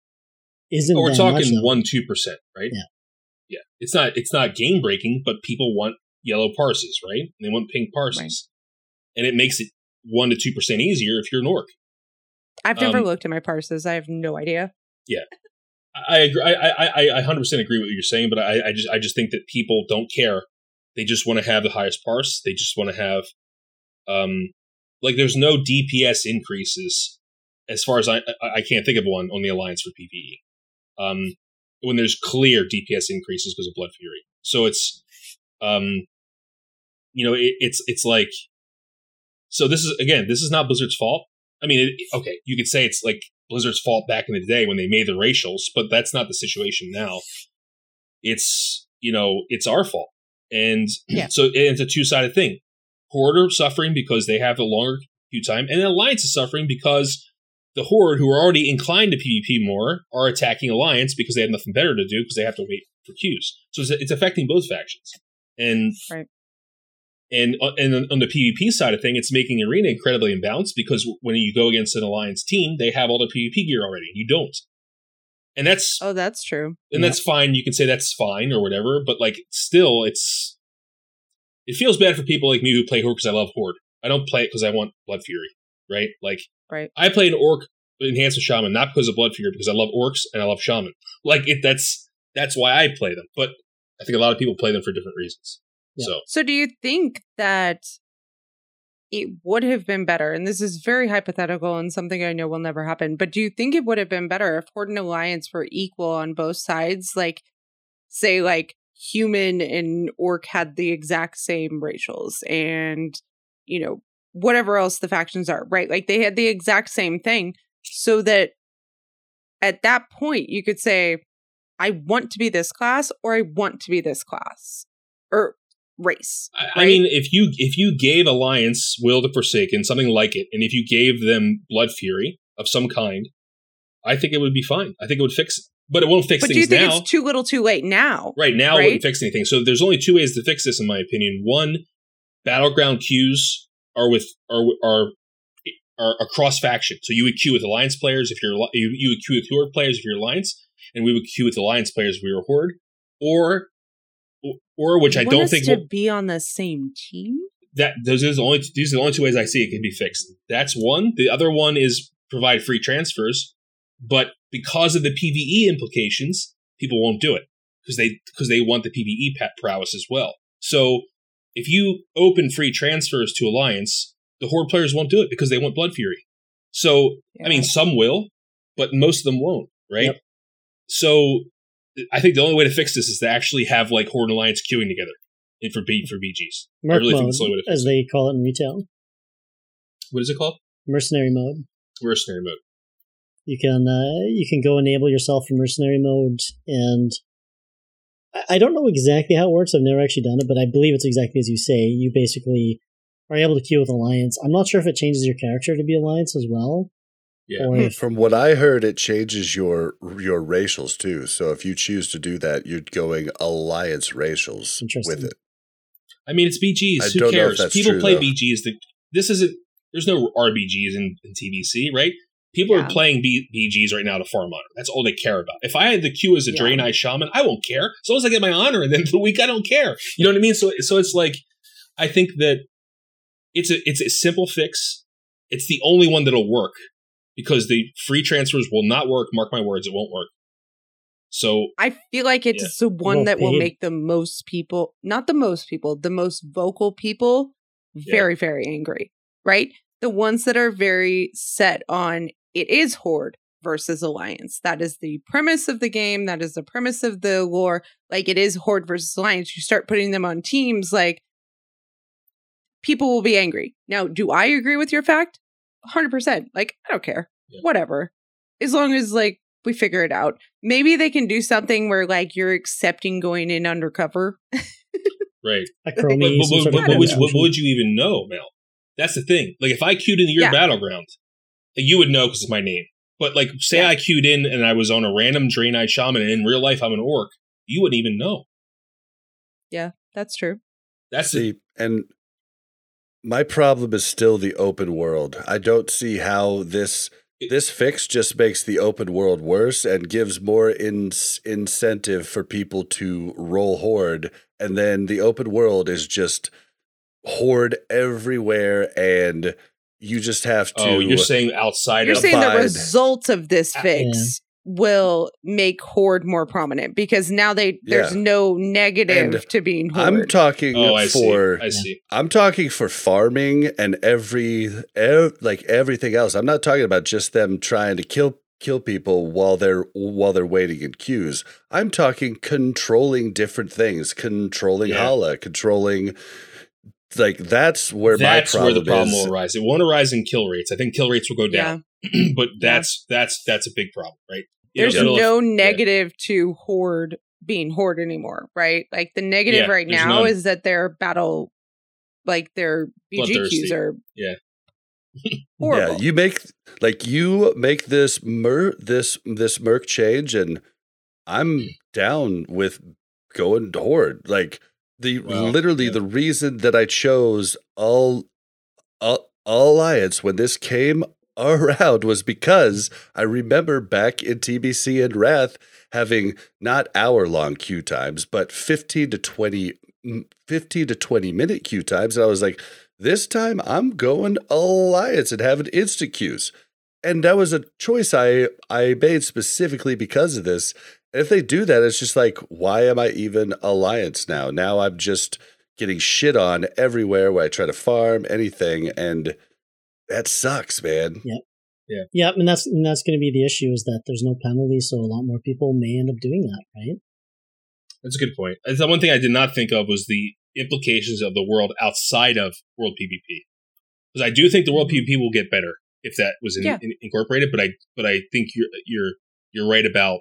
D: isn't.
C: Oh, we're
D: that much,
C: talking
D: though.
C: one two percent, right?
D: Yeah.
C: yeah. It's not it's not game breaking, but people want yellow parses, right? And they want pink parses, and it makes it one to two percent easier if you're an orc.
B: I've never
C: um,
B: looked at my parses. I have no idea. Yeah.
C: I agree. I I I hundred percent agree with what you're saying, but I I just I just think that people don't care. They just want to have the highest parse. They just want to have, um, like there's no DPS increases as far as I I, can't think of one on the alliance for PPE. Um, when there's clear DPS increases because of Blood Fury, so it's, um, you know, it, it's it's like, so this is again, this is not Blizzard's fault. I mean, it, okay, you could say it's like Blizzard's fault back in the day when they made the racials, but that's not the situation now. It's you know it's our fault, and
B: Yeah.
C: so it's a two sided thing. Horde are suffering because they have a longer queue time, and Alliance is suffering because the Horde, who are already inclined to PvP more, are attacking Alliance because they have nothing better to do because they have to wait for queues. So it's, it's affecting both factions, and
B: Right.
C: and uh, and on the PvP side of thing, it's making Arena incredibly imbalanced because when you go against an Alliance team, they have all their PvP gear already. You don't, and that's
B: Oh, that's true.
C: and that's fine. You can say that's fine or whatever, but like still, it's it feels bad for people like me who play Horde because I love Horde. I don't play it because I want Blood Fury, right? Like,
B: Right.
C: I play an Orc Enhanced with Shaman not because of Blood Fury, because I love Orcs and I love Shaman. Like it, that's that's why I play them. But I think a lot of people play them for different reasons.
D: Yeah.
C: So
B: So, do you think that it would have been better? And this is very hypothetical and something I know will never happen. But do you think it would have been better if Horde and Alliance were equal on both sides? Like, say, like human and orc had the exact same racials, and you know whatever else the factions are, right? Like they had the exact same thing, so that at that point you could say, "I want to be this class," or "I want to be this class," or race.
C: I, I mean, if you if you gave Alliance Will to Forsaken something like it, and if you gave them Blood Fury of some kind, I think it would be fine. I think it would fix it, but it won't fix
B: But do you think
C: now.
B: it's too little, too late now?
C: Right now, it
B: Right?
C: wouldn't fix anything. So there's only two ways to fix this, in my opinion. One, battleground queues are with are are are across faction. So you would queue with alliance players if you're you, you would queue with horde players if you're alliance, and we would queue with alliance players if we were horde, or or which I
B: You want
C: don't think
B: to
C: will,
B: be on the same team.
C: that those are the only these are the only two ways I see it can be fixed. That's one. The other one is provide free transfers, but because of the PVE implications, people won't do it because they because they want the PVE pa- prowess as well. So if you open free transfers to Alliance, the Horde players won't do it because they want Blood Fury. So I mean, some will, but most of them won't, right?
D: Yep.
C: So I think the only way to fix this is to actually have like Horde and Alliance queuing together and for B for BGs. I
D: Merc
C: really think that's the only way to fix
D: as they call it in retail.
C: What is it called?
D: Mercenary mode.
C: Mercenary mode.
D: You can uh, you can go enable yourself for mercenary mode, and I- I don't know exactly how it works. I've never actually done it, but I believe it's exactly as you say. You basically are able to queue with alliance. I'm not sure if it changes your character to be alliance as well,
C: Yeah.
D: if
A: From what I heard, it changes your your racials too. So if you choose to do that, you're going alliance racials with it.
C: I mean, it's BGs.
A: I
C: Who
A: don't know if
C: cares?
A: that's
C: People
A: true,
C: play
A: though.
C: BGs. The, this isn't. There's no RBGs in, in TBC, right? People
B: Yeah.
C: are playing B, BGs right now to farm honor. That's all they care about. If I had the queue as a
B: Yeah.
C: Draenei Shaman, I won't care. As long as I get my honor, and then the week I don't care. You know what I mean? So, so it's like, I think that it's a it's a simple fix. It's the only one that'll work because the free transfers will not work. Mark my words, it won't work. So
B: I feel like it's
C: Yeah.
B: the one
D: Well
B: that will
D: mm-hmm.
B: make the most people, not the most people, the most vocal people very, very angry, right? The ones that are very set on it is Horde versus Alliance. That is the premise of the game. That is the premise of the lore. Like it is Horde versus Alliance. You start putting them on teams, like people will be angry. Now, do I agree with your fact? 100%. Like, I don't care.
C: Yeah.
B: Whatever. As long as, like, we figure it out. Maybe they can do something where, like, you're accepting going in undercover.
C: right.
D: a
C: But,
D: chromie.
C: but, but, but, but would,
D: chromie
C: what would you even know, Mel? That's the thing. Like, if I queued in your
B: Yeah.
C: battleground, like, you would know because it's my name. But like, say
B: Yeah.
C: I queued in and I was on a random Draenei Shaman, and in real life I'm an orc, you wouldn't even know.
B: Yeah, that's true.
C: That's the,
A: See, and my problem is still the open world. I don't see how this this fix just makes the open world worse and gives more in- incentive for people to roll horde and then the open world is just horde everywhere and you just have to
C: oh, you're saying outside
B: You're
C: of
B: saying the results of this
C: Uh,
B: fix will make Horde more prominent because now they there's
A: Yeah.
B: no negative
A: And
B: to being Horde.
A: I'm talking
C: Oh, I
A: for
C: see. I see.
A: I'm talking for farming and every ev- like everything else. I'm not talking about just them trying to kill kill people while they're while they're waiting in queues. I'm talking controlling different things, controlling
C: Yeah.
A: Halaa, controlling like that's where
C: that's
A: my
C: where the problem
A: is.
C: will arise. It won't arise in kill rates. I think kill rates will go
B: yeah.
C: down, but that's that's that's a big problem, right? You
B: There's
C: know,
B: no negative to Horde being Horde anymore, right? Like the negative
C: Yeah,
B: right
C: there's
B: now
C: none.
B: is that their battle like their BG
C: Bloodthirsty.
B: are
C: Yeah.
B: horrible.
A: Yeah, you make like you make this mer this this merc change, and I'm hmm. down with going to horde. Like the
C: Well,
A: literally
C: yeah.
A: the reason that I chose all, all alliance when this came around was because I remember back in TBC and Wrath having not hour long queue times, but 15 to 20 mm, 15 to 20 minute queue times. And I was like, this time I'm going Alliance and having instant queues. And that was a choice I I made specifically because of this. And if they do that, it's just like, why am I even Alliance now? Now I'm just getting shit on everywhere where I try to farm anything, and that sucks, man.
D: Yeah, and that's and that's going to be the issue is that there's no penalty, so a lot more people may end up doing that, right?
C: That's a good point. That's the one thing I did not think of was the implications of the world outside of World PvP. Because I do think the World mm-hmm. PvP will get better if that was in,
B: Yeah.
C: in- incorporated, but I but I think you're you're you're right about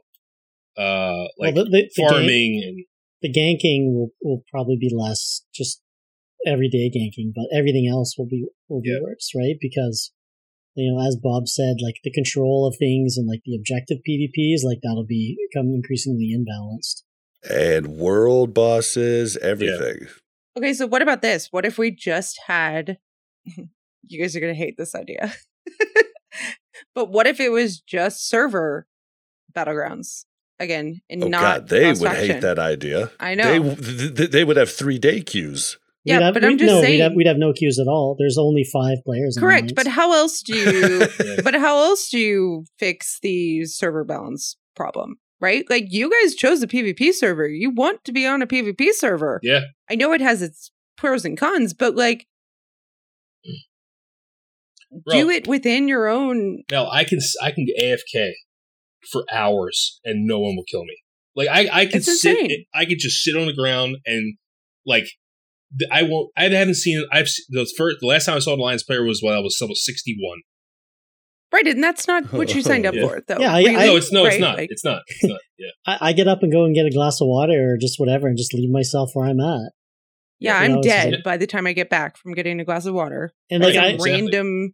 C: uh like
D: well, the, the, the, gank,
C: farming and
D: the ganking will, will probably be less, just everyday ganking, but everything else will be will be
C: Yeah.
D: worse, right? Because you know, as Bob said, like the control of things and like the objective PvPs, like that'll be become increasingly imbalanced.
A: And world bosses, everything.
B: Okay, so what about this? What if we just had you guys are going to hate this idea. but what if it was just server battlegrounds again and
A: Oh
B: not
A: God, they would
B: cross-faction?
A: hate that idea.
B: I know.
A: w- th- they would have three day queues.
B: Yeah,
D: We'd have-
B: but I'm just
D: no,
B: saying-
D: We'd have, we'd have no queues at all. There's only five players.
B: Correct, but how else do you but how else do you fix the server balance problem? Right? Like you guys chose the PvP server. You want to be on a PvP server.
C: Yeah.
B: I know it has its pros and cons, but like mm.
C: do
B: it within your own
C: No, I can I can AFK for hours and no one will kill me. Like I I could
B: It's
C: sit
B: insane.
C: I could just sit on the ground and like I won't I haven't seen I've the first the last time I saw the Lions player was when I was level sixty one.
B: Right, and that's not what you signed up
C: Yeah.
B: for, though.
D: Yeah, I-
B: really,
D: I-
C: No, it's no, it's not.
B: Like,
C: it's not. It's not. Yeah.
D: I, I get up and go and get a glass of water or just whatever and just leave myself where I'm at.
B: yeah,
D: you
B: I'm
D: know,
B: dead
D: just-
B: by the time I get back from getting a glass of water.
D: And
B: Like
D: like
B: a
D: I,
C: Exactly.
B: random.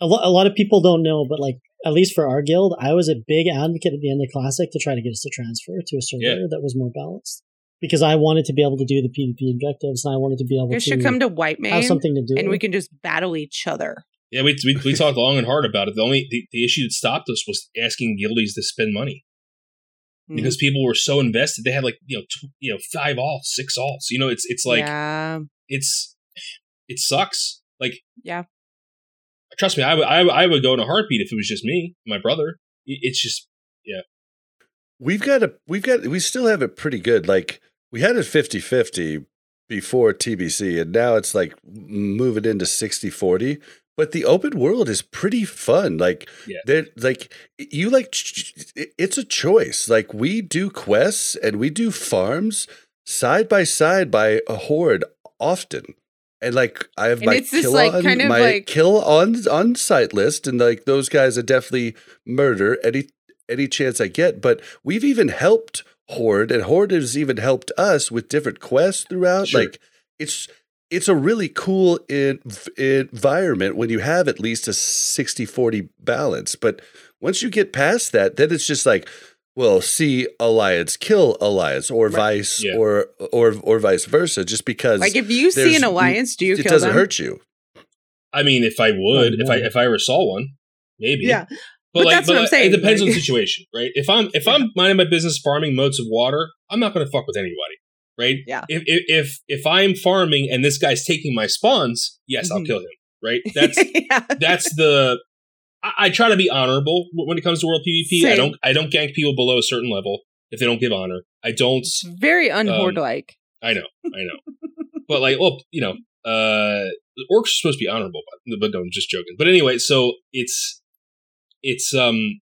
D: a, lo- a lot of people don't know, but like at least for our guild, I was a big advocate at the end of classic to try to get us to transfer to a server
C: Yeah.
D: that was more balanced because I wanted to be able to do the PvP objectives and I wanted to be able
B: You
D: to
B: should come to Whitemane
D: have something to do.
B: and we can just battle each other.
C: Yeah, we, we we talked long and hard about it. The only the, the issue that stopped us was asking guildies to spend money
B: Mm.
C: because people were so invested. They had like you know tw- you know five alts, six alts. You know, it's it's like
B: yeah,
C: it's it sucks. Like
B: Yeah.
C: Trust me, I would I, would- go in a heartbeat if it was just me, my brother. It's just yeah.
A: We've got a we've got we still have it pretty good. Like we had it 50-50 before TBC and now it's like moving into 60-40. But the open world is pretty fun. Like
C: Yeah.
A: they're like you like it's a choice. Like we do quests and we do farms side by side by a horde often. And like I have
B: And
A: my kill
B: like,
A: on
B: kind of
A: my
B: like-
A: kill on on site list, and like those guys are definitely murder any any chance I get. But we've even helped Horde, and Horde has even helped us with different quests throughout.
C: Sure.
A: Like it's it's a really cool in, environment when you have at least a 60-40 balance. But once you get past that, then it's just like, well, see alliance, kill alliance, or vice,
C: Yeah.
A: or or or vice versa. Just because
B: like if you see an alliance, do you
A: it
B: kill
A: doesn't
B: them?
A: hurt you.
C: I mean, if I would, if I if I ever saw one, maybe.
B: Yeah,
C: But,
B: But
C: like,
B: that's what I'm saying,
C: It depends on the situation, right? If I'm if I'm minding my business farming modes of water, I'm not going to fuck with anybody, right?
B: Yeah.
C: If if if, if I'm farming and this guy's taking my spawns, yes, I'll
B: Mhm.
C: kill him, right? That's
B: yeah.
C: that's the. I, I try to be honorable when it comes to world PvP. I don't I don't gank people below a certain level if they don't give honor. I don't.
B: It's very unhorde like.
C: I know, I know. but like, well, you know, uh, orcs are supposed to be honorable, but, but no, I'm just joking. But anyway, so it's it's um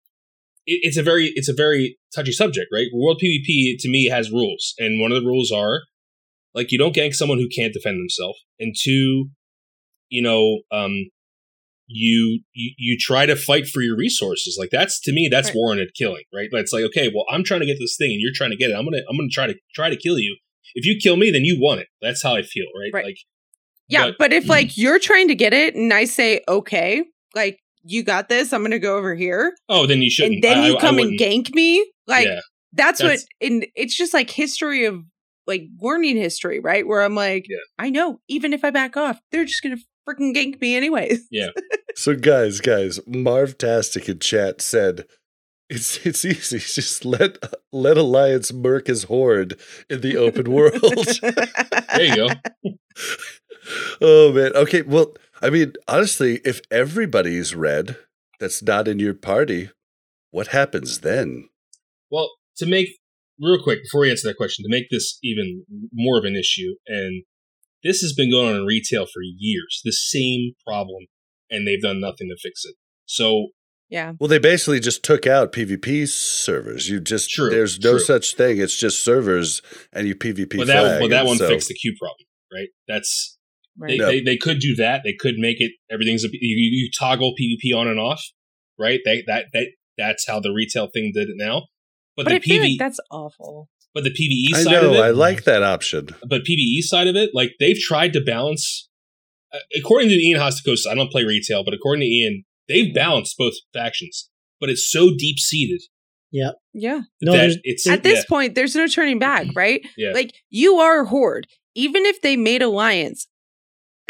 C: it, it's a very it's a very touchy subject, right? World PvP to me has rules, and one of the rules are like you don't gank someone who can't defend themselves, and two, you know, um, you you you try to fight for your resources. Like that's to me that's
B: Right.
C: warranted killing, right? But it's like okay, well, I'm trying to get this thing, and you're trying to get it. I'm gonna I'm gonna try to try to kill you. If you kill me, then you won it. That's how I feel, right?
B: Right.
C: Like
B: Yeah,
C: but-
B: but, if hmm like you're trying to get it and I say okay, like you got this, I'm gonna go over here,
C: oh, then you shouldn't.
B: and then
C: I-
B: you come and gank me, like
C: yeah,
B: that's,
C: that's-
B: what. And it's just like history of like warning history, right? Where I'm like,
C: Yeah.
B: I know, even if I back off, they're just gonna freaking gank me anyways. Yeah.
A: so guys, guys, Marv Tastic in chat said it's it's easy. Just let let Alliance murk his horde in the open world.
C: there you go.
A: oh man. Okay, well, I mean, honestly, if everybody's red that's not in your party, what happens then?
C: Well, to make real quick before we answer that question, to make this even more of an issue, and this has been going on in retail for years, the same problem, and they've done nothing to fix it. So
B: yeah,
A: Well, they basically just took out PvP servers. You just
C: True,
A: there's no
C: true.
A: such thing. It's just servers and you PvP
C: well, that
A: flag.
C: well, that one
A: so-
C: fixed the queue problem, right? That's they.
A: No.
C: they, they could do that. They could make it everything's a, you, you toggle PvP on and off, right? That that that that's how the retail thing did it now. But,
B: But
C: the
B: I feel
C: PV,
B: like that's awful.
C: But the PVE
A: I
C: side of
A: know.
C: it,
A: I like that option.
C: but PVE side of it, like they've tried to balance. Uh, according to Ion Hazzikostas, I don't play retail, but according to Ion, they've balanced both factions. But it's so deep seated
B: Yeah. Yeah.
D: No,
C: that
D: there's-
C: it's
B: At this
C: yeah,
B: point, there's no turning back, right?
C: Yeah.
B: Like you are a horde. Even if they made alliance,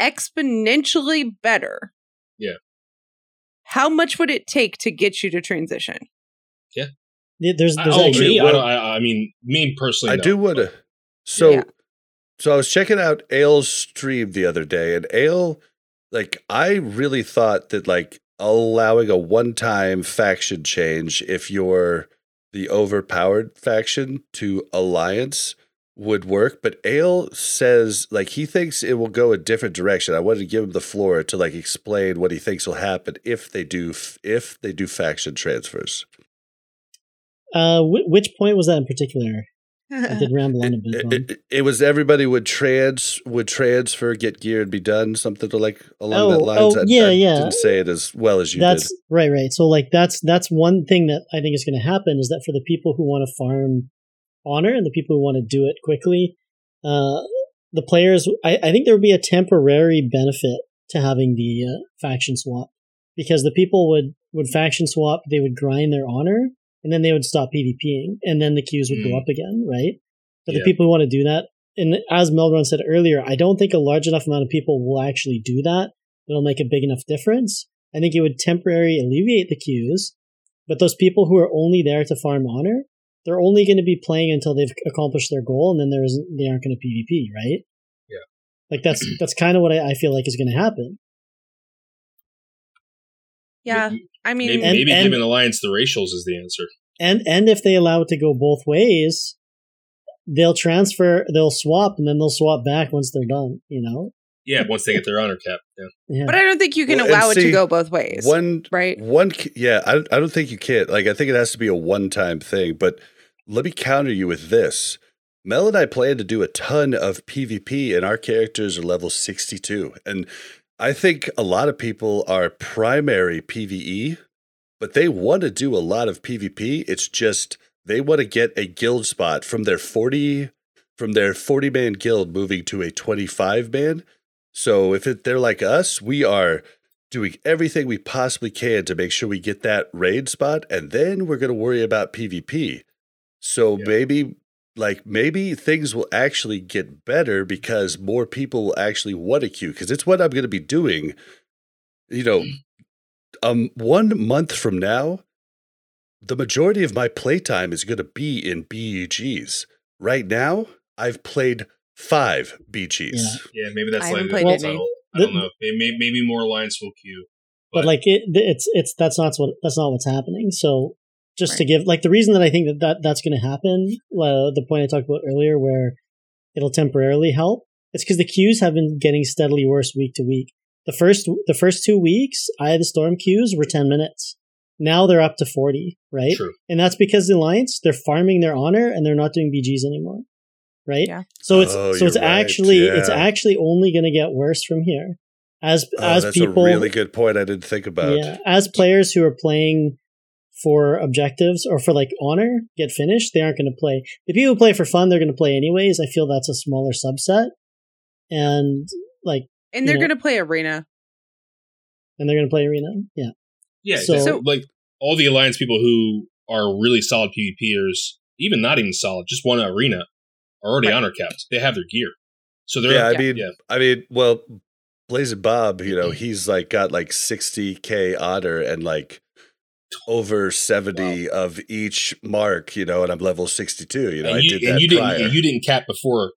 B: exponentially better.
C: Yeah.
B: How much would it take to get you to transition?
D: Yeah, There's, there's uh,
C: oh,
D: actually,
C: me, I,
A: well-
C: don't- I, I mean, me personally,
A: I
C: no,
A: do want to. So,
B: Yeah.
A: so I was checking out Ayle's stream the other day, and Ayle, like, I really thought that like allowing a one-time faction change if you're the overpowered faction to alliance would work. But Ale says like he thinks it will go a different direction. I wanted to give him the floor to like explain what he thinks will happen if they do f- if they do faction transfers.
D: Uh, wh- which point was that in particular? I did ramble on a bit.
A: It, it, it was everybody would trans would transfer, get gear, and be done. Something to like along that
D: Oh,
A: lines.
D: oh,
A: I,
D: yeah,
A: I
D: yeah.
A: Didn't say it as well as you
D: that's
A: did.
D: right, right. So like that's that's one thing that I think is going to happen is that for the people who want to farm honor and the people who want to do it quickly, uh, the players. I, I think there would be a temporary benefit to having the uh, faction swap because the people would would faction swap. They would grind their honor and then they would stop PvPing and then the queues would go
C: Mm.
D: up again, right? But
C: Yeah.
D: the people who want to do that, and as Melderon said earlier, I don't think a large enough amount of people will actually do that. It'll make a big enough difference. I think it would temporarily alleviate the queues, but those people who are only there to farm honor, they're only going to be playing until they've accomplished their goal, and then there isn't, they aren't going to PvP, right?
C: Yeah.
D: Like that's that's kind of what I, I feel like is going to happen.
B: yeah.
C: Maybe,
B: I mean,
C: maybe,
D: And-
C: maybe
D: and-
C: giving Alliance the racials is the answer.
D: And and if they allow it to go both ways, they'll transfer, they'll swap, and then they'll swap back once they're done. You know?
C: Yeah, once they get their honor cap. Yeah.
D: Yeah.
B: but I don't think you can
A: Well, and
B: allow it to go both ways.
A: One
B: right?
A: One, yeah, I, I don't think you can. Like, I think it has to be a one-time thing. But let me counter you with this. Mel and I plan to do a ton of PvP, and our characters are level sixty-two. And I think a lot of people are primary PVE, but they want to do a lot of PvP. It's just they want to get a guild spot from their forty from their forty-man guild moving to a twenty-five man. So if it, they're like us, we are doing everything we possibly can to make sure we get that raid spot, and then we're going to worry about PvP. So
C: Yeah.
A: maybe, like, maybe things will actually get better because more people will actually want to queue. Because it's what I'm going to be doing. You know, um, one month from now, the majority of my playtime is going to be in BEGs. Right now, I've played five BGs.
D: Yeah.
C: Yeah, maybe that's
B: I
C: like the
B: any.
C: title. I don't know. Maybe, maybe more Alliance will queue.
D: but like it, it's it's that's not what that's not what's happening. So just to give like the reason that I think that, that that's going to happen, uh, the point I talked about earlier, where it'll temporarily help, it's because the queues have been getting steadily worse week to week. The first the first two weeks, I had the storm queues were ten minutes. Now they're up to forty, right?
C: True.
D: And that's because the alliance they're farming their honor and they're not doing BGs anymore, right?
B: Yeah.
D: So it's
A: Oh,
D: so it's
A: right,
D: actually it's actually only going to get worse from here, as
A: Oh,
D: as
A: that's
D: people
A: a really good point. I didn't think about.
D: yeah, as players who are playing for objectives or for like honor get finished, they aren't going to play. The people who play for fun, they're going to play anyways. I feel that's a smaller subset, and like,
B: And they're going to play arena.
D: and they're going to play arena. Yeah,
C: Yeah,
D: So-
C: so,
B: So-
C: like all the Alliance people who are really solid PvPers, even not even solid, just one arena, are already
B: Right.
C: honor capped. They have their gear, so they're
A: yeah, I
B: Yeah.
A: mean,
C: yeah.
A: I mean, well, Blazzin Bob, you know, mm. he's like got like 60k honor and like over 70 of each mark, you know, and I'm level 62. You know,
C: and
A: I
C: you,
A: did
C: and
A: that
C: you didn't
A: prior.
C: and you didn't cap before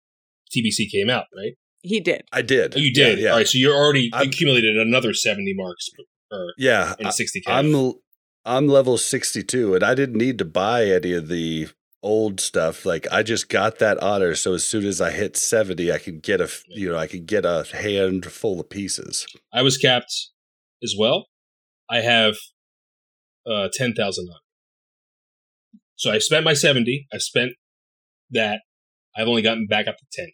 C: TBC came out, right?
B: He did.
A: I did.
C: Oh, you did.
A: Yeah,
C: All right, so you're already
A: I'm-
C: accumulated another seventy marks or
A: yeah.
C: in
A: I-
C: sixty k.
A: I'm I'm level 62 and I didn't need to buy any of the old stuff. Like I just got that honor so as soon as I hit 70 I could get a f- you know, I could get a handful of pieces.
C: I was capped as well. I have uh, ten thousand on. So I spent my seventy. I spent that. I've only gotten back up to ten.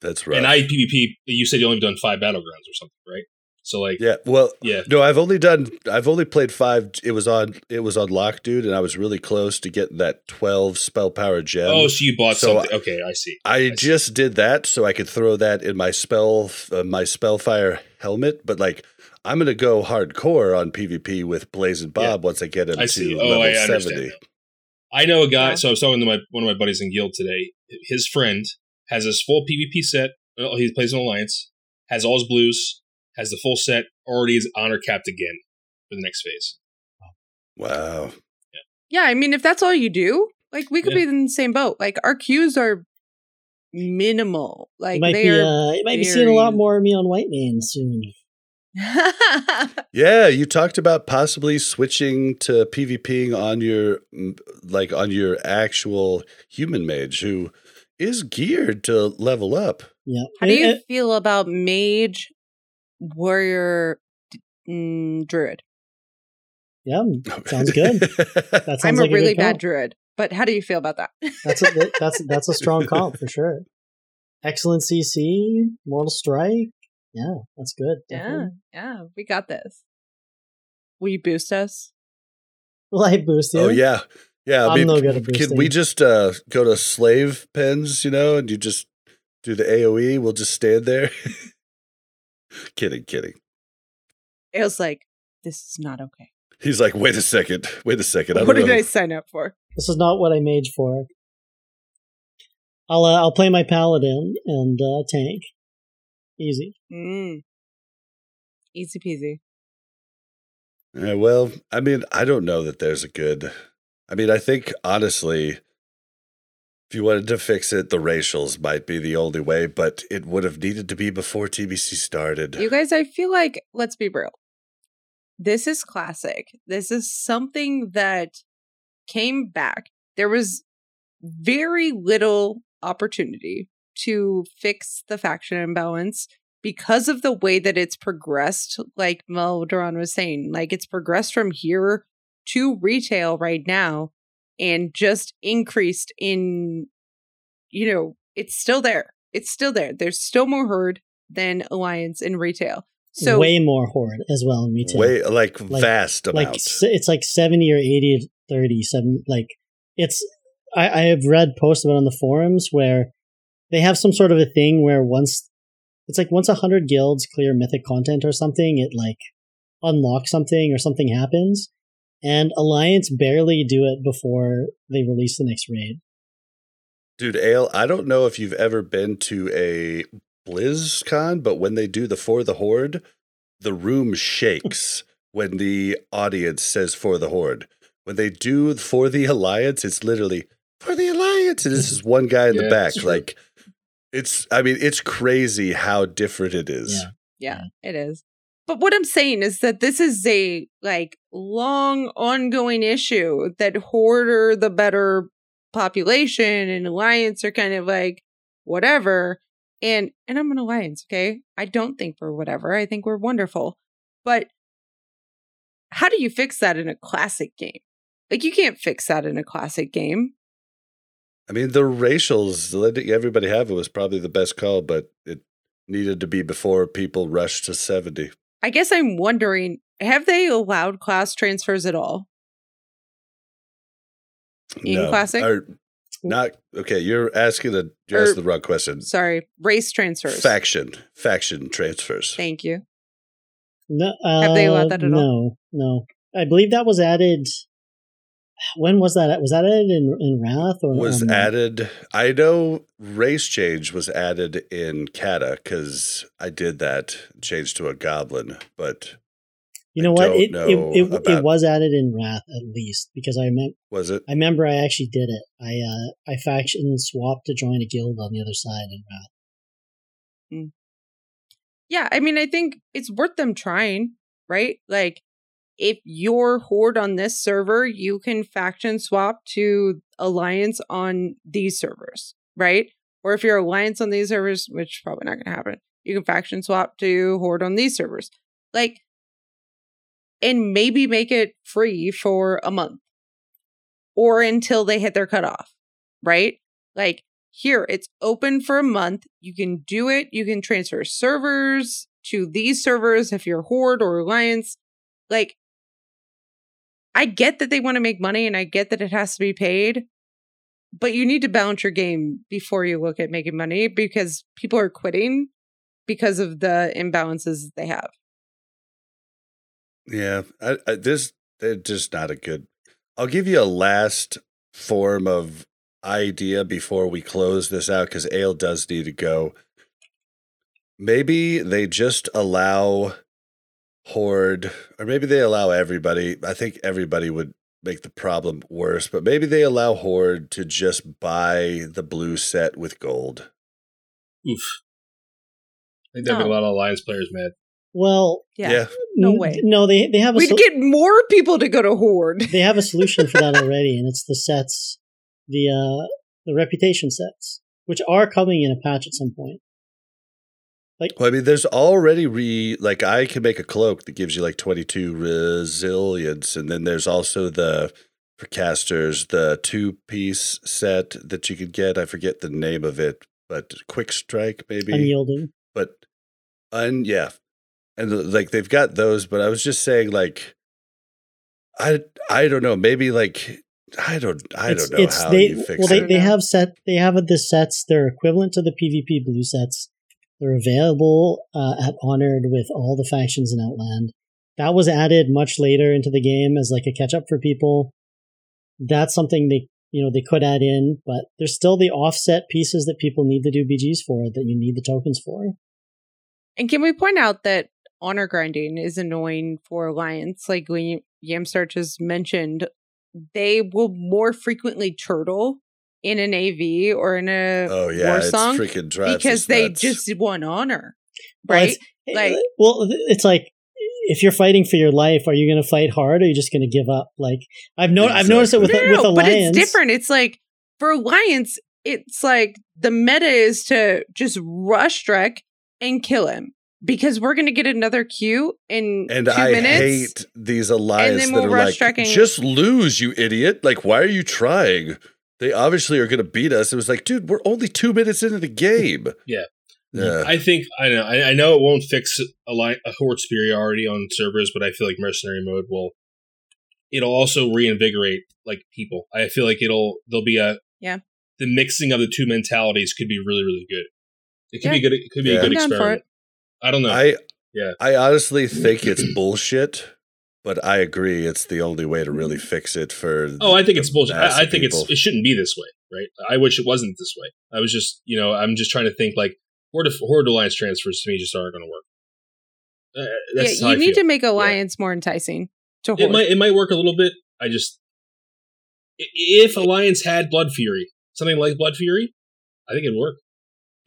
A: That's right.
C: And I PvP. You said you only done five battlegrounds or something, right? So like,
A: Yeah, well,
C: yeah,
A: No, I've only done. I've only played five. It was on. It was on lock, dude, and I was really close to getting that twelve spell power gem.
C: oh, so you bought
A: so
C: something? okay, I see.
A: I
C: see.
A: just did that so I could throw that in my spell, uh, my spellfire helmet. But like, I'm gonna go hardcore on PvP with Blazzin Bob once I get him
C: I
A: to
C: see.
A: level
C: Oh, I
A: seventy.
C: I know a guy.
B: Yeah.
C: So I was talking to my one of my buddies in guild today. His friend has his full PvP set. Well, he plays an alliance. has all his blues, has the full set, already is honor capped again for the next phase.
A: Wow.
B: Yeah, I mean, if that's all you do, like we could
C: Yeah.
B: be in the same boat. Like our queues are minimal. Like
D: it might
B: they
D: be
B: are.
D: uh, it might be seeing a lot more of me on White Man soon.
A: Yeah, you talked about possibly switching to PvPing on your like on your actual human mage who is geared to level up.
D: Yeah.
B: How do you feel about mage, warrior, mm, druid?
D: yeah, sounds good. That sounds
B: I'm
D: like
B: a really
D: good
B: bad
D: comp.
B: druid, but how do you feel about that?
D: That's a that's that's a strong comp for sure. Excellent CC, Mortal Strike. Yeah, that's good.
B: yeah,
D: definitely.
B: yeah, we got this. Will you boost us?
D: Will I
A: boost.
D: You?
A: Oh yeah. Yeah, I
D: I'm
A: mean,
D: no good at
A: can we just uh, go to slave pens, you know, and you just do the AoE? We'll just stand there. kidding, kidding.
B: It was like, this is not okay.
A: He's like, wait a second, wait a second. I
B: What
A: don't
B: did
A: know.
B: I sign up for?
D: This is not what I made for. I'll uh, I'll play my paladin and uh, tank. Easy.
B: Mm. Easy peasy.
A: Yeah, well, I mean, I don't know that there's a good. I mean, I think honestly, if you wanted to fix it, the racials might be the only way, but it would have needed to be before TBC started.
B: You guys, I feel like, let's be real. This is classic. This is something that came back. There was very little opportunity to fix the faction imbalance because of the way that it's progressed. Like Melderon was saying, like it's progressed from here to retail right now and just increased in, you know, it's still there. It's still there. There's still more herd than alliance in retail. So
D: way more horde as well in retail.
A: Way like,
D: Like-
A: vast
D: like
A: amount.
D: s- it's like 70 or 80 30 seven like it's I, I have read posts about it on the forums where they have some sort of a thing where once it's like once a hundred guilds clear mythic content or something it like unlocks something or something happens and alliance barely do it before they release the next raid
A: Dude, Ayle, I don't know if you've ever been to a BlizzCon, but when they do the For the Horde, the room shakes when the audience says For the Horde. When they do For the Alliance, it's literally For the Alliance. And this is one guy in the back.
C: it's true.
A: Like, it's, I mean, it's crazy how different it is.
D: Yeah.
B: Yeah, it is. But what I'm saying is that this is a like long ongoing issue that hoarder the better population and alliance are kind of like whatever. And and I'm an alliance, okay? I don't think we're whatever. I think we're wonderful. But how do you fix that in a classic game? Like you can't fix that in a classic game.
A: I mean, the racials, letting everybody have it was probably the best call, but it needed to be before people rushed to 70.
B: I guess I'm wondering, have they allowed class transfers at all? In Classic?
A: Or not, okay, you're asking a, you're
B: Or-
A: asking the wrong question.
B: Sorry, race transfers.
A: Faction, faction transfers.
B: Thank you.
D: no uh,
B: Have they allowed that at
D: no
B: all?
D: no i believe that was added when was that was that added in in wrath or
A: was
D: or not?
A: added. I know race change was added in Kata because I did that, changed to a goblin, but
D: You know
A: I
D: what?
A: don't
D: It,
A: know
D: it it
A: about-
D: it was added in Wrath at least because I remember
A: was it?
D: I remember I actually did it. I uh I faction swapped to join a guild on the other side in Wrath.
B: Yeah, I mean, I think it's worth them trying, right? Like, if you're horde on this server, you can faction swap to alliance on these servers, right? Or if you're alliance on these servers, which probably not going to happen, you can faction swap to horde on these servers. Like, and maybe make it free for a month or until they hit their cutoff, right? Like, here it's open for a month. You can do it. You can transfer servers to these servers if you're Horde or Alliance. Like, I get that they want to make money and I get that it has to be paid, but you need to balance your game before you look at making money because people are quitting because of the imbalances they have.
A: Yeah, I, I, this they're just not a good. I'll give you a last form of idea before we close this out because Ayle does need to go. maybe they just allow Horde, or maybe they allow everybody. I think everybody would make the problem worse, but maybe they allow Horde to just buy the blue set with gold.
C: Oof. I think there'd be a lot of Alliance players mad.
D: Well,
B: Yeah. No
D: n-
B: way.
D: No, they they have a
B: We'd
D: sol-
B: get more people to go to Horde.
D: they have a solution for that already, and it's the sets, the uh the reputation sets, which are coming in a patch at some point.
A: Well, I mean, there's already re like I can make a cloak that gives you like 22 resilience, and then there's also the for casters the two piece set that you could get. I forget the name of it, but quick strike maybe.
D: Unyielding.
A: but un yeah, and uh, like they've got those. But I was just saying like, I I don't know. Maybe like I don't I
D: It's-
A: don't know
D: it's
A: how
D: they,
A: you fix
D: well,
A: it.
D: they, they have set they have the sets. They're equivalent to the PvP blue sets. They're available uh, at Honored with all the factions in Outland. That was added much later into the game as like a catch up for people. That's something they you know they could add in, but there's still the offset pieces that people need to do BGs for that you need the tokens for.
B: And can we point out that honor grinding is annoying for Alliance? Like when Yamstar just mentioned, they will more frequently turtle in an AV or in a
A: oh yeah,
B: war
A: it's
B: song
A: freaking drives
B: because they
A: nuts.
B: just won honor, right?
D: it's-
B: Like- eh,
D: well, it's like if you're fighting for your life, are you going to fight hard or are you just going to give up? Like I've no, I've noticed it with
B: no, no,
D: with
B: no, but
D: Alliance.
B: it's different. It's like for Alliance, it's like the meta is to just rush Drek and kill him because we're going to get another Q in
A: And
B: two
A: I
B: minutes.
A: hate these alliance
B: then
A: that
B: we'll
A: are
B: rush
A: like, just lose, you idiot. Like, why are you trying? They obviously are going to beat us. It was like, dude, we're only two minutes into the game.
C: Yeah.
A: Yeah.
C: I think I know. I, I know it won't fix a, li- a horde superiority on servers, but I feel like mercenary mode will. It'll also reinvigorate like people. I feel like it'll there'll be a
B: Yeah.
C: The mixing of the two mentalities could be really really good. It could be good. It could be
A: Yeah.
C: a good
B: I'm
C: experiment. I don't know.
A: I
C: Yeah.
A: I honestly think it's bullshit, but I agree it's the only way to really fix it for.
C: oh, I think
A: the
C: it's bullshit.
A: mass
C: I, I
A: of
C: think it's it shouldn't be this way, right? I wish it wasn't this way. I was just you know I'm just trying to think like horde horde alliance transfers to me just aren't going to work. Uh, that's
B: yeah, you
C: I
B: need
C: feel.
B: to make Alliance more enticing to
C: It might it might work a little bit. I just if Alliance had Blood Fury, something like Blood Fury, I think it'd work.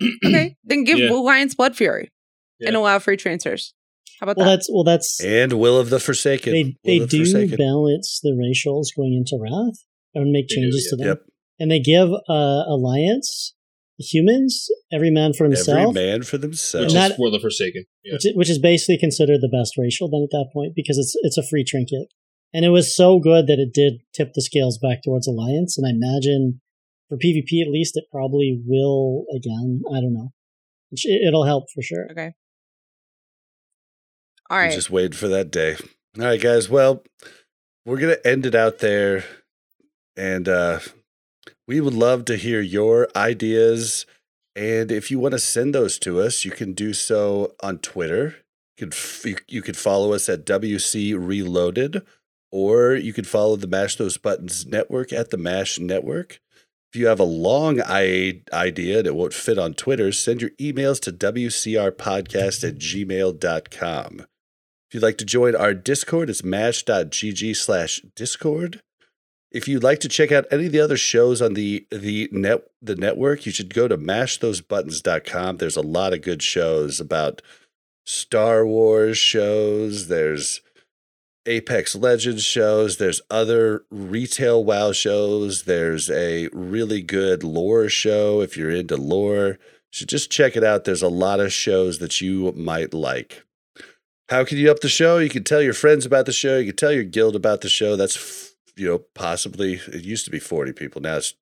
B: okay, then give
C: Yeah.
B: Alliance Blood Fury and allow free transfers. How about
D: well,
B: that?
D: that's well, that's
A: and Will of the Forsaken.
D: they
A: Will
D: they
A: the
D: do
A: Forsaken.
D: balance the racials going into Wrath and make
C: They do,
D: changes
C: yeah.
D: to them,
A: Yep.
D: and they give uh, Alliance humans every man for himself.
A: Every man for
C: Which
A: themselves.
C: is
D: that-
C: for the Forsaken. Yeah.
D: which is, which is basically considered the best racial then at that point because it's it's a free trinket, and it was so good that it did tip the scales back towards Alliance, and I imagine for PvP at least it probably will again. I don't know. It'll help for sure.
B: okay. All
A: We. Just waiting for that day. All right, guys. Well, we're gonna end it out there, and uh, we would love to hear your ideas. And if you want to send those to us, you can do so on Twitter. You could f- you, you could follow us at WC Reloaded, or you could follow the Mash Those Buttons Network at the Mash Network. If you have a long I- idea and it won't fit on Twitter, send your emails to WCRpodcast at gmail.com. If you'd like to join our Discord, it's mash.gg slash discord. If you'd like to check out any of the other shows on the the net the network, you should go to mashthosebuttons.com. There's a lot of good shows about Star Wars shows, there's Apex Legends shows, there's other retail WoW shows, there's a really good lore show if you're into lore. You should just check it out. There's a lot of shows that you might like. How can you up the show? You can tell your friends about the show. You can tell your guild about the show. That's, you know, possibly, it used to be 40 people. Now it's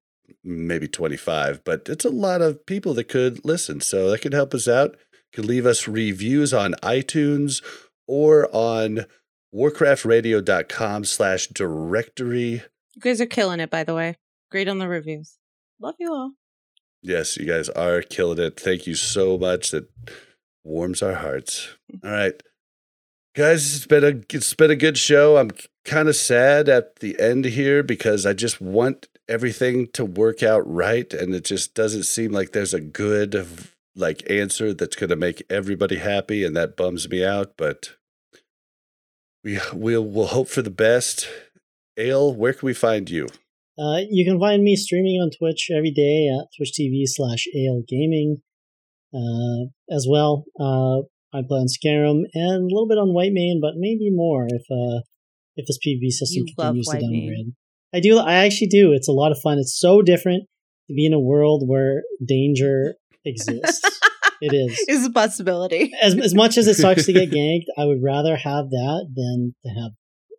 A: maybe 25, but it's a lot of people that could listen. So that could help us out. You can leave us reviews on iTunes or on warcraftradio.com slash directory.
B: you guys are killing it, by the way. Great on the reviews. Love you all.
A: Yes, you guys are killing it. Thank you so much. That warms our hearts. All right. Guys, it's been a it's been a good show. I'm kind of sad at the end here because I just want everything to work out right and it just doesn't seem like there's a good like answer that's going to make everybody happy, and that bums me out. But we we'll we'll hope for the best. Ayle, where can we find you?
D: Uh, you can find me streaming on Twitch every day at Twitch TV slash Ale Gaming. Uh, as well, uh, I play on Scarum and a little bit on Whitemane, but maybe more if uh, if this PvP system
B: You
D: continues to downgrade. I do. I actually do. It's a lot of fun. It's so different to be in a world where danger exists. it is.
B: is a possibility.
D: As as much as it sucks to get ganked, I would rather have that than to have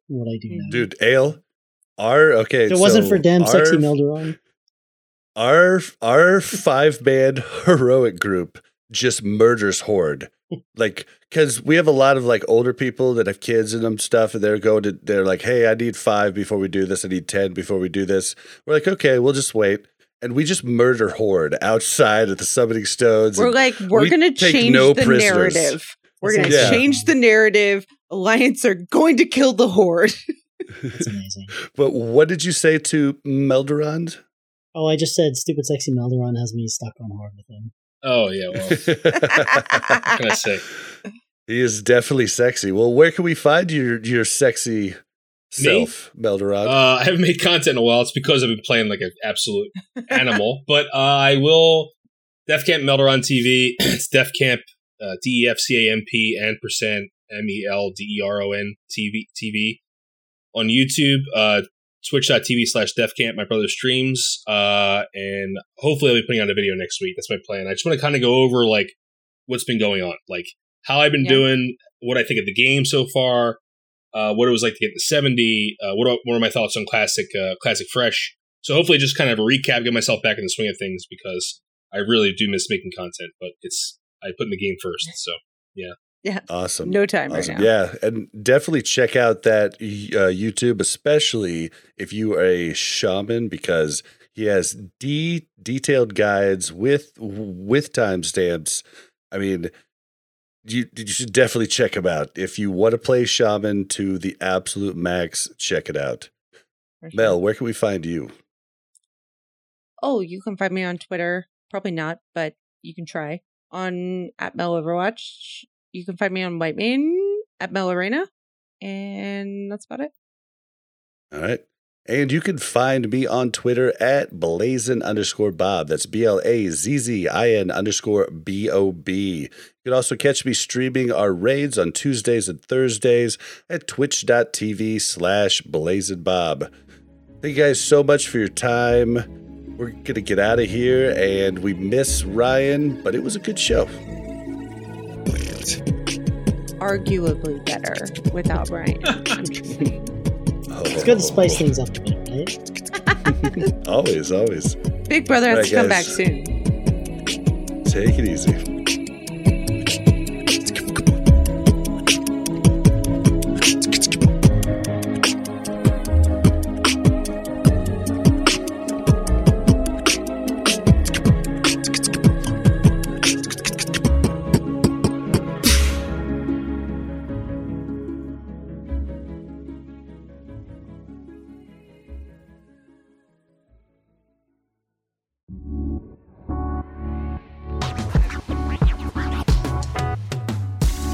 D: what I do now.
A: Dude, Ayle, our okay.
D: if it wasn't for damn sexy
A: our-
D: Melderon.
A: our our five man heroic group just murders horde like because we have a lot of like older people that have kids and them stuff and they're going to they're like hey i need five before we do this i need ten before we do this we're like okay we'll just wait and we just murder horde outside of the summoning stones
B: We're like, we're
A: we
B: gonna change
A: no
B: the
A: prisoners.
B: narrative. We're gonna
A: Yeah.
B: change the narrative. Alliance are going to kill the horde.
D: It's amazing.
A: but what did you say to Melderon
D: Oh, I just said stupid sexy Melderon has me stuck on hard with him.
C: Oh yeah, well, what can I say?
A: he is definitely sexy well where can we find your your sexy self Melderon
C: Uh, I haven't made content in a while. It's because I've been playing like an absolute animal. But uh, I will. Def Camp Melderon TV. it's Def Camp uh, D E F C A M P and percent M E L D E R O N TV TV on YouTube. Uh, Twitch.tv slash DefCamp. My brother streams. Uh, and hopefully I'll be putting out a video next week. That's my plan. I just want to kind of go over like what's been going on, like how I've been
B: Yeah.
C: doing, what I think of the game so far, uh, what it was like to get the 70, uh, what, are, what are my thoughts on classic, uh, classic fresh. So hopefully just kind of a recap, get myself back in the swing of things because I really do miss making content, but it's, I put in the game first. So
A: awesome
B: no time
A: Awesome.
B: right now.
A: Yeah, and definitely check out that uh, YouTube, especially if you are a shaman, because he has de- detailed guides with with timestamps. I mean, you you should definitely check him out if you want to play shaman to the absolute max. Check it out.
B: Sure.
A: Mel, where can we find you?
B: Oh, you can find me on Twitter. Probably not, but you can try. On at Mel Overwatch. You can find me on Whitemane at Mel Arena. And that's about it.
A: All right. And you can find me on Twitter at Blazzin underscore Bob. That's B L A Z Z I N underscore B O B. You can also catch me streaming our raids on Tuesdays and Thursdays at twitch.tv slash Blazzin Bob. Thank you guys so much for your time. We're going to get out of here and we miss Ryan, but it was a good show.
B: Arguably better without Brian.
D: It's good to spice things up a bit, right?
A: Always, always.
B: Big Brother has
A: Right,
B: to come back soon.
A: Take it easy.